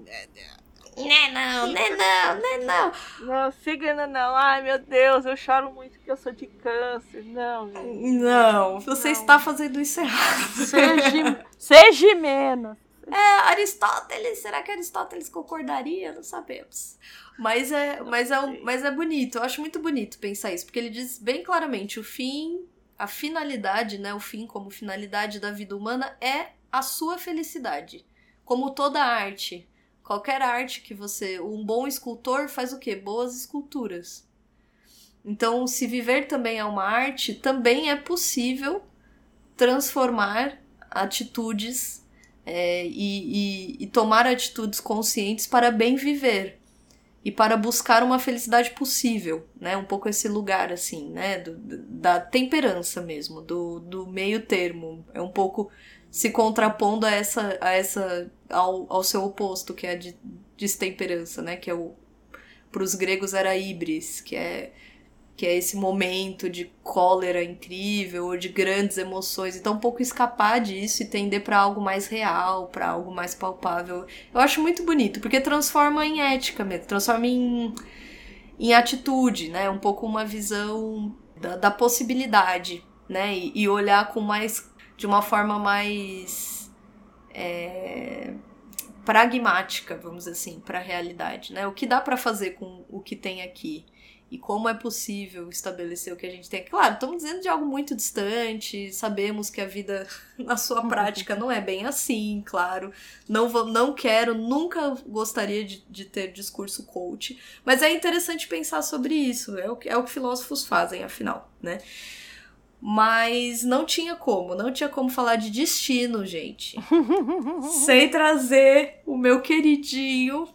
Né não, né não, né não. Não, signo não. Ai, meu Deus, eu choro muito que eu sou de câncer. Não, gente. Não, você não. está fazendo isso errado. Seja, [laughs] seja menos. É, Aristóteles, será que Aristóteles concordaria? Não sabemos. Mas é, mas, é, mas é bonito, eu acho muito bonito pensar isso, porque ele diz bem claramente: o fim, a finalidade, né? O fim como finalidade da vida humana é a sua felicidade. Como toda arte. Qualquer arte que você. Um bom escultor faz o quê? Boas esculturas. Então, se viver também é uma arte, também é possível transformar atitudes é, e, e, e tomar atitudes conscientes para bem viver e para buscar uma felicidade possível, né? Um pouco esse lugar, assim, né? Do, da temperança mesmo, do, do meio termo. É um pouco se contrapondo a essa, a essa ao, ao seu oposto, que é a de, destemperança, né? Que é o para os gregos era ibris, que é que é esse momento de cólera incrível ou de grandes emoções. Então, um pouco escapar disso e tender para algo mais real, para algo mais palpável. Eu acho muito bonito, porque transforma em ética mesmo, transforma em, em atitude, né? Um pouco uma visão da, da possibilidade, né? E, e, olhar com mais. de uma forma mais. É, pragmática, vamos dizer assim, para a realidade, né? O que dá para fazer com o que tem aqui? E como é possível estabelecer o que a gente tem. Claro, estamos dizendo de algo muito distante, sabemos que a vida [laughs] na sua prática não é bem assim, claro. Não, vou, não quero, nunca gostaria de, de ter discurso coach, mas é interessante pensar sobre isso, é o, que, é o que filósofos fazem, afinal, né? Mas não tinha como, não tinha como falar de destino, gente. [laughs] sem trazer o meu queridinho,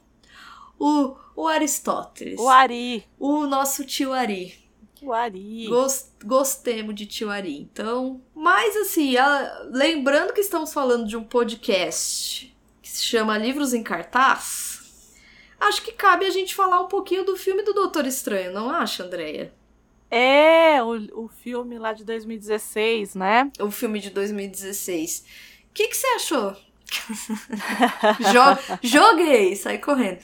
o o Aristóteles. O Ari. O nosso tio Ari. O Ari. Gost, gostemos de tio Ari. Então, mas assim, a, lembrando que estamos falando de um podcast que se chama Livros em Cartaz, acho que cabe a gente falar um pouquinho do filme do Doutor Estranho, não acha, Andreia? É, o, o filme lá de 2016, né? O filme de 2016. O que, que você achou? [laughs] Jo joguei, sai correndo.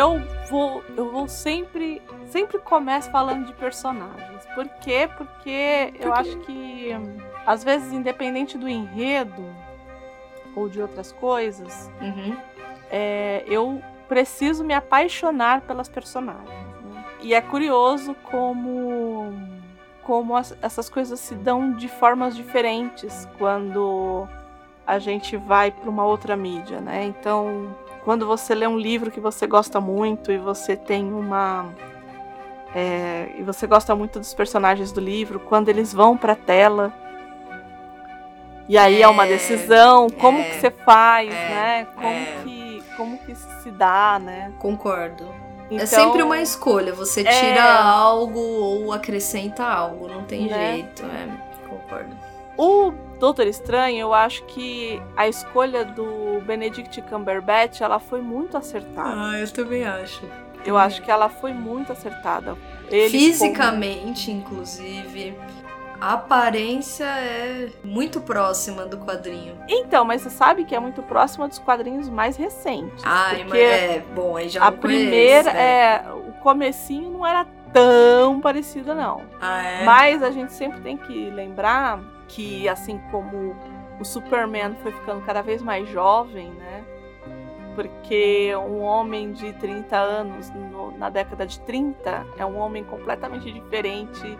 Eu vou, eu vou sempre, sempre começo falando de personagens. Por quê? Porque eu acho que às vezes, independente do enredo ou de outras coisas, uhum. é, eu preciso me apaixonar pelas personagens. Né? E é curioso como, como as, essas coisas se dão de formas diferentes quando a gente vai para uma outra mídia, né? Então, quando você lê um livro que você gosta muito e você tem uma é, e você gosta muito dos personagens do livro, quando eles vão para a tela e aí é, é uma decisão, como é, que você faz, é, né? Como é. que como que se dá, né? Concordo. É então, é sempre uma escolha, você tira algo ou acrescenta algo, não tem né? jeito, é, concordo. O Doutor Estranho, eu acho que a escolha do Benedict Cumberbatch, ela foi muito acertada. Ah, eu também acho. Eu acho que ela foi muito acertada. Ele Fisicamente, como... inclusive a aparência é muito próxima do quadrinho. Então, mas você sabe que é muito próxima dos quadrinhos mais recentes. Ah, mas é, bom, aí já A primeira, é, o comecinho não era tão parecido não. Ah, é? Mas a gente sempre tem que lembrar que assim como o Superman foi ficando cada vez mais jovem, né? Porque um homem de 30 anos no, na década de 30 é um homem completamente diferente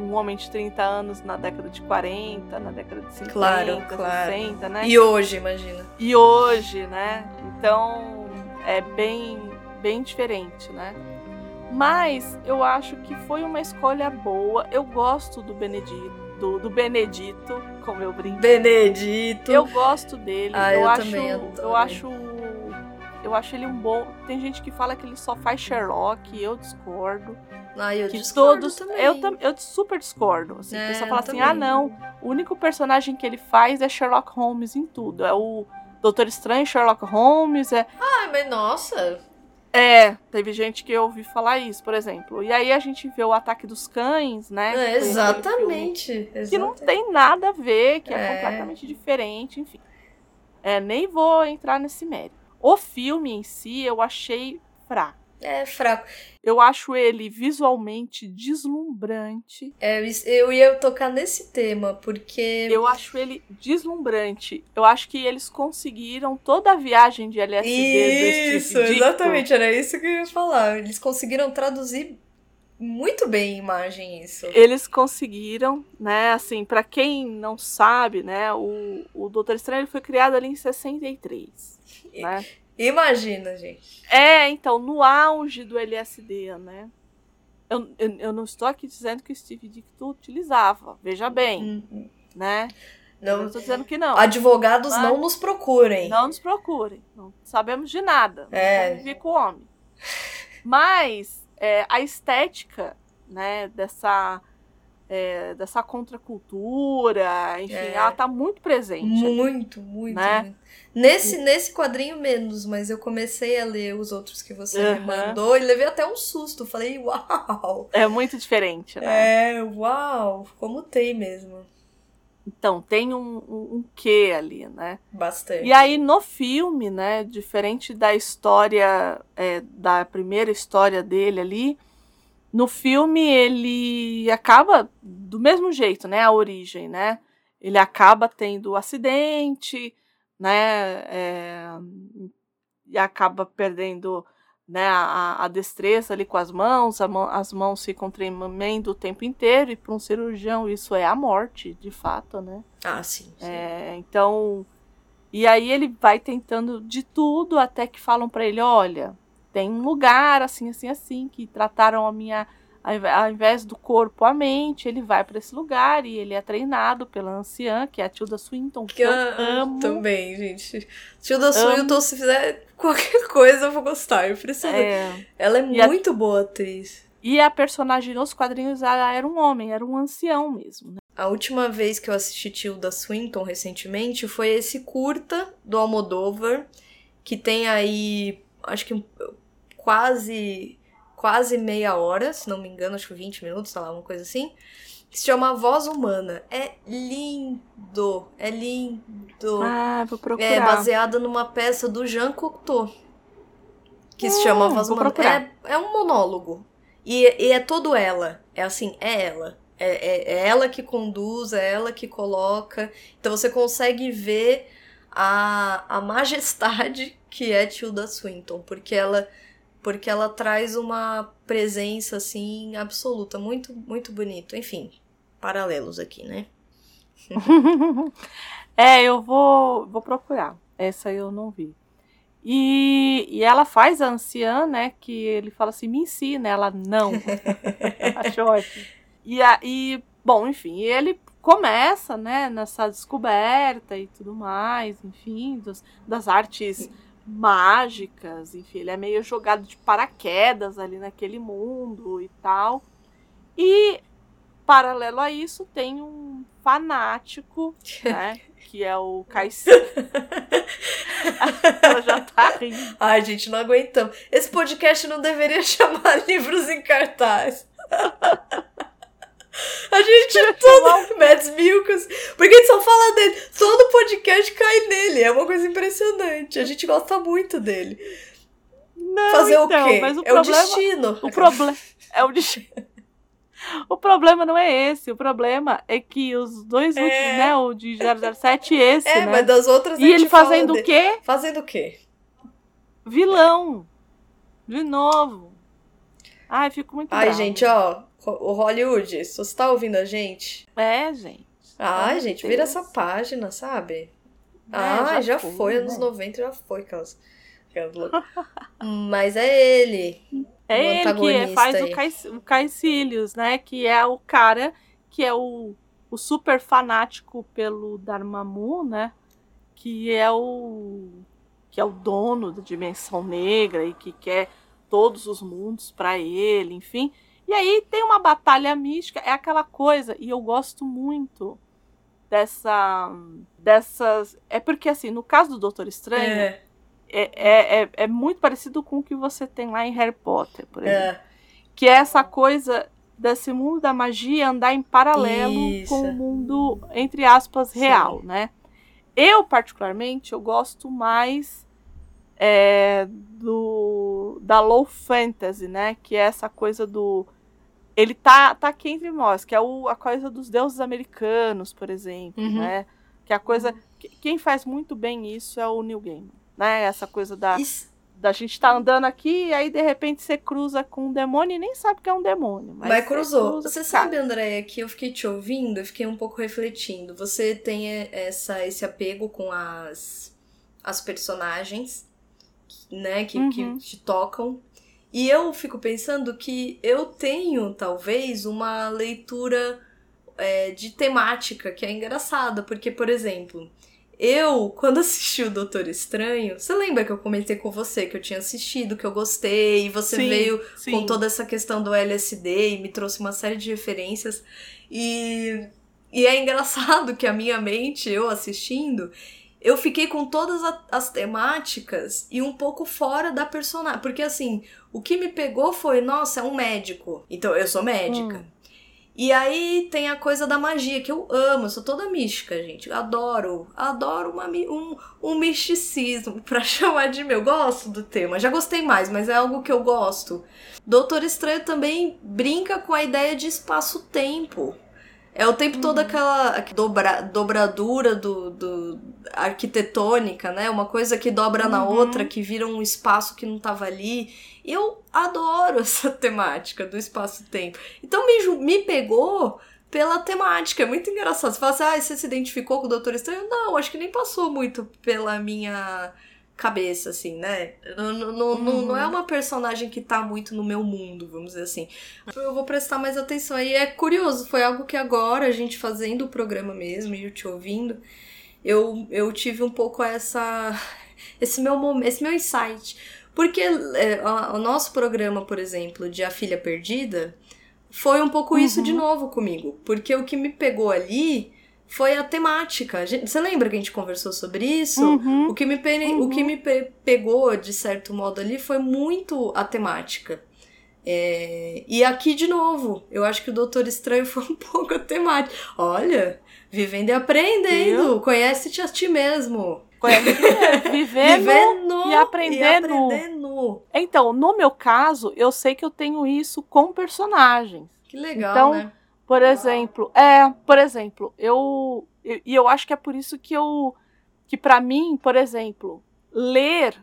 um homem de 30 anos na década de 40, na década de 50, claro, claro. 60, né? E hoje, imagina. E hoje, né? Então é bem, bem diferente, né? Mas eu acho que foi uma escolha boa. Eu gosto do Benedito, do, do Benedito, como eu brinco. Benedito. Eu gosto dele. Ah, eu, eu acho, também, eu, eu acho eu acho ele um bom. Tem gente que fala que ele só faz Sherlock, eu discordo. Ah, eu que discordo todos, também. Eu, eu super discordo. Assim, é, a pessoa fala assim: ah, não, o único personagem que ele faz é Sherlock Holmes em tudo. É o Doutor Estranho, Sherlock Holmes. É... Ah, mas nossa. É, teve gente que eu ouvi falar isso, por exemplo. E aí a gente vê o ataque dos cães, né? É, exatamente, exatamente. Que não tem nada a ver, que é, é completamente diferente, enfim. É, nem vou entrar nesse mérito. O filme em si eu achei fraco. É fraco. Eu acho ele visualmente deslumbrante. É, eu ia tocar nesse tema, porque. Eu acho ele deslumbrante. Eu acho que eles conseguiram toda a viagem de LSD isso, do Isso, exatamente, era isso que eu ia falar. Eles conseguiram traduzir muito bem em imagem isso. Eles conseguiram, né? Assim, para quem não sabe, né? O, o Doutor Estranho foi criado ali em 63, né? Imagina, gente. É, então, no auge do LSD, né? Eu, eu, eu não estou aqui dizendo que o Steve Dicto utilizava, veja bem, Uhum. né? Não, eu não estou dizendo que não. Advogados Mas- não nos procurem. Não nos procurem. Não sabemos de nada. É. Não com o homem. Mas é, a estética, né, dessa, é, dessa contracultura, enfim, É. ela tá muito presente. Muito, muito, Né? muito. Nesse, nesse quadrinho menos, mas eu comecei a ler os outros que você me Aham. mandou e levei até um susto. Falei, uau! É muito diferente, né? É, uau! Como tem mesmo. Então, tem um, um, um quê ali, né? Bastante. E aí, no filme, né, diferente da história, é, da primeira história dele ali, no filme ele acaba do mesmo jeito, né, a origem, né? Ele acaba tendo acidente, né, é, e acaba perdendo né, a, a destreza ali com as mãos, a mão- as mãos ficam tremendo o tempo inteiro, e para um cirurgião isso é a morte, de fato, né? Ah, sim. sim. É, então, e aí ele vai tentando de tudo até que falam pra ele, olha, tem um lugar assim, assim, assim que trataram a minha ao invés do corpo a mente, ele vai pra esse lugar e ele é treinado pela anciã, que é a Tilda Swinton, que, Que eu eu amo. Também, gente. Tilda Swinton, se fizer qualquer coisa, eu vou gostar. Eu preciso. É, Ela é E a- muito boa atriz. e a personagem nos quadrinhos ela era um homem, era um ancião mesmo. Né? A última vez que eu assisti Tilda Swinton recentemente foi esse curta do Almodóvar, que tem aí, acho que quase quase meia hora, se não me engano, acho que 20 minutos, sei lá, uma coisa assim. Que se chama Voz Humana. É lindo, é lindo. Ah, vou procurar. É baseada numa peça do Jean Cocteau. Que se Hum, chama Voz Humana. procurar. É, é um monólogo. E, e é todo ela. É assim, é ela. É, é- é ela que conduz, é ela que coloca. Então você consegue ver a, a majestade [laughs] que é Tilda Swinton. Porque ela, porque ela traz uma presença, assim, absoluta. Muito, muito bonito. Enfim, paralelos aqui, né? [laughs] é, eu vou, vou procurar. Essa eu não vi. E, e ela faz a anciã, né? Que ele fala assim: me ensina. Ela não. [laughs] Acho ótimo. E aí, bom, enfim, ele começa, né? Nessa descoberta e tudo mais, enfim, dos, das artes mágicas. Enfim, ele é meio jogado de paraquedas ali naquele mundo e tal. E paralelo a isso, tem um fanático, [laughs] né? Que é o Caici. [laughs] Ela já tá rindo. Ai, gente, não aguentamos. Esse podcast não deveria [laughs] chamar livros em cartaz. A gente todo. Mads Milkas. Porque a gente só fala dele. Todo podcast cai nele. É uma coisa impressionante. A gente gosta muito dele. Não, Fazer então, o quê? Mas o é o problema, destino. o problema é o destino. [laughs] O problema não é esse. O problema é que os dois É. últimos, né? O de 007 e esse, É, né? mas das outras E ele fazendo o quê? Fazendo o quê? Vilão. De novo. Ai, fico muito Ai, brava. gente, ó. O Hollywood, se você tá ouvindo a gente. É, gente. Ai, Meu gente, vira Deus. essa página, sabe? É, Ah, já, foi, né? anos 90 já foi, loucas. [laughs] Mas é ele. É o ele que faz aí. o, Cais, o Caecilius, né? Que é o cara que é o, o super fanático pelo Dormammu, né? Que é o que é o dono da dimensão negra e que quer todos os mundos pra ele, enfim. E aí tem uma batalha mística, é aquela coisa, e eu gosto muito dessa dessas, é porque assim, no caso do Doutor Estranho, É, é, é, é, é muito parecido com o que você tem lá em Harry Potter, por exemplo. é. Que é essa coisa desse mundo da magia andar em paralelo Isso. com o mundo, entre aspas, Sim. real, né? Eu, particularmente, eu gosto mais é, do da low fantasy, né? Que é essa coisa do... Ele tá, tá aqui entre nós, que é o, a coisa dos deuses americanos, por exemplo, Uhum. né? Que é a coisa... que- Quem faz muito bem isso é o Neil Gaiman, né? Essa coisa da Isso- da gente tá andando aqui e aí de repente você cruza com um demônio e nem sabe que é um demônio. Mas, Mas cruzou. Você o sabe. Andréia, que eu fiquei te ouvindo, eu fiquei um pouco refletindo. Você tem essa, esse apego com as, as personagens, né, que, Uhum. que te tocam. E eu fico pensando que eu tenho, talvez, uma leitura é, de temática que é engraçada. Porque, por exemplo, eu, [laughs] quando assisti o Doutor Estranho, você lembra que eu comentei com você que eu tinha assistido, que eu gostei, e você Sim, veio sim. com toda essa questão do LSD e me trouxe uma série de referências. E, e é engraçado que a minha mente, eu assistindo, eu fiquei com todas a- as temáticas e um pouco fora da personagem. Porque assim, o que me pegou foi, nossa, é um médico. Então, eu sou médica. Hum. E aí tem a coisa da magia, que eu amo, eu sou toda mística, gente. Eu adoro, adoro uma um, um misticismo, [laughs] pra chamar de meu. Gosto do tema, já gostei mais, mas é algo que eu gosto. Doutor Estranho também brinca com a ideia de espaço-tempo. É o tempo todo aquela dobra, dobradura do, do arquitetônica, né? Uma coisa que dobra na Uhum. outra, que vira um espaço que não tava ali. Eu adoro [laughs] essa temática do espaço-tempo. Então me, me pegou pela temática. É muito engraçado. Você fala assim, ah, você se identificou com o Doutor Estranho? Não, acho que nem passou muito pela minha cabeça, assim, né? Não, não, não, não- é uma personagem que tá muito no meu mundo, vamos dizer assim. Eu vou prestar mais atenção. E é curioso, foi algo que agora, a gente fazendo o programa mesmo e eu te ouvindo, eu, eu tive um pouco essa [laughs] esse meu esse meu insight. Porque é, o nosso programa, por exemplo, de A Filha Perdida, foi um pouco isso de novo comigo. Porque o que me pegou ali foi a temática. Você lembra que a gente conversou sobre isso? Uhum. O que me, pe- Uhum. o que me pe- pegou, de certo modo, ali foi muito a temática. É, E aqui, de novo, eu acho que o Doutor Estranho [laughs] foi um pouco a temática. Olha, vivendo e aprendendo. Conhece-te a ti mesmo. [laughs] Vivendo. Vivendo e aprender nu. aprendendo. Então, no meu caso, eu sei que eu tenho isso com personagens. Que legal, Então, né? Por exemplo, é, por exemplo, eu e eu, acho que é por isso que eu que pra mim, por exemplo, ler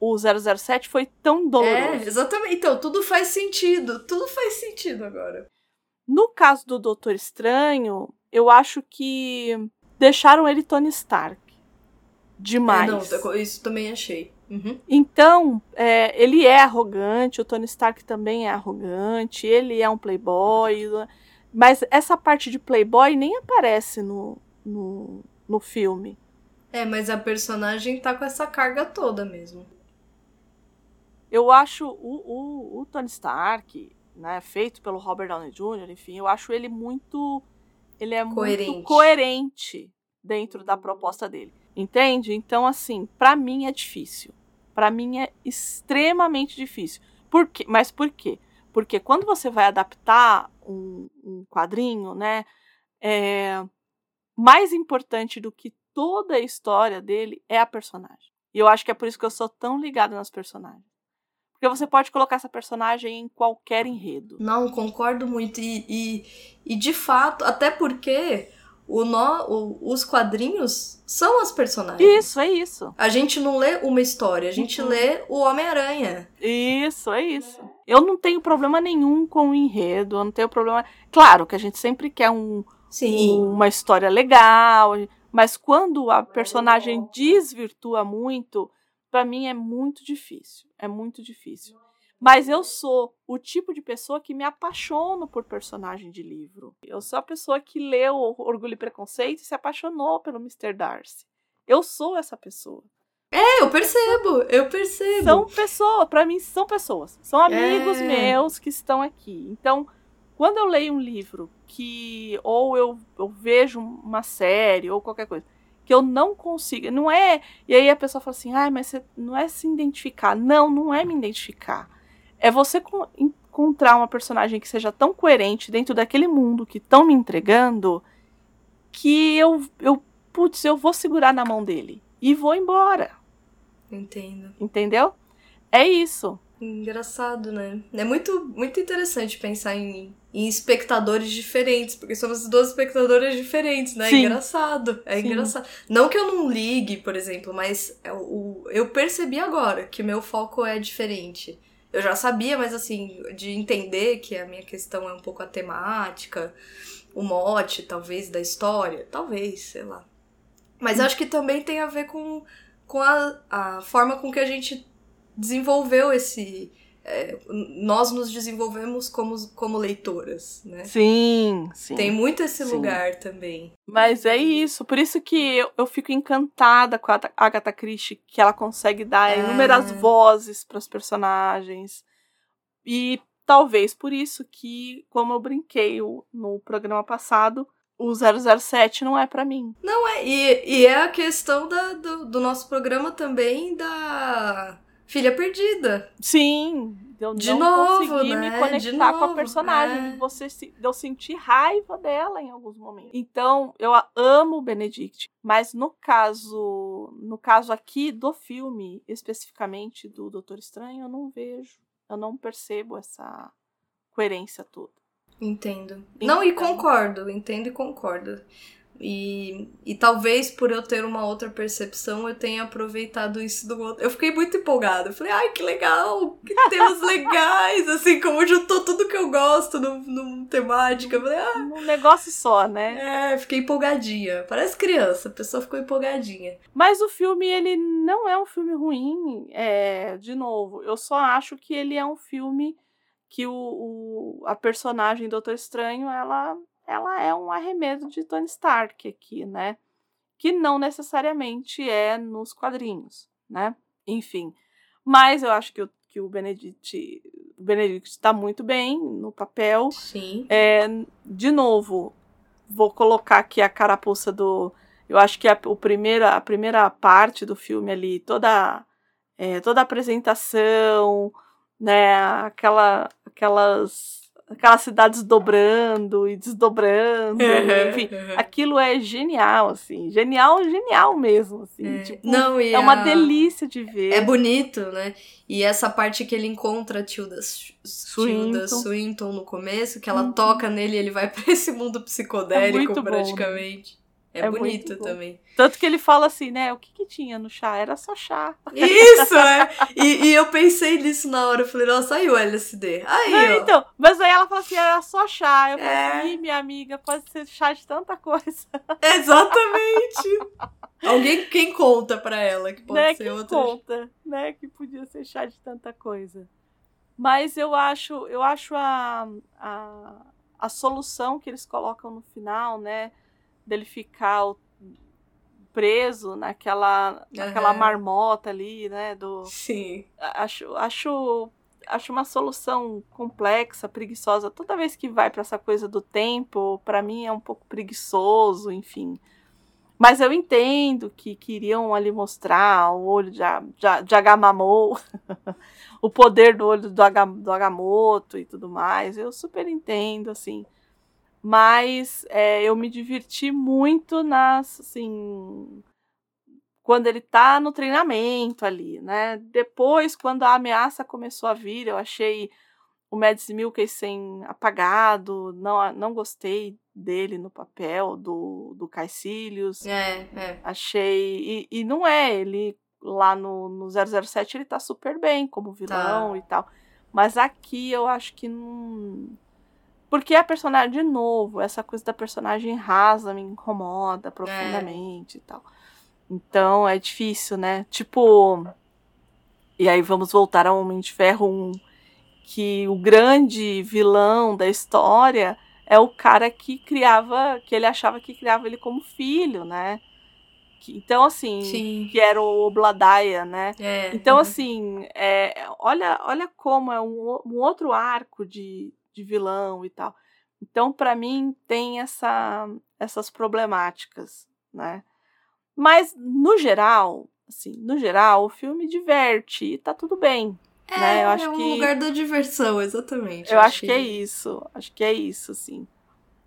o 007 foi tão É, doloroso. exatamente. Então, tudo faz sentido. Tudo faz sentido agora. No caso do Doutor Estranho, eu acho que deixaram ele Tony Stark demais. É, não, isso também achei. Uhum. Então, é, ele é arrogante, o Tony Stark também é arrogante, ele é um playboy, mas essa parte de playboy nem aparece no, no, no filme. É, mas a personagem tá com essa carga toda mesmo. Eu acho o, o, o Tony Stark, né, feito pelo Robert Downey Jr., enfim, eu acho ele muito. Ele é Coerente. muito coerente dentro da proposta dele. Entende? Então, assim, pra mim é difícil. Pra mim é extremamente difícil. Por quê? Mas por quê? Porque quando você vai adaptar um, um quadrinho, né, é, mais importante do que toda a história dele é a personagem. E eu acho que é por isso que eu sou tão ligada nas personagens. Porque você pode colocar essa personagem em qualquer enredo. Não, concordo muito. E, e, e de fato, até porque o nó, o- os quadrinhos são as personagens. Isso, é isso. A gente não lê uma história, a gente Uhum. lê o Homem-Aranha. Isso, é isso. Eu não tenho problema nenhum com o enredo, eu não tenho problema. Claro que a gente sempre quer um, Sim. uma história legal, mas quando a personagem desvirtua muito, pra mim é muito difícil. É muito difícil. Mas eu sou o tipo de pessoa que me apaixono por personagem de livro. Eu sou a pessoa que leu Orgulho e Preconceito e se apaixonou pelo Mr. Darcy. Eu sou essa pessoa. É, eu percebo, eu percebo. São pessoas, pra mim são pessoas. São amigos É. meus que estão aqui. Então, quando eu leio um livro que ou eu, eu vejo uma série ou qualquer coisa que eu não consigo, não é. E aí a pessoa fala assim: "Ai, mas você não é se identificar". Não, não é me identificar. É você co- encontrar uma personagem que seja tão coerente dentro daquele mundo que estão me entregando que eu eu putz, eu vou segurar na mão dele e vou embora. Entendo. Entendeu? É isso. Engraçado, né? É muito, muito interessante pensar em, em espectadores diferentes, porque somos duas espectadoras diferentes, né? Sim. Engraçado. É Sim. engraçado. Não que eu não ligue, por exemplo, mas é o, eu percebi agora que meu foco é diferente. Eu já sabia, mas assim, de entender que a minha questão é um pouco a temática, o mote, talvez, da história. Talvez, sei lá. Mas eu acho que também tem a ver com, com a, a forma com que a gente desenvolveu esse. É, nós nos desenvolvemos como, como leitoras, né? Sim, sim. Tem muito esse Sim. lugar também. Mas é isso, por isso que eu, eu fico encantada com a Agatha Christie, que ela consegue dar Ah. inúmeras vozes para os personagens. E talvez por isso que, como eu brinquei no programa passado, o 007 não é para mim. Não é, e, e é a questão da, do, do nosso programa também da Filha Perdida. Sim, eu De não novo, consegui né? me conectar De com a novo, personagem. é. Você, se- eu sentir raiva dela em alguns momentos. Então, eu amo o Benedict. Mas no caso, no caso aqui do filme, especificamente do Doutor Estranho, eu não vejo. Eu não percebo essa coerência toda. Entendo. Não, e Então. concordo, entendo e concordo. E, e talvez por eu ter uma outra percepção, eu tenha aproveitado isso do outro. Eu fiquei muito empolgada. Eu falei, ai, que legal! Que [laughs] temas legais! Assim, como juntou tudo que eu gosto num, num temática. Eu falei, ah, Um negócio só, né? é, fiquei empolgadinha. Parece criança, a pessoa ficou empolgadinha. Mas o filme, ele não é um filme ruim. É, de novo, eu só acho que ele é um filme que o, o- a personagem Doutor Estranho, ela, ela é um arremedo de Tony Stark aqui, né? Que não necessariamente é nos quadrinhos, né? Enfim. Mas eu acho que o, que o Benedict o Benedict está muito bem no papel. Sim. É, de novo, vou colocar aqui a carapuça do. Eu acho que a, o primeira, a primeira parte do filme ali, toda, é, toda a apresentação, né, aquela, aquelas, aquelas cidades dobrando e desdobrando, enfim, aquilo é genial, assim, genial, genial mesmo, assim, É. tipo, Não, e é uma a- delícia de ver. É bonito, né? E essa parte que ele encontra a Tilda, Tilda Swinton. Swinton no começo, que ela Uhum. toca nele e ele vai [laughs] pra esse mundo psicodélico muito bom, né? praticamente. É, É bonito também. Tanto que ele fala assim, né, o que que tinha no chá? Era só chá. Isso, [laughs] é! E, e eu pensei nisso na hora, eu falei, nossa, aí o LSD. Aí, Não, ó. então, mas aí ela fala assim, era só chá. Eu falei É. assim, "Ih, minha amiga, pode ser chá de tanta coisa. [laughs] Exatamente! Alguém, quem conta pra ela que pode né? ser outra. conta, né? Que podia ser chá de tanta coisa. Mas eu acho, eu acho a, a, a solução que eles colocam no final, né? Dele ficar preso naquela, naquela Aham. marmota ali, né? Do, Sim. acho, acho, acho uma solução complexa, preguiçosa. Toda vez que vai para essa coisa do tempo, para mim é um pouco preguiçoso, enfim. Mas eu entendo que queriam ali mostrar o olho de, de, de Agamamou, [laughs] o poder do olho do, Aga, do Agamotto e tudo mais. Eu super entendo, assim. Mas é, eu me diverti muito nas, assim, quando ele tá no treinamento ali, né? Depois, quando a ameaça começou a vir, eu achei o Mads Mikkelsen apagado, não, não gostei dele no papel do, do Caecilius. É, é. Achei. E, e não é, ele lá no, no 007 ele tá super bem como vilão e tal. Mas aqui eu acho que não. Porque a personagem, de novo, essa coisa da personagem rasa me incomoda profundamente e tal. Então é difícil, né? Tipo. E aí vamos voltar ao Homem de Ferro 1, que o grande vilão da história é o cara que criava, que ele achava que criava ele como filho, né? Que- então, assim, Sim. que era o Obladaya, né? É. Então, uhum. assim, é, olha, olha como é um, um outro arco de, de vilão e tal. Então, pra mim, tem essa, essas problemáticas, né? Mas, no geral, assim, no geral, o filme diverte e tá tudo bem. É, né? Eu acho é um que- lugar da diversão, exatamente. Eu acho que é isso. Acho que é isso, assim.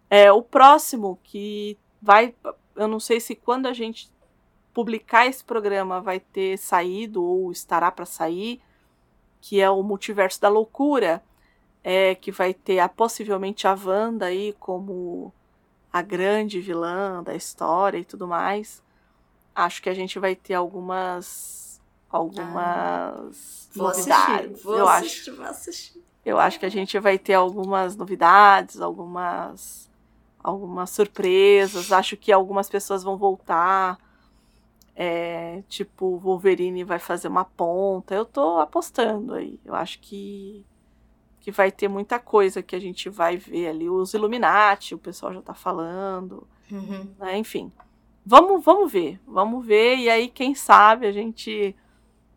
É, o próximo que vai. Eu não sei se quando a gente publicar esse programa vai ter saído ou estará para sair. que é o Multiverso da Loucura, é, que vai ter a, possivelmente a Wanda aí como a grande vilã da história e tudo mais. Acho que a gente vai ter algumas algumas ah, vou novidades. Assistir, vou eu assistir, acho. Vou assistir. Eu acho que a gente vai ter algumas novidades, algumas algumas surpresas. Acho que algumas pessoas vão voltar. É, tipo, Wolverine vai fazer uma ponta. Eu tô apostando aí. Eu acho que que vai ter muita coisa que a gente vai ver ali. Os Illuminati, o pessoal já tá falando. Uhum. Né? Enfim. Vamos, vamos ver. Vamos ver. E aí, quem sabe, a gente.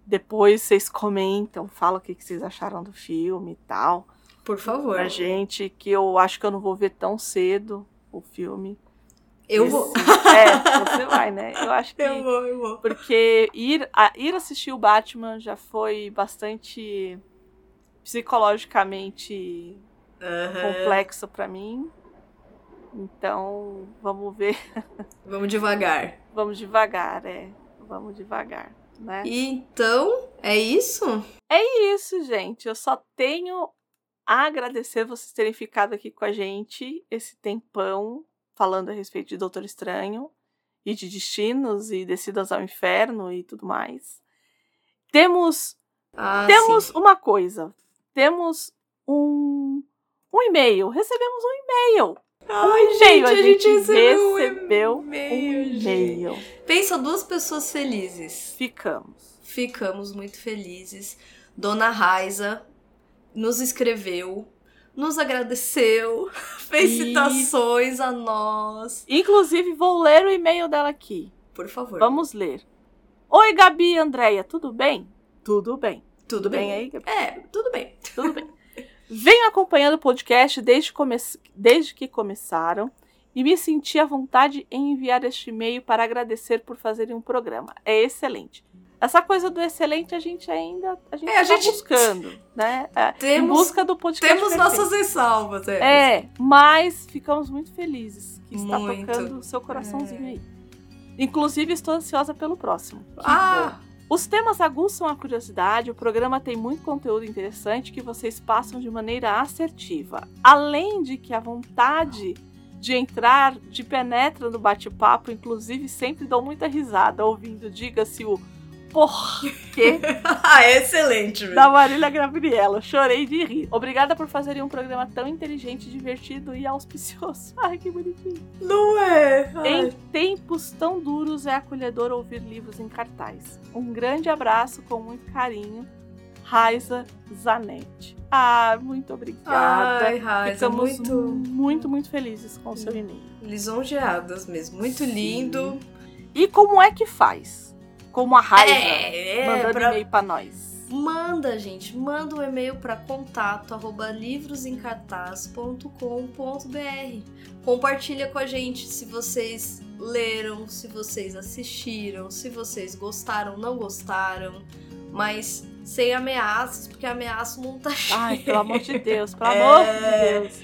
Depois vocês comentam, falam o que, que vocês acharam do filme e tal. Por favor. Pra gente, que eu acho que eu não vou ver tão cedo o filme. Eu Esse- vou. É, você vai, né? Eu acho [laughs] que. Eu vou, eu vou. Porque ir, a- ir assistir o Batman já foi bastante psicologicamente Aham. complexo pra mim. Então, vamos ver. [laughs] Vamos devagar. Vamos devagar, é. Vamos devagar, né? Então, é isso? É isso, gente. Eu só tenho a agradecer vocês terem ficado aqui com a gente esse tempão falando a respeito de Doutor Estranho e de destinos e descidas ao inferno e tudo mais. Temos Ah, temos sim. uma coisa. Temos um um e-mail. Recebemos um e-mail. Ai, um e-mail. a gente, recebeu um recebeu um e-mail, e-mail. Pensa duas pessoas felizes. Ficamos. Ficamos muito felizes. Dona Raiza nos escreveu, nos agradeceu, [laughs] fez E- citações a nós. Inclusive, vou ler o e-mail dela aqui. Por favor. Vamos ler. Oi, Gabi e Andréia, tudo bem? Tudo bem. Tudo bem? aí? É, tudo bem. Tudo bem. Venho acompanhando o podcast desde, come... desde que começaram e me senti à vontade em enviar este e-mail para agradecer por fazerem um programa. É excelente. Essa coisa do excelente a gente ainda a gente É, a tá gente- buscando, né? É, em Temos- busca do podcast Temos perfeito. nossas ressalvas, é. É, mas ficamos muito felizes que está Muito. tocando o seu coraçãozinho aí. Inclusive, estou ansiosa pelo próximo. Ah, bom. Os temas aguçam a curiosidade, o programa tem muito conteúdo interessante que vocês passam de maneira assertiva. Além de que a vontade de entrar de penetra no bate-papo, inclusive sempre dou muita risada ouvindo, diga-se o porquê [laughs] ah, excelente, velho. da Marília Gabriela. Chorei de rir. Obrigada por fazerem um programa tão inteligente, divertido e auspicioso. [laughs] Ai, que bonitinho. Não é? Em tempos tão duros é acolhedor ouvir livros em cartaz. Um grande abraço com muito carinho. Raiza Zanetti. Ah, muito obrigada. Ai, Raiza, Ficamos muito muito, muito felizes com o seu e-mail. lisonjeadas mesmo. Muito Sim. lindo. E como é que faz? Como a Raiza É, é, mandando pra- e-mail pra nós. Manda, gente, manda um e-mail para contato arroba livrosemcartaz.com.br. Compartilha com a gente se vocês leram, se vocês assistiram, se vocês gostaram, não gostaram, mas sem ameaças, porque ameaça não tá cheio. Ai, pelo amor de Deus, pelo [laughs] É. amor de Deus.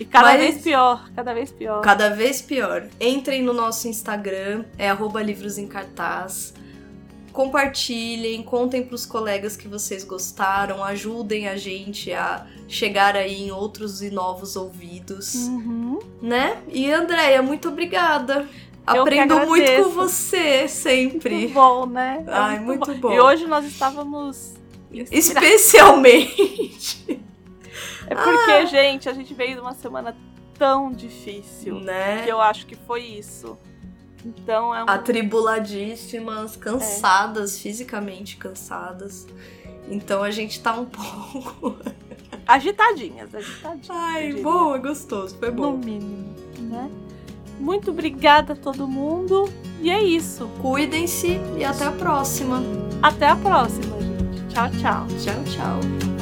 E cada Mas- vez pior, cada vez pior. Cada vez pior. Entrem no nosso Instagram, é arroba livros em cartaz. Compartilhem, contem pros colegas que vocês gostaram, ajudem a gente a chegar aí em outros e novos ouvidos, Uhum. né? E Andréia, muito obrigada. Eu Aprendo muito com você, sempre. Muito bom, né? É Ai, muito bom. E hoje nós estávamos. Especialmente, É porque, gente, a gente veio de uma semana tão difícil né? que eu acho que foi isso. Então é um. Atribuladíssimas, cansadas, fisicamente cansadas. Então a gente tá um [laughs] pouco. Agitadinhas, agitadinhas. Ai, bom, é gostoso, foi No bom. mínimo, né? Muito obrigada a todo mundo. E é isso. Cuidem-se e até a próxima. Até a próxima, gente. Tchau, tchau. Tchau, tchau.